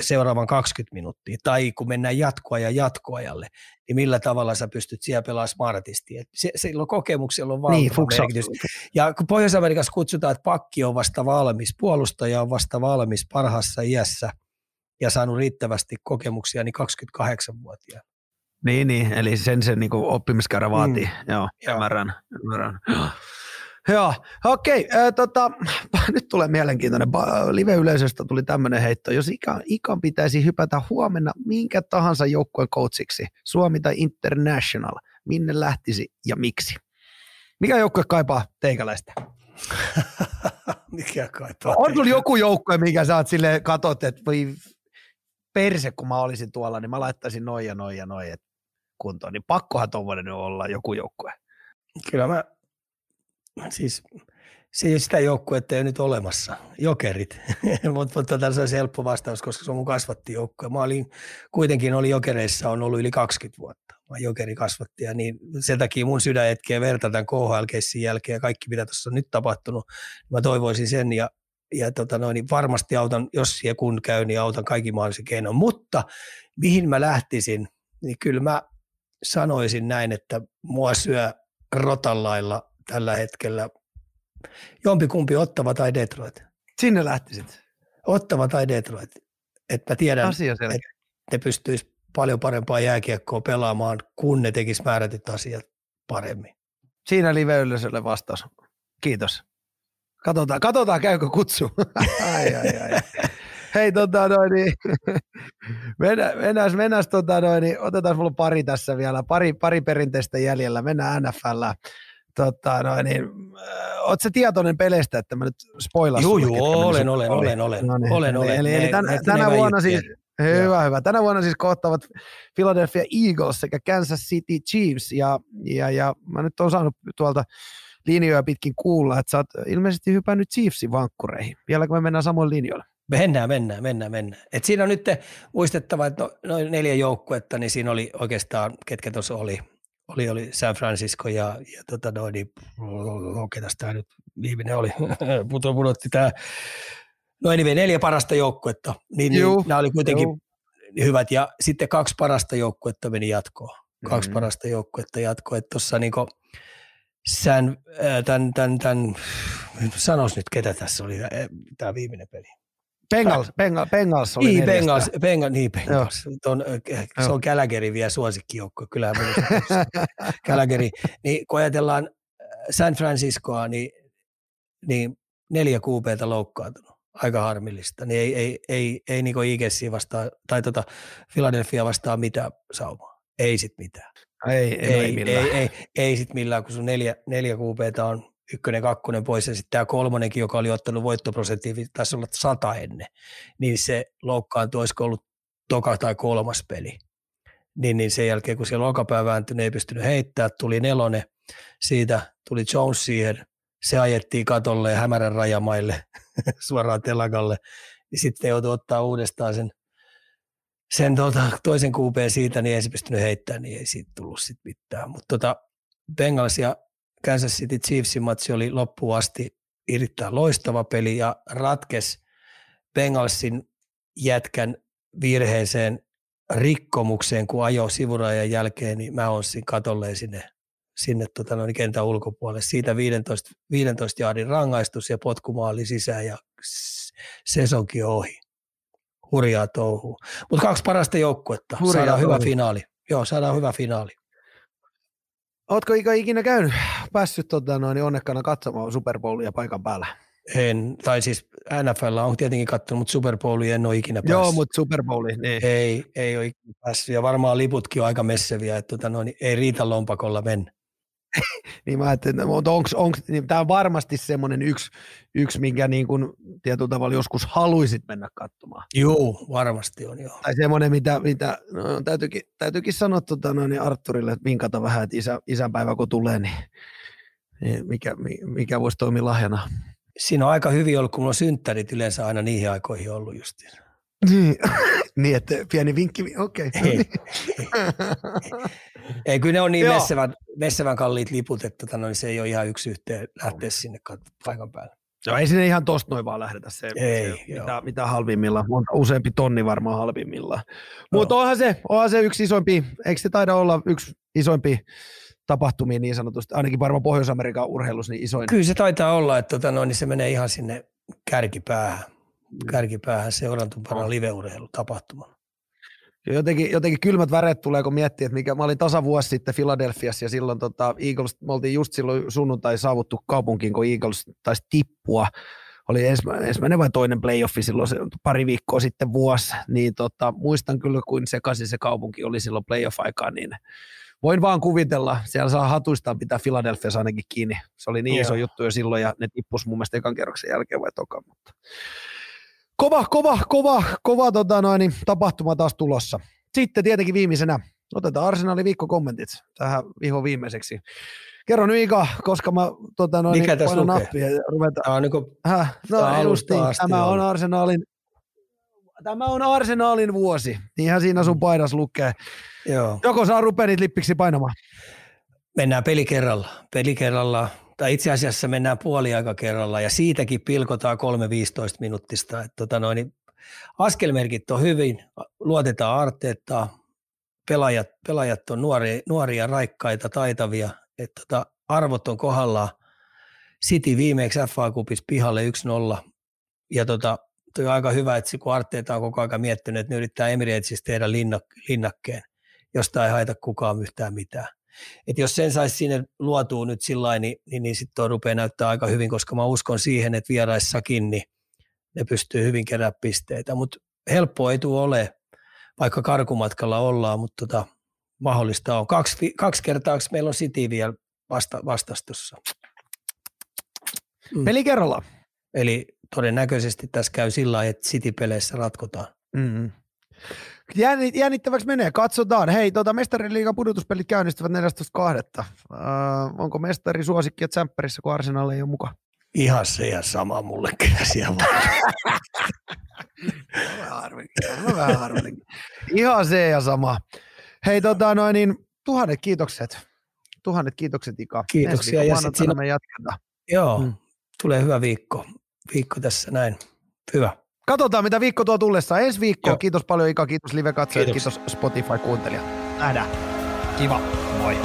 seuraavan 20 minuuttia, tai kun mennään jatkoa ja jatkoajalle, niin millä tavalla sä pystyt siellä pelaamaan smartisti. Et se, silloin kokemuksella on valtava niin, merkitys. Ja kun Pohjois-Amerikassa kutsutaan, että pakki on vasta valmis, puolustaja on vasta valmis parhaassa iässä ja saanut riittävästi kokemuksia, niin 28-vuotiaana. Niin, niin, eli sen se niin oppimiskäyrä vaatii. Mm. Joo, ymmärrän. ymmärrän. Joo, okei. Okay, tota, nyt tulee mielenkiintoinen. Live-yleisöstä tuli tämmöinen heitto. Jos ikan, ikan pitäisi hypätä huomenna minkä tahansa joukkueen coachiksi, Suomi tai International, minne lähtisi ja miksi? Mikä joukkue kaipaa teikäläistä? mikä kaipaa On sulla joku joukkue, mikä sä oot silleen katot, että voi perse, kun mä olisin tuolla, niin mä laittaisin noin ja noin ja noin kuntoon. Niin pakkohan tuommoinen olla joku joukkue. Kyllä mä, siis se ei sitä joukkuetta ei nyt olemassa, jokerit, mutta mut, tota, se on helppo vastaus, koska se on mun kasvattijoukkue. Mä olin, kuitenkin oli jokereissa on ollut yli 20 vuotta, mä jokeri kasvatti ja niin sen takia mun sydän etkee verta tämän khl jälkeen ja kaikki mitä tässä on nyt tapahtunut, mä toivoisin sen ja, ja tota noin, niin varmasti autan, jos ja kun käy, niin autan kaikki mahdollisen keinon, mutta mihin mä lähtisin, niin kyllä mä sanoisin näin, että mua syö rotallailla tällä hetkellä jompikumpi Ottava tai Detroit. Sinne lähtisit? Ottava tai Detroit. Että mä tiedän, että ne pystyisi paljon parempaa jääkiekkoa pelaamaan, kun ne tekis määrätyt asiat paremmin. Siinä live-yleisölle vastaus. Kiitos. Katsotaan, katsotaan käykö kutsu. ai, ai, ai. Hei, tota noin, niin, mennään, mennään, mennään tota noin, niin, otetaan mulla pari tässä vielä, pari, pari perinteistä jäljellä, mennään NFL. Tota, no, niin, äh, Oletko tietoinen peleistä, että mä nyt spoilaan Joo, joo, olen, olen, olen, olen, no niin, olen, olen. Eli, eli tänä, tänä vuonna siis, hyvä, hyvä. Tänä vuonna siis kohtavat Philadelphia Eagles sekä Kansas City Chiefs, ja, ja, ja mä nyt oon saanut tuolta linjoja pitkin kuulla, että sä oot ilmeisesti hypännyt Chiefsin vankkureihin. Vieläkö me mennään samoin linjoilla? Mennään, mennään, mennään, mennään. Et siinä on nyt muistettava, että no, noin neljä joukkuetta, niin siinä oli oikeastaan, ketkä tuossa oli, oli, oli San Francisco ja, ja tota noin, niin, ketäs tämä nyt viimeinen oli, pudotti tämä, no anyway, neljä parasta joukkuetta, niin, niin nämä oli kuitenkin Juh. hyvät ja sitten kaksi parasta joukkuetta meni jatkoon, kaksi mm-hmm. parasta joukkuetta jatkoon, että tuossa niinku, San, tämän, tämän, tämän, sanois nyt ketä tässä oli tämä viimeinen peli. Bengals, Bengals, Bengals oli niin, Bengals, Bengals, niin Bengals. Ton, se on Gallagherin vielä suosikkijoukko, kyllä Gallagherin. Niin kun ajatellaan San Franciscoa, niin, niin neljä kuupeita loukkaantunut. Aika harmillista. Niin ei, ei, ei, ei niin Eaglesiin vastaa, tai tota Philadelphia vastaa mitään saumaa. Ei sit mitään. Ei, ei, ei, ei, ei, ei, ei sit millään, kun sun neljä, neljä kuupeita on ykkönen, kakkonen pois ja sitten tämä kolmonenkin, joka oli ottanut voittoprosenttia, taisi olla sata ennen, niin se loukkaantui, olisiko ollut toka tai kolmas peli. Niin, niin sen jälkeen, kun siellä olkapää vääntyi, ei pystynyt heittämään, tuli nelonen, siitä tuli Jones siihen, se ajettiin katolle ja hämärän rajamaille suoraan telakalle, niin sitten joutui ottaa uudestaan sen, sen tuota, toisen kuupeen siitä, niin ei se pystynyt heittämään, niin ei siitä tullut sitten mitään. Mutta tota, Bengals ja Kansas City Chiefsin matsi oli loppuun asti erittäin loistava peli ja ratkes Bengalsin jätkän virheeseen rikkomukseen, kun ajoi sivurajan jälkeen, niin mä oon siinä katolleen sinne, sinne tota noin, kentän ulkopuolelle. Siitä 15, 15 jaardin rangaistus ja potkumaali sisään ja sesonkin ohi. Hurjaa touhua. Mutta kaksi parasta joukkuetta. Hurjaa saadaan touhu. hyvä finaali. Joo, saadaan hyvä finaali. Ootko ikinä käynyt, päässyt tota, noin, onnekkana katsomaan Super Bowlia paikan päällä? En, tai siis NFL on tietenkin katsonut, mutta Super Bowlia en ole ikinä päässyt. Joo, mutta Super Bowli, niin. Ei, ei ole ikinä päässyt, ja varmaan liputkin on aika messeviä, että tota, noin, ei riitä lompakolla mennä. niin mä ajattelin, mutta onks, onks, niin tämä on varmasti semmoinen yksi, yksi, minkä niin kuin tietyllä tavalla joskus haluaisit mennä katsomaan. Joo, varmasti on joo. Tai semmoinen, mitä, mitä no, täytyykin, täytyykin sanoa tota, no, niin Arturille, että vinkata vähän, että isä, isänpäivä kun tulee, niin, niin mikä, mikä voisi toimia lahjana. Siinä on aika hyvin ollut, kun on synttärit yleensä aina niihin aikoihin ollut justiin. Niin, niin että pieni vinkki, okei. Okay. Ei, ei, kyllä ne on niin messevän, messevän kalliit liput, että tota, no, se ei ole ihan yksi yhteen lähteä sinne paikan päälle. Joo, ei sinne ihan tosta noin vaan lähdetä se, ei, se mitä, mitä halvimmillaan, monta, useampi tonni varmaan halvimmillaan. Mutta onhan se, onhan se yksi isompi, eikö se taida olla yksi isompi tapahtumia niin sanotusti, ainakin varmaan Pohjois-Amerikan urheilussa niin isoin. Kyllä se taitaa olla, että tota, no, niin se menee ihan sinne kärkipäähän kärkipäähän seurantupana live-urheilutapahtumana. Jotenkin, jotenkin kylmät väret tulee, kun miettii, että mikä, mä olin tasa vuosi sitten Philadelphiassa ja silloin tota, Eagles, me oltiin just silloin sunnuntai saavuttu kaupunkiin, kun Eagles taisi tippua. Oli ensimmäinen vai toinen playoffi silloin se, pari viikkoa sitten vuosi, niin tota, muistan kyllä, kuin sekaisin se kaupunki oli silloin playoff-aikaan, niin voin vaan kuvitella, siellä saa hatuistaan pitää Philadelphiassa ainakin kiinni. Se oli niin Joo. iso juttu jo silloin ja ne tippus mun mielestä ekan kerroksen jälkeen vai toka, mutta Kova, kova, kova, kova tota noin, tapahtuma taas tulossa. Sitten tietenkin viimeisenä otetaan Arsenalin viikkokommentit tähän viho viimeiseksi. Kerro nyt Ika, koska mä tota noin, Mikä tässä lukee? nappia ja ruvetaan. Tämä on niin kuin, Häh? No justiin, asti tämä on. Arsenalin Tämä on Arsenalin vuosi. Niinhän siinä sun paidas lukee. joo. Joko saa rupenit lippiksi painamaan? Mennään peli kerralla. Peli kerralla, tai itse asiassa mennään puoliaika kerralla ja siitäkin pilkotaan 3-15 minuuttista. Että tota noin, niin askelmerkit on hyvin, luotetaan Arteettaa, pelaajat, pelaajat on nuoria, nuoria, raikkaita, taitavia, että tota, arvot on kohdallaan. City viimeksi FA Cupissa pihalle 1-0 ja tota, toi on aika hyvä, että kun Arteeta on koko ajan miettinyt, että ne yrittää Emiratesissa tehdä linnak, linnakkeen, josta ei haita kukaan yhtään mitään. Et jos sen saisi sinne luotua nyt sillä niin, niin, niin sitten tuo rupeaa näyttää aika hyvin, koska mä uskon siihen, että vieraissakin niin ne pystyy hyvin kerää pisteitä, mutta helppoa ei tule ole, vaikka karkumatkalla ollaan, mutta tota, mahdollista on. Kaksi, kaksi kertaa meillä on City vielä vasta, vastastossa. Mm. Peli kerrallaan. Eli todennäköisesti tässä käy sillä lailla, että City-peleissä ratkotaan. Mm-hmm. Jännit, jännittäväksi menee, katsotaan. Hei, tota, mestariliigan pudotuspelit käynnistyvät 14.2. Äh, onko mestari suosikki ja tsemppärissä, kun Arsenal ei ole mukaan? Ihan se ja sama mulle kyllä siellä vaan. Vähän harvemmin. Ihan se ja sama. Hei, tota, noin, niin, tuhannet kiitokset. Tuhannet kiitokset, Ika. Kiitoksia, Ensi ja sit siinä- me jatketaan. Joo, mm. tulee hyvä viikko. Viikko tässä näin. Hyvä. Katsotaan, mitä viikko tuo tullessa. Ensi viikko. Joo. Kiitos paljon, Ika. Kiitos live-katsojat. Kiitoksia. Kiitos Spotify-kuuntelijat. Nähdään. Kiva. Moi.